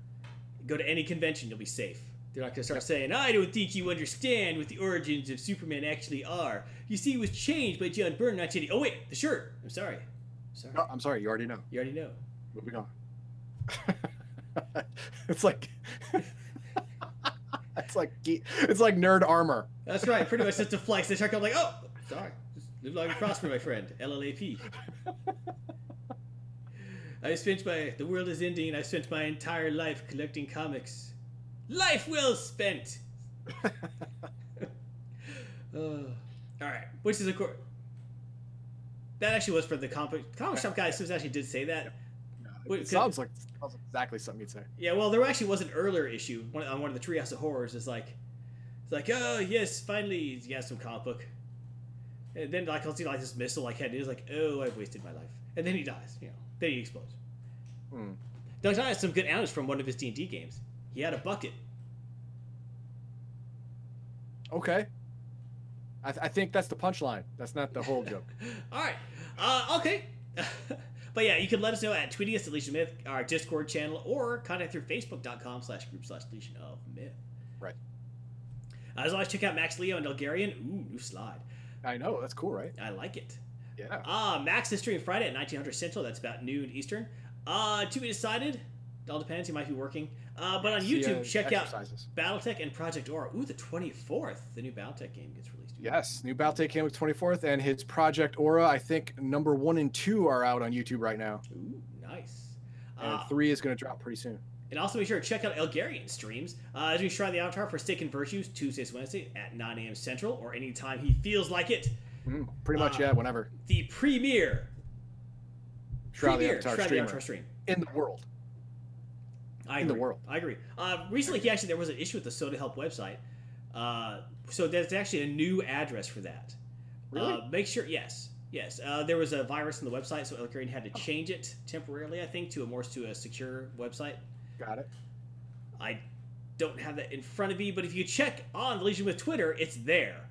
Go to any convention, you'll be safe. They're not going to start saying, "I don't think you understand what the origins of Superman actually are." You see, it was changed by John Byrne not 1980. Oh wait, the shirt. I'm sorry. Sorry. No, I'm sorry, you already know. You already know. Moving on. it's like it's like it's like nerd armor. That's right. Pretty much just a flex. They start going like, "Oh, sorry. Just live long and prosper, my friend." LLAP. I spent my the world is ending. I spent my entire life collecting comics. Life well spent. Uh, all right, which is of course that actually was for the comic comic shop guy. Sims actually did say that. Wait, it sounds like sounds exactly something you'd say. Yeah, well, there actually was an earlier issue one, on one of the Treehouse of Horrors. It's like, it's like, oh yes, finally, you got some comic book. And then like I'll see like this missile like head. It's like, oh, I've wasted my life. And then he dies. You know, then he explodes. Hmm. Doug has some good animals from one of his D and D games. He had a bucket. Okay. I, th- I think that's the punchline. That's not the whole joke. All right. Uh, okay. But yeah, you can let us know at tweeting us at Legion Myth, our Discord channel, or contact through facebook.com slash group slash Legion of Myth. Right. As always, check out Max Leo and Elgarian. Ooh, new slide. I know that's cool, right? I like it. Yeah. Ah, Max is streaming Friday at 1900 Central. That's about noon Eastern. Uh, to be decided. It all depends. He might be working. Uh, but on See, YouTube, uh, check out exercises. BattleTech and Project Aura. Ooh, the 24th. The new BattleTech game gets released. Yes, new Battletech came with 24th, and his Project Aura. I think number one and two are out on YouTube right now, Ooh, nice. and Uh, three is going to drop pretty soon. and also be sure to check out Elgarian streams uh, as we try the Avatar Forsaken Virtues Tuesdays, Wednesday at 9 a.m. Central or anytime he feels like it. Mm, pretty much, uh, yeah. Whenever The premiere, Shroud the Avatar Shroud the Avatar stream. in the world. I in the agree. world. I agree. Uh, recently, he actually there was an issue with the Soda Help website, uh, so there's actually a new address for that. Really? Uh, make sure, yes, yes. Uh, there was a virus on the website, so Elgarian had to change it temporarily, I think, to a more to a secure website. Got it. I don't have that in front of me, but if you check on the Legion with Twitter, it's there.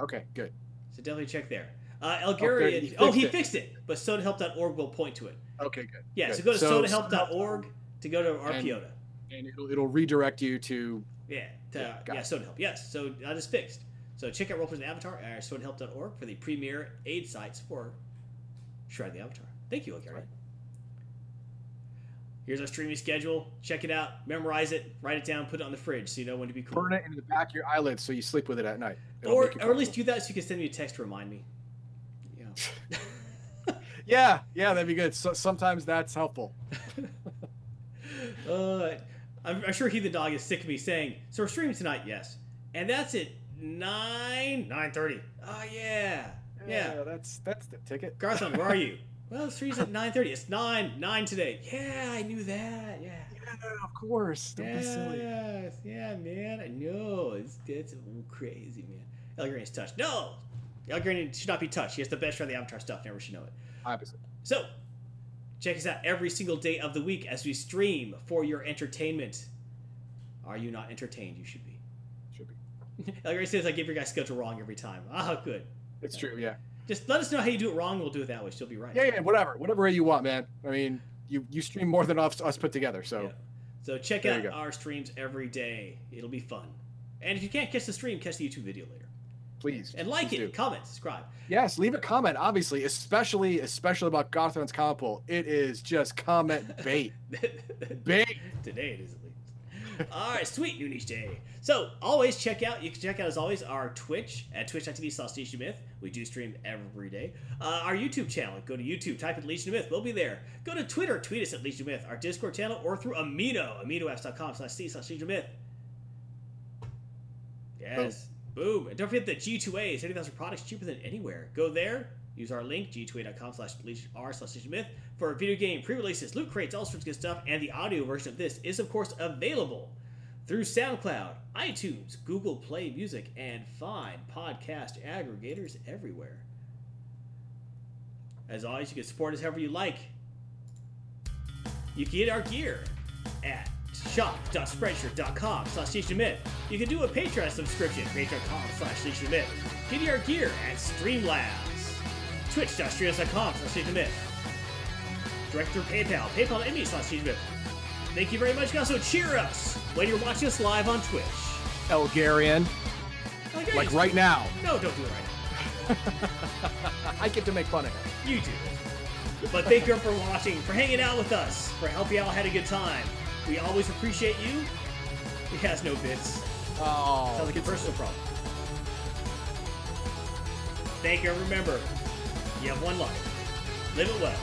Okay, good. So definitely check there. Uh, good. Elgarian, He oh, he it. fixed it, but sodahelp.org will point to it. Okay, good. Yeah, Good. so go to So- sodahelp.org to go to our And- Piota. And it'll, it'll redirect you to. Yeah, to, Yeah, got yeah, it. Soda Help. Yes, so that is fixed. So check out Roleplay's Avatar at sodahelp.org for the premier aid sites for Shroud the Avatar. Thank you, Elgarian. Right. Here's our streaming schedule. Check it out, memorize it, write it down, put it on the fridge so you know when to be cool. Burn it into the back of your eyelids so you sleep with it at night. It'll Or, or at least do that so you can send me a text to remind me. Yeah. Yeah, yeah, that'd be good. So, sometimes that's helpful. uh, I'm, I'm sure he the dog is sick of me saying, so we're streaming tonight, yes. And that's at 9, 9.30. Ah, oh, yeah. Yeah. that's that's the ticket. Garthon, where are you? Well, stream's at 9.30. It's 9, 9 today. Yeah, I knew that. Yeah. Yeah, of course. Don't be silly. Yes. Yeah, man. I know. It's, it's crazy, man. Elgarian's touched. No! Elgarian should not be touched. He has the best of the Avatar stuff. Never should know it. Opposite. So, check us out every single day of the week as we stream for your entertainment. Are you not entertained? You should be. Should be. Elgarian says I give your guys schedule wrong every time. Ah, good. It's true. Yeah. Just let us know how you do it wrong. We'll do it that way. She'll be right. Yeah, yeah. Whatever. Whatever way you want, man. I mean, you you stream more than us, us put together. So Yeah. So check There out our streams every day. It'll be fun. And if you can't catch the stream, catch the YouTube video later. Please And like please it, do. comment, subscribe. Yes, leave a comment. Obviously, especially especially about Garthon's comment poll. It is just comment bait. bait. Today it is at least. All right, sweet noon each day. So always check out. You can check out as always our Twitch at twitch.tv slash Legion of Myth. We do stream every day. Uh, our YouTube channel. Go to YouTube, type in Legion of Myth. We'll be there. Go to Twitter, tweet us at Legion of Myth. Our Discord channel or through Amino, aminoapps.com slash c slash Legion Myth. Yes. Boom. And don't forget that G2A is 80,000 products cheaper than anywhere. Go there. Use our link, g2a.com slash r slash myth, for video game pre-releases, loot crates, all sorts of good stuff, and the audio version of this is, of course, available through SoundCloud, iTunes, Google Play Music, and fine podcast aggregators everywhere. As always, you can support us however you like. You can get our gear at shop.spreadshirt.com slash myth. You can do a Patreon subscription, patreon.com slash myth. Get our gear at Streamlabs, twitch.streamlabs.com slash myth. Direct through PayPal, paypal.me slash myth. Thank you very much. You can also cheer us when you're watching us live on Twitch. Elgarian, Like, like right now. No, don't do it right now. I get to make fun of him. You do. But thank you for watching, for hanging out with us, for helping out, had a good time. We always appreciate you. He has no bits. Oh, Sounds like a personal problem. Thank you, and remember, you have one life. Live it well,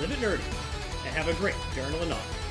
live it nerdy, and have a great journal and knowledge.